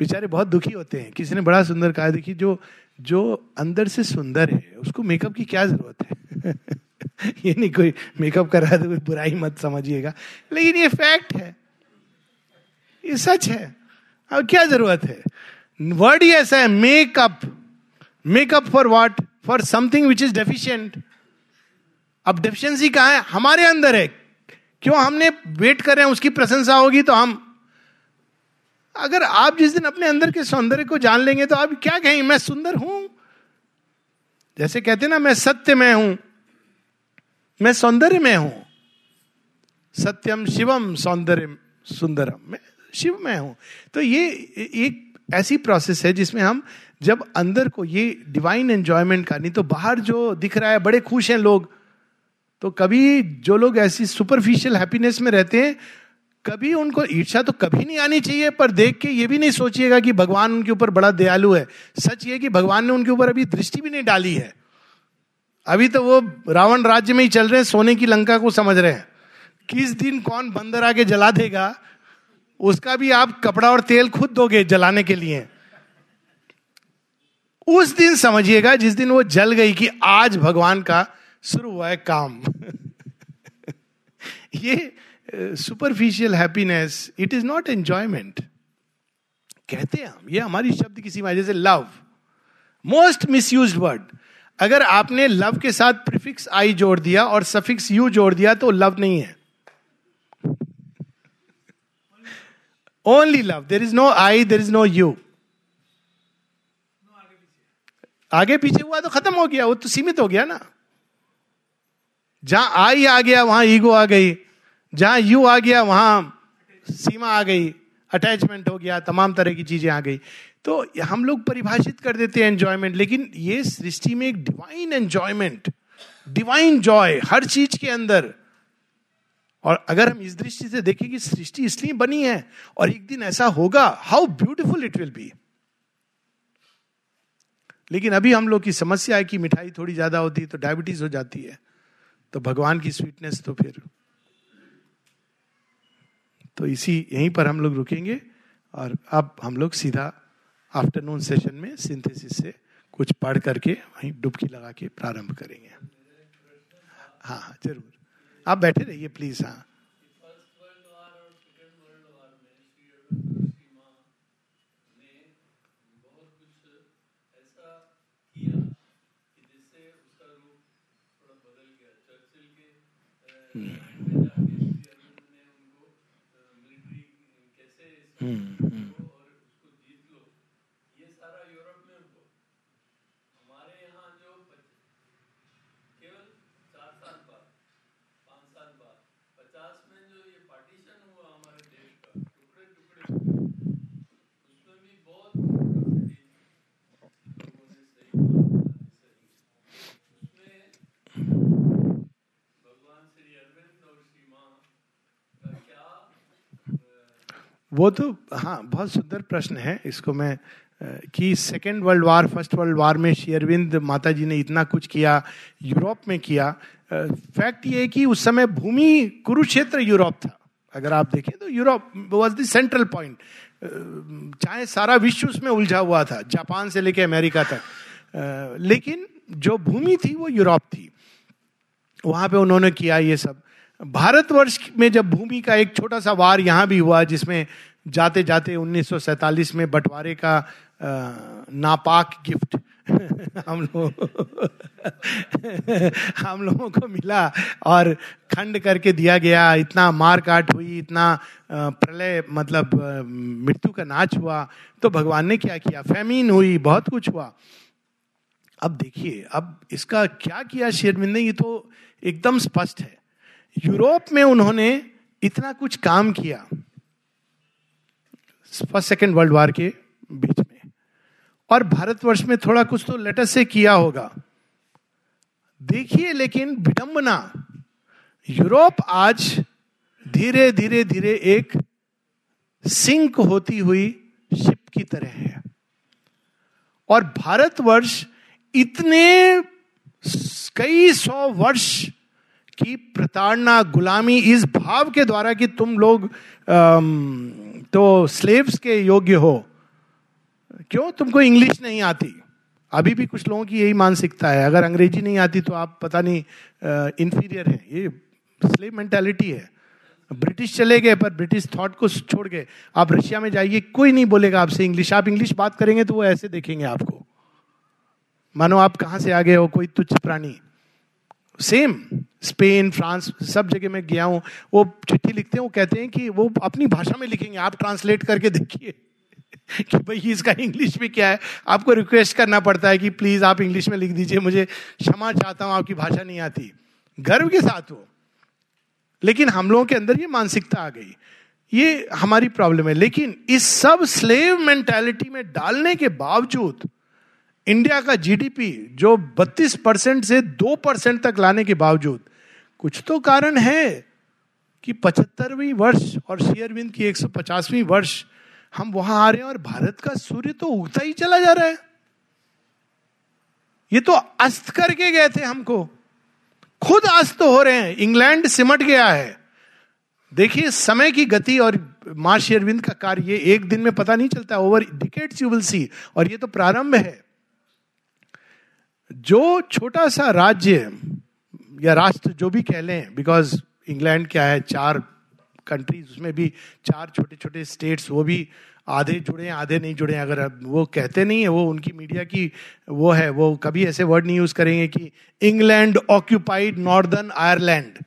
बेचारे बहुत दुखी होते हैं। किसी ने बड़ा सुंदर कहा, देखिए, जो जो अंदर से सुंदर है, उसको मेकअप की क्या ज़रूरत है? ये नहीं, कोई मेकअप कर तो बुराई मत समझिएगा। लेकिन ये फैक्ट है। ये सच है। अब क्या ज़रूरत है? वर्ड ही ऐसा है make up make up for what for something which is deficient अब डेफिशिएंसी कहा है? हमारे अंदर है। क्यों हमने वेट कर उसकी प्रशंसा होगी तो हम अगर आप जिस दिन अपने अंदर के सौंदर्य को जान लेंगे तो आप क्या कहेंगे? मैं सुंदर हूँ। जैसे कहते ना, मैं सत्य में हूँ। मैं सौंदर्य में हूँ। सत्यम शिवम सौंदर्य सुंदरम। मैं शिव में हूँ। तो ये एक ऐसी प्रोसेस है जिसमें हम जब अंदर को ये डिवाइन एंजॉयमेंट का नहीं तो बाहर जो दिख रहा है, बड़े खुश हैं लोग तो कभी जो लोग ऐसी सुपरफिशियल हैप्पीनेस में रहते हैं, कभी उनको ईर्षा तो कभी नहीं आनी चाहिए, पर देख के ये भी नहीं सोचिएगा कि भगवान उनके ऊपर बड़ा दयालु है। सच ये कि भगवान ने उनके ऊपर अभी दृष्टि भी नहीं डाली है। अभी तो वो रावण राज्य में ही चल रहे हैं, सोने की लंका को समझ रहे हैं। किस दिन कौन बंदर आके जला देगा, उसका भी आप कपड़ा और तेल खुद दोगे जलाने के लिए। उस दिन समझिएगा, जिस दिन वो जल गई कि आज भगवान का शुरू हुआ है काम। ये superficial happiness it is not enjoyment कहते हैं हम, ये हमारी शब्द किसी वजह से love most misuse word अगर आपने लव के साथ प्रिफिक्स आई जोड़ दिया और सफिक्स यू जोड़ दिया तो लव नहीं है। Only love there is no I there is no you आगे पीछे हुआ तो खत्म हो गया, वो तो सीमित हो गया ना। जहाँ आई आ गया, वहाँ ईगो आ गई। जहाँ यू आ गया, वहाँ सीमा आ गई। अटैचमेंट हो गया, तमाम तरह की चीज़ें आ गई। तो हम लोग परिभाषित कर देते हैं एंजॉयमेंट लेकिन ये सृष्टि में एक डिवाइन एंजॉयमेंट डिवाइन जॉय हर चीज़ के अंदर। और अगर हम इस दृष्टि से देखें कि सृष्टि इसलिए बनी है, और एक दिन ऐसा होगा how beautiful it will be लेकिन अभी हम लोग की समस्या है कि मिठाई थोड़ी ज़्यादा होती है तो डायबिटीज़ हो जाती है। तो भगवान की स्वीटनेस तो फिर। तो इसी, यहीं पर हम लोग रुकेंगे और अब हम लोग सीधा आफ्टरनून सेशन में सिंथेसिस से कुछ पढ़ करके वहीं डुबकी लगा के प्रारंभ करेंगे। हाँ हाँ ज़रूर। आप बैठे रहिए प्लीज़ हाँ। Mm-hmm. वो तो हाँ बहुत सुंदर प्रश्न है। इसको मैं कि second world war first world war में शेयरविंद माता जी ने इतना कुछ किया, यूरोप में किया फैक्ट ये है कि उस समय भूमि कुरुक्षेत्र यूरोप था। अगर आप देखें तो Europe was the central point चाहे सारा विश्व उसमें उलझा हुआ था, जापान से लेके अमेरिका तक। लेकिन जो भूमि थी वो यूरोप थी। वहाँ पे उन्होंने किया ये सब। भारतवर्ष में जब भूमि का एक छोटा सा वार यहाँ भी हुआ, जिसमें जाते जाते 1947 में बंटवारे का नापाक गिफ्ट हम लोग, हम लोगों को मिला और खंड करके दिया गया। इतना मार काट हुई, इतना प्रलय मतलब मृत्यु का नाच हुआ। तो भगवान ने क्या किया? फैमीन हुई, बहुत कुछ हुआ। अब देखिए, अब इसका क्या किया शेरविंद ने? ये तो एकदम स्पष्ट है। यूरोप में उन्होंने इतना कुछ काम किया, फ़र्स्ट, सेकेंड वर्ल्ड वार के बीच में। और भारतवर्ष में थोड़ा कुछ तो लेटर से किया होगा। देखिए, लेकिन विडंबना, यूरोप आज धीरे धीरे धीरे एक सिंक होती हुई शिप की तरह है। और भारतवर्ष इतने, कई सौ वर्ष की प्रताड़ना गुलामी इस भाव के द्वारा कि तुम लोग तो स्लेव्स के योग्य हो। क्यों? तुमको इंग्लिश नहीं आती। अभी भी कुछ लोगों की यही मानसिकता है। अगर अंग्रेज़ी नहीं आती तो आप पता नहीं इंफीरियर है। ये स्लेव मेंटेलिटी है। ब्रिटिश चले गए, पर ब्रिटिश थॉट को छोड़ गए। आप रशिया में जाइए, कोई नहीं बोलेगा आपसे इंग्लिश आप इंग्लिश बात करेंगे तो वो ऐसे देखेंगे आपको। मानो आप कहाँ से आ गए हो, कोई तुच्छ प्राणी। सेम स्पेन फ्रांस सब जगह में गया हूँ। वो चिट्ठी लिखते हैं, वो कहते हैं कि वो अपनी भाषा में लिखेंगे। आप ट्रांसलेट करके देखिए कि भाई इसका इंग्लिश में क्या है। आपको रिक्वेस्ट करना पड़ता है कि प्लीज़ आप इंग्लिश में लिख दीजिए। मुझे क्षमा चाहता हूँ, आपकी भाषा नहीं आती। गर्व के साथ हो। लेकिन हम लोगों के अंदर ये मानसिकता आ गई। ये हमारी प्रॉब्लम है। लेकिन इस सब स्लेव मेंटेलिटी में डालने के बावजूद इंडिया का जीडीपी जो 32 परसेंट से 2 परसेंट तक लाने के बावजूद, कुछ तो कारण है कि पचहत्तरवीं वर्ष और शेयरविंद की 150वीं वर्ष, हम वहाँ आ रहे हैं और भारत का सूर्य तो उगता ही चला जा रहा है। ये तो अस्त करके गए थे हमको। खुद अस्त हो रहे हैं। इंग्लैंड सिमट गया है। देखिए, समय की गति और माँ शेरविंद का कार्य एक दिन में पता नहीं चलता। Over decades you will see और ये तो प्रारंभ है। जो छोटा सा राज्य या राष्ट्र जो भी कह लें बिकॉज़ इंग्लैंड क्या है, चार कंट्रीज़ उसमें भी चार छोटे छोटे स्टेट्स वो भी आधे जुड़े हैं, आधे नहीं जुड़े हैं। अगर वो कहते नहीं है, वो उनकी मीडिया की वो है, वो कभी ऐसे वर्ड नहीं यूज़ करेंगे कि इंग्लैंड ऑक्यूपाइड नॉर्दर्न आयरलैंड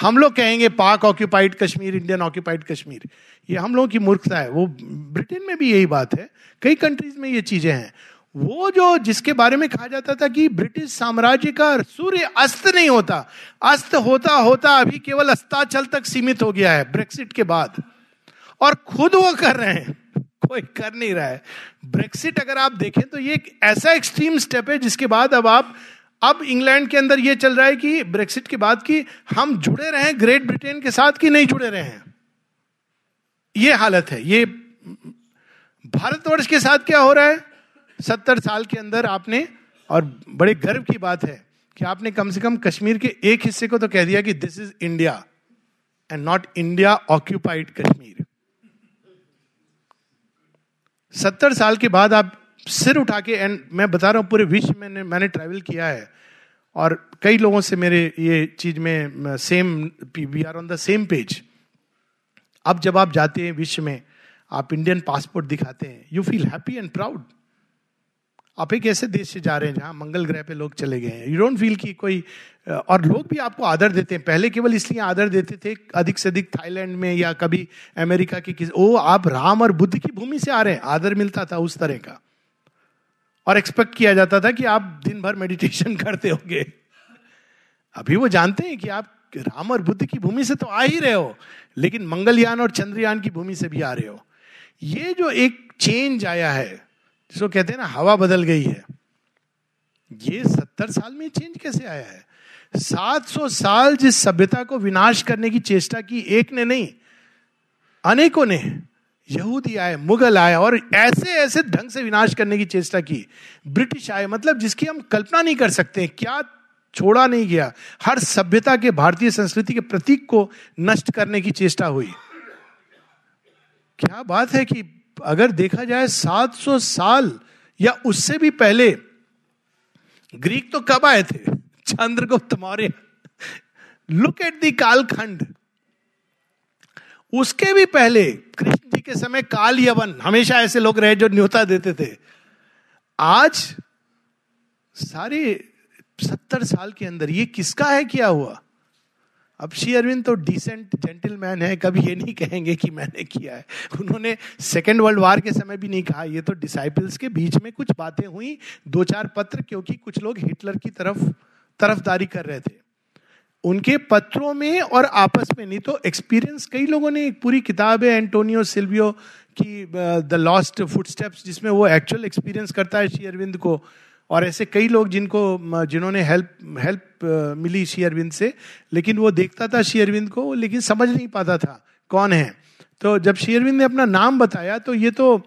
हम लोग कहेंगे Pak occupied Kashmir Indian occupied Kashmir ये हम लोगों की मूर्खता है। वो ब्रिटेन में भी यही बात है। कई कंट्रीज़ में ये चीज़ें हैं। वो जो जिसके बारे में कहा जाता था कि ब्रिटिश साम्राज्य का सूर्य अस्त नहीं होता, अस्त होता होता अभी केवल अस्ताचल तक सीमित हो गया है, ब्रेक्सिट के बाद। और खुद वो कर रहे हैं, कोई कर नहीं रहा है। ब्रेक्सिट अगर आप देखें तो ये एक ऐसा एक्सट्रीम स्टेप है, जिसके बाद अब आप, अब इंग्लैंड के अंदर ये चल रहा है कि ब्रेक्सिट के बाद कि हम जुड़े रहे ग्रेट ब्रिटेन के साथ कि नहीं जुड़े रहे। ये हालत है। ये भारतवर्ष के साथ क्या हो रहा है? सत्तर साल के अंदर आपने, और बड़े गर्व की बात है कि आपने कम से कम कश्मीर के एक हिस्से को तो कह दिया कि this is India and not India occupied Kashmir. सत्तर साल के बाद आप सिर उठा के एंड मैं बता रहा हूँ, पूरे विश्व में मैंने ट्रैवल किया है, और कई लोगों से मेरे ये चीज़ में same we are on the same page अब जब आप जाते हैं विश्व में, आप इंडियन पासपोर्ट दिखाते हैं you feel happy and proud आप एक ऐसे देश से जा रहे हैं जहाँ मंगल ग्रह पे लोग चले गए हैं। यू डोंट फील कि कोई और लोग भी आपको आदर देते हैं। पहले केवल इसलिए आदर देते थे अधिक से अधिक थाईलैंड में या कभी अमेरिका की किसी, ओ, आप राम और बुद्ध की भूमि से आ रहे हैं। आदर मिलता था उस तरह का। और एक्सपेक्ट किया जाता था कि आप दिन भर मेडिटेशन करते होंगे। अभी वो जानते हैं कि आप राम और बुद्ध की भूमि से तो आ ही रहे हो, लेकिन मंगलयान और चंद्रयान की भूमि से भी आ रहे हो। ये जो एक चेंज आया है जिसको कहते हैं ना, हवा बदल गई है। ये सत्तर साल में चेंज कैसे आया है? सात सौ साल जिस सभ्यता को विनाश करने की चेष्टा की, एक ने नहीं, अनेकों ने यहूदी आए, मुगल आए, और ऐसे ऐसे ढंग से विनाश करने की चेष्टा की। ब्रिटिश आए मतलब जिसकी हम कल्पना नहीं कर सकते, क्या छोड़ा नहीं गया। हर सभ्यता के, भारतीय संस्कृति के प्रतीक को नष्ट करने की चेष्टा हुई। क्या बात है कि अगर देखा जाए 700 साल या उससे भी पहले, ग्रीक तो कब आए थे? Chandragupta Maurya. Look at the कालखंड। उसके भी पहले, कृष्ण जी के समय काल यवन, हमेशा ऐसे लोग रहे जो न्योता देते थे। आज, सारे सत्तर साल के अंदर ये किसका है, क्या हुआ? अब श्री अरविंद तो डिसेंट जेंटलमैन है, कभी ये नहीं कहेंगे कि मैंने किया है। उन्होंने सेकेंड वर्ल्ड वार के समय भी नहीं कहा, ये तो डिसाइपल्स के बीच में कुछ बातें हुई, दो चार पत्र, क्योंकि कुछ लोग हिटलर की तरफ़, तरफदारी कर रहे थे। उनके पत्रों में और आपस में नहीं तो एक्सपीरियंस कई लोगों ने, एक पूरी किताब है एंटोनियो सिल्वियो की द लॉस्ट फुटस्टेप्स जिसमें वो एक्चुअल एक्सपीरियंस करता है श्री अरविंद को। और ऐसे कई लोग जिनको जिन्होंने हेल्प हेल्प मिली श्री अरविंद से, लेकिन वो देखता था श्री अरविंद को, लेकिन समझ नहीं पाता था कौन है। तो जब श्री अरविंद ने अपना नाम बताया तो ये तो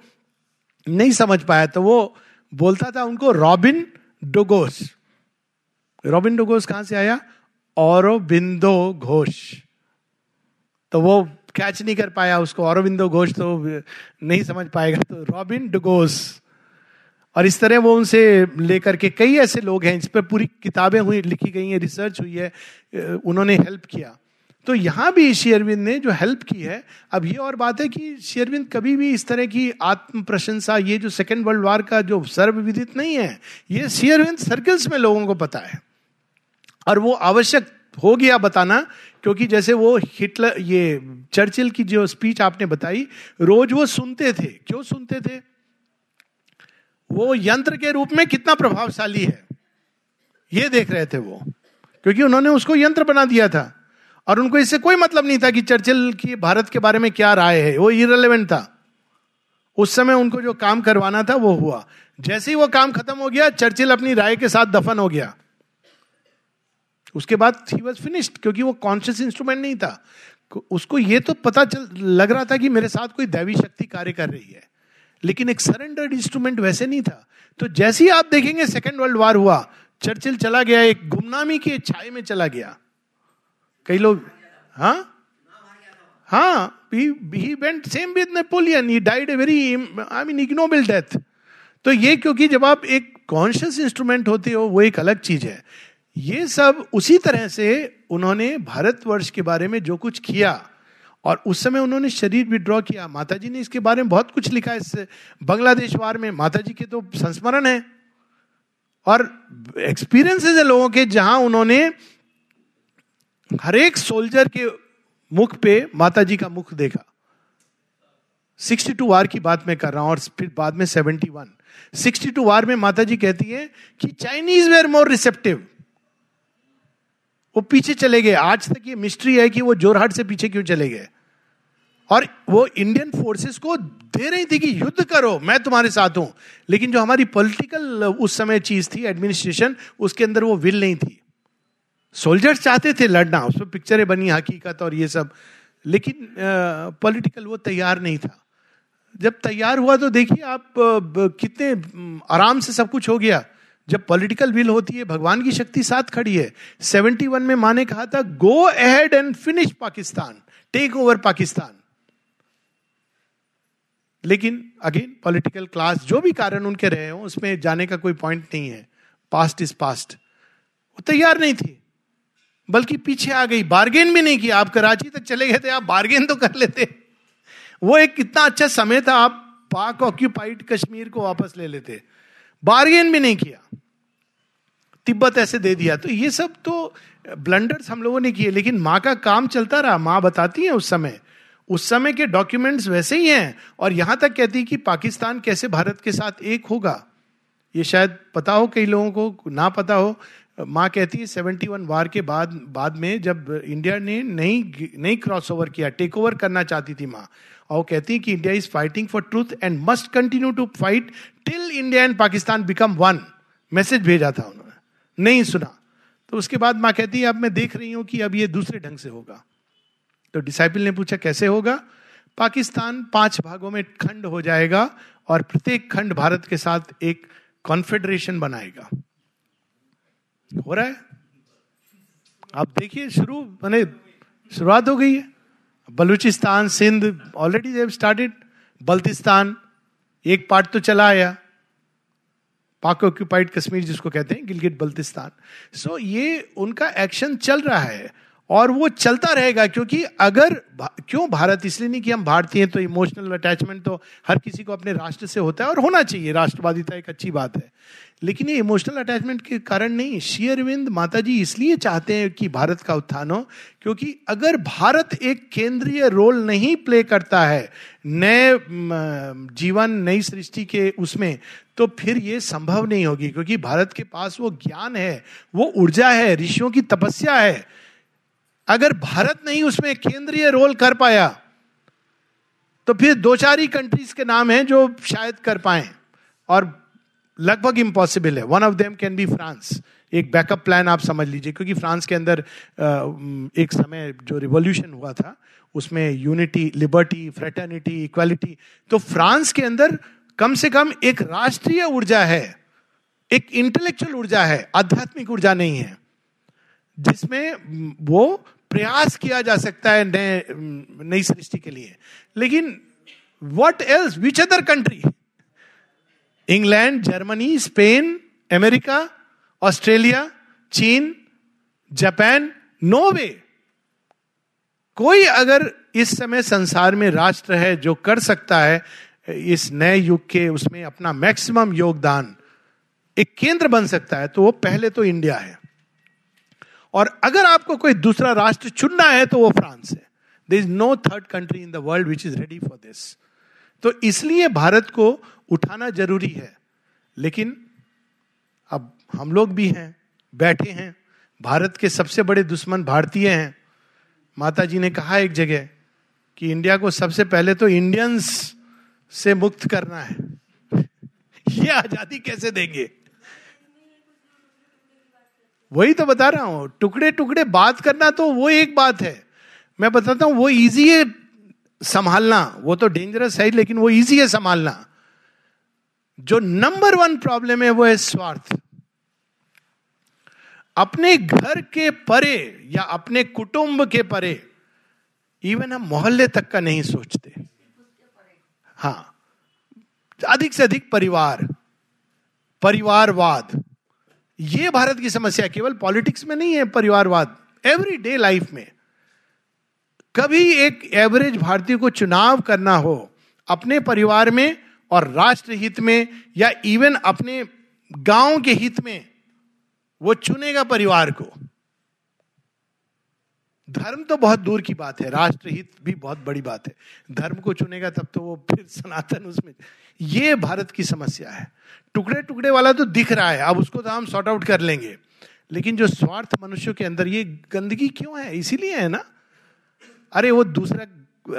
नहीं समझ पाया तो वो बोलता था उनको रॉबिन डोगोस। रॉबिन डोगोस कहाँ से आया? और बिंदो घोष। तो वो कैच नहीं कर पाया उसको, औरबिंदो घोष तो नहीं समझ पाएगा तो रॉबिन डोगोस। और इस तरह वो उनसे लेकर के कई ऐसे लोग हैं, जिस पर पूरी किताबें हुई, लिखी गई हैं रिसर्च हुई है उन्होंने हेल्प किया। तो यहाँ भी शेयरविंद ने जो हेल्प की है, अब ये और बात है कि शेयरविंद कभी भी इस तरह की आत्म प्रशंसा ये जो सेकेंड वर्ल्ड वार का जो सर्वविदित नहीं है, ये शेयरविंद सर्कल्स में लोगों को पता है। और वो आवश्यक हो गया बताना, क्योंकि जैसे वो हिटलर, ये चर्चिल की जो स्पीच आपने बताई, रोज वो सुनते थे। क्यों सुनते थे? वो यंत्र के रूप में कितना प्रभावशाली है। ये देख रहे थे वो। क्योंकि उन्होंने उसको यंत्र बना दिया था। और उनको इससे कोई मतलब नहीं था कि चर्चिल की भारत के बारे में क्या राय है। वो इरेलीवेंट था। उस समय उनको जो काम करवाना था, वो हुआ। जैसे ही वो काम खत्म हो गया, चर्चिल अपनी राय के साथ दफन हो गया। उसके बाद ही वॉज़ फिनिश्ड क्योंकि वो कॉन्शियस इंस्ट्रूमेंट नहीं था। उसको ये तो पता चल, लग रहा था कि मेरे साथ कोई दैवी शक्ति कार्य कर रही है। लेकिन एक सरेंडर्ड इंस्ट्रूमेंट वैसे नहीं था। तो जैसे ही आप देखेंगे सेकेंड वर्ल्ड वार हुआ चर्चिल चला गया, एक गुमनामी के छाए में चला गया। कई लोग हाँ? हाँ he went same with Napoleon he died a very I mean ignoble death तो ये क्योंकि जब आप एक कॉन्शियस इंस्ट्रूमेंट होते हो, वो एक अलग चीज़ है। ये सब उसी तरह से उन्होंने भारतवर्ष के बारे में जो कुछ किया और उस समय उन्होंने शरीर विड्रॉ किया। माता जी ने इसके बारे में बहुत कुछ लिखा इस बांग्लादेश वार में। माता जी के तो संस्मरण है। और एक्सपीरियंसेस है लोगों के जहाँ उन्होंने हर एक सोल्जर के मुख पे माता जी का मुख देखा। 62 वार की बात मैं कर रहा हूँ और फिर बाद में 71 62 वार में माता जी कहती है कि चाइनीज़ वेयर मोर रिसेप्टिव वो पीछे चले गए। आज तक ये मिस्ट्री है कि वो जोरहाट से पीछे क्यों चले गए? और वो इंडियन फोर्सेस को दे रही थी कि युद्ध करो, मैं तुम्हारे साथ हूँ। लेकिन जो हमारी पॉलिटिकल उस समय चीज़ थी एडमिनिस्ट्रेशन उसके अंदर वो विल नहीं थी। सोल्जर्स चाहते थे लड़ना उसमें पिक्चरें बनी हकीकत और ये सब। लेकिन पॉलिटिकल वो तैयार नहीं था। जब तैयार हुआ तो देखिए आप कितने आराम से सब कुछ हो गया। जब पॉलिटिकल विल होती है, भगवान की शक्ति साथ खड़ी है। 71 में माँ ने कहा था go ahead and finish Pakistan take over Pakistan. लेकिन अगेन पॉलिटिकल क्लास जो भी कारण उनके रहे हो, उसमें जाने का कोई पॉइंट नहीं है। पास्ट इज़ पास्ट वो तैयार नहीं थी। बल्कि पीछे आ गई। बार्गेन भी नहीं किया। आप कराची तक चले गए थे, आप बार्गेन तो कर लेते। वो एक कितना अच्छा समय था, आप पाक ऑक्यूपाइड कश्मीर को वापस ले लेते। बार्गेन भी नहीं किया। तिब्बत ऐसे दे दिया। तो ये सब तो ब्लंडर्स हम लोगों ने किए, लेकिन माँ का काम चलता रहा। माँ बताती है उस समय। उस समय के डॉक्यूमेंट्स वैसे ही हैं, और यहाँ तक कहती है कि पाकिस्तान कैसे भारत के साथ एक होगा। ये शायद पता हो कई लोगों को, ना पता हो। माँ कहती है, सेवेंटी वन वार के बाद बाद में जब इंडिया ने नहीं नहीं क्रॉस ओवर किया टेक ओवर करना चाहती थी माँ, और वो कहती है कि India is fighting for truth and must continue to fight till India and Pakistan become one message भेजा था उन्होंने। नहीं सुना। तो उसके बाद माँ कहती है, अब मैं देख रही हूँ कि अब ये दूसरे ढंग से होगा। तो डिसाइपल ने पूछा, कैसे होगा? पाकिस्तान पाँच भागों में खंड हो जाएगा और प्रत्येक खंड भारत के साथ एक कॉन्फेडरेशन बनाएगा। हो रहा है? आप देखिए, शुरू, मैंने शुरुआत हो गई है। बलूचिस्तान, सिंध ऑलरेडी स्टार्टेड बल्तिस्तान, एक पार्ट तो चला आया। पाक ऑक्यूपाइड कश्मीर जिसको कहते हैं गिलगिट बल्तिस्तान। सो so, ये उनका एक्शन चल रहा है और वो चलता रहेगा क्योंकि अगर क्यों भारत इसलिए नहीं कि हम भारतीय हैं तो इमोशनल अटैचमेंट तो हर किसी को अपने राष्ट्र से होता है और होना चाहिए। राष्ट्रवादिता एक अच्छी बात है। लेकिन ये इमोशनल अटैचमेंट के कारण नहीं श्री अरविंद माता जी इसलिए चाहते हैं कि भारत का उत्थान हो, क्योंकि अगर भारत एक केंद्रीय रोल नहीं प्ले करता है, नए जीवन, नई सृष्टि के उसमें तो फिर ये संभव नहीं होगी, क्योंकि भारत के पास वो ज्ञान है, वो ऊर्जा है, ऋषियों की तपस्या है। अगर भारत नहीं उसमें केंद्रीय रोल कर पाया तो फिर दो चार ही कंट्रीज़ के नाम हैं जो शायद कर पाए, और लगभग इम्पॉसिबल है। One of them can be France एक बैकअप प्लान आप समझ लीजिए, क्योंकि फ्रांस के अंदर एक समय जो रिवॉल्यूशन हुआ था, उसमें यूनिटी लिबर्टी फ्रेटर्निटी इक्वालिटी तो फ्रांस के अंदर कम से कम एक राष्ट्रीय ऊर्जा है, एक इंटेलेक्चुअल ऊर्जा है, आध्यात्मिक ऊर्जा नहीं है, जिसमें वो प्रयास किया जा सकता है नए नई सृष्टि के लिए। लेकिन what else which other country England Germany Spain America Australia चीन जापान नो वे कोई अगर इस समय संसार में राष्ट्र है जो कर सकता है, इस नए युग के उसमें अपना मैक्सिमम योगदान एक केंद्र बन सकता है तो वो पहले तो इंडिया है। और अगर आपको कोई दूसरा राष्ट्र चुनना है तो वो फ्रांस है। There is no third country in the world which is ready for this तो इसलिए भारत को उठाना ज़रूरी है। लेकिन अब हम लोग भी हैं, बैठे हैं, भारत के सबसे बड़े दुश्मन भारतीय हैं। माता जी ने कहा एक जगह कि इंडिया को सबसे पहले तो इंडियंस से मुक्त करना है। ये आज़ादी कैसे देंगे? वही तो बता रहा हूँ टुकड़े टुकड़े बात करना तो वो एक बात है। मैं बताता हूँ, वो इजी है संभालना, वो तो डेंजरस है लेकिन वो इजी है संभालना। जो नंबर वन प्रॉब्लम है, वो है स्वार्थ। अपने घर के परे या अपने कुटुंब के परे इवन हम मोहल्ले तक का नहीं सोचते। हाँ। अधिक से अधिक परिवार, परिवारवाद। ये भारत की समस्या केवल पॉलिटिक्स में नहीं है, परिवारवाद। एवरी डे लाइफ में। कभी एक एवरेज भारतीय को चुनाव करना हो, अपने परिवार में और राष्ट्र हित में या इवन अपने गाँव के हित में वो चुनेगा परिवार को। धर्म तो बहुत दूर की बात है, राष्ट्रहित भी बहुत बड़ी बात है। धर्म को चुनेगा तब तो वो फिर सनातन उसमें। ये भारत की समस्या है। टुकड़े टुकड़े वाला तो दिख रहा है, अब उसको तो हम सॉर्ट आउट कर लेंगे। लेकिन जो स्वार्थ मनुष्यों के अंदर ये गंदगी क्यों है? इसीलिए है ना? अरे वो दूसरा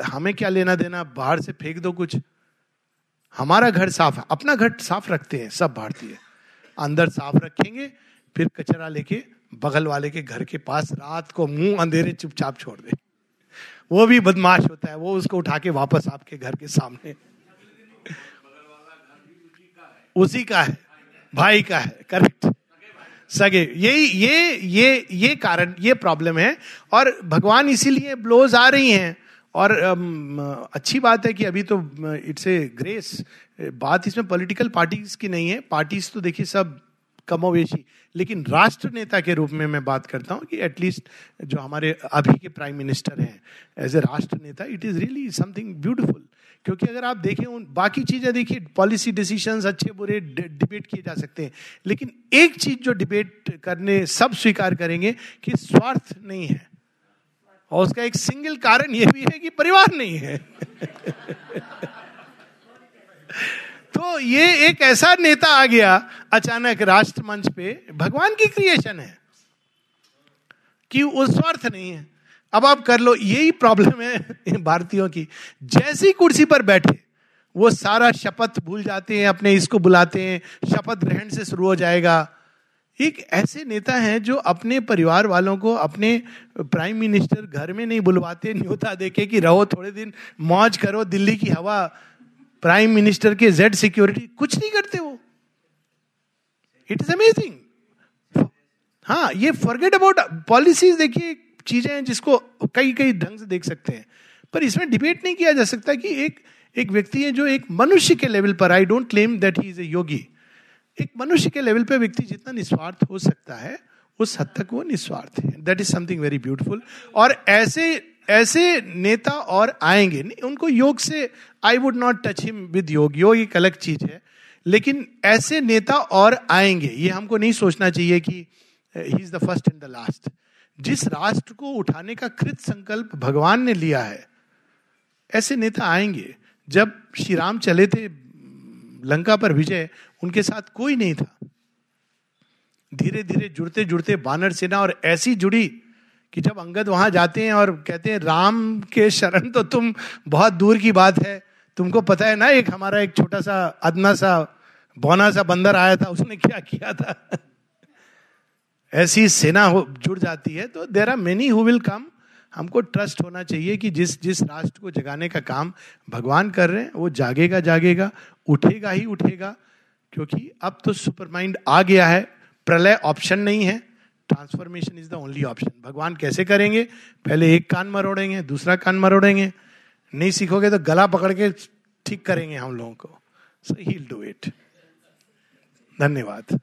हमें क्या लेना देना, बाहर से फेंक दो कुछ। हमारा घर साफ़ है, अपना घर साफ़ रखते हैं, सब भारतीय। अंदर साफ़ रखेंगे, फिर कचरा लेके बगल वाले के घर के पास रात को मुँह अंधेरे चुपचाप छोड़ दे। वो भी बदमाश होता है, वो उसको उठा के वापस आपके घर के सामने। उसी का है, भाई का है करेक्ट सगे यही ये ये ये कारण, ये प्रॉब्लम है, और भगवान इसीलिए ब्लोज आ रही हैं। और अच्छी बात है कि अभी तो इट्स ए ग्रेस बात इसमें पॉलिटिकल पार्टीज़ की नहीं है। पार्टीज़ तो देखिए सब कमोवेशी लेकिन राष्ट्र नेता के रूप में मैं बात करता हूँ कि एटलीस्ट जो हमारे अभी के प्राइम मिनिस्टर हैं एज ए राष्ट्र नेता it is really something beautiful क्योंकि अगर आप देखें उन, बाकी चीज़ें देखिए पॉलिसी डिसीज़न अच्छे बुरे डिबेट किए जा सकते हैं। लेकिन एक चीज़ जो डिबेट करने, सब स्वीकार करेंगे कि स्वार्थ नहीं है। और उसका एक सिंगल कारण यह भी है कि परिवार नहीं है। तो ये एक ऐसा नेता आ गया अचानक राष्ट्र मंच पे, भगवान की क्रिएशन है, कि वो स्वार्थ नहीं है। अब आप कर लो, यही प्रॉब्लम है भारतीयों की। जैसी कुर्सी पर बैठे, वो सारा शपथ भूल जाते हैं, अपने इसको बुलाते हैं, शपथ ग्रहण से शुरू हो जाएगा। एक ऐसे नेता हैं जो अपने परिवार वालों को अपने प्राइम मिनिस्टर घर में नहीं बुलवाते, न्योता देके कि रहो, थोड़े दिन मौज करो, दिल्ली की हवा, प्राइम मिनिस्टर के जेड सिक्योरिटी कुछ नहीं करते वो। इट इज़ अमेजिंग हाँ ये फॉरगेट अबाउट पॉलिसीज़ देखिए, चीज़ें हैं जिसको कई कई ढंग से देख सकते हैं। पर इसमें डिबेट नहीं किया जा सकता कि एक एक व्यक्ति है जो एक मनुष्य के लेवल पर I don't claim that he is a yogi एक मनुष्य के लेवल पे व्यक्ति जितना निस्वार्थ हो सकता है, उस हद तक वो निस्वार्थ है। That is something very beautiful और ऐसे ऐसे नेता और आएँगे, नहीं, उनको योग से I would not touch him with yoga yoga एक अलग चीज़ है। लेकिन ऐसे नेता और आएँगे, ये हमको नहीं सोचना चाहिए कि he is the first and the last जिस राष्ट्र को उठाने का कृत संकल्प भगवान ने लिया है, ऐसे नेता आएँगे। जब श्री राम चले थे, लंका पर विजय उनके साथ कोई नहीं था। धीरे धीरे जुड़ते जुड़ते बानर सेना और ऐसी जुड़ी कि जब अंगद वहाँ जाते हैं और कहते हैं, राम के शरण तो तुम बहुत दूर की बात है। तुमको पता है ना, एक हमारा एक छोटा सा अदना सा बौना सा बंदर आया था, उसने क्या किया था? ऐसी सेना हो, जुड़ जाती है। तो there are many who will come हमको ट्रस्ट होना चाहिए कि जिस जिस राष्ट्र को जगाने का काम भगवान कर रहे हैं, वो जागेगा जागेगा उठेगा ही उठेगा। क्योंकि अब तो सुपर माइंड आ गया है, प्रलय ऑप्शन नहीं है, transformation is the only option. भगवान कैसे करेंगे? पहले एक कान मरोड़ेंगे दूसरा कान मरोड़ेंगे नहीं सीखोगे तो गला पकड़ के ठीक करेंगे हम लोगों को। सो ही डू इट धन्यवाद।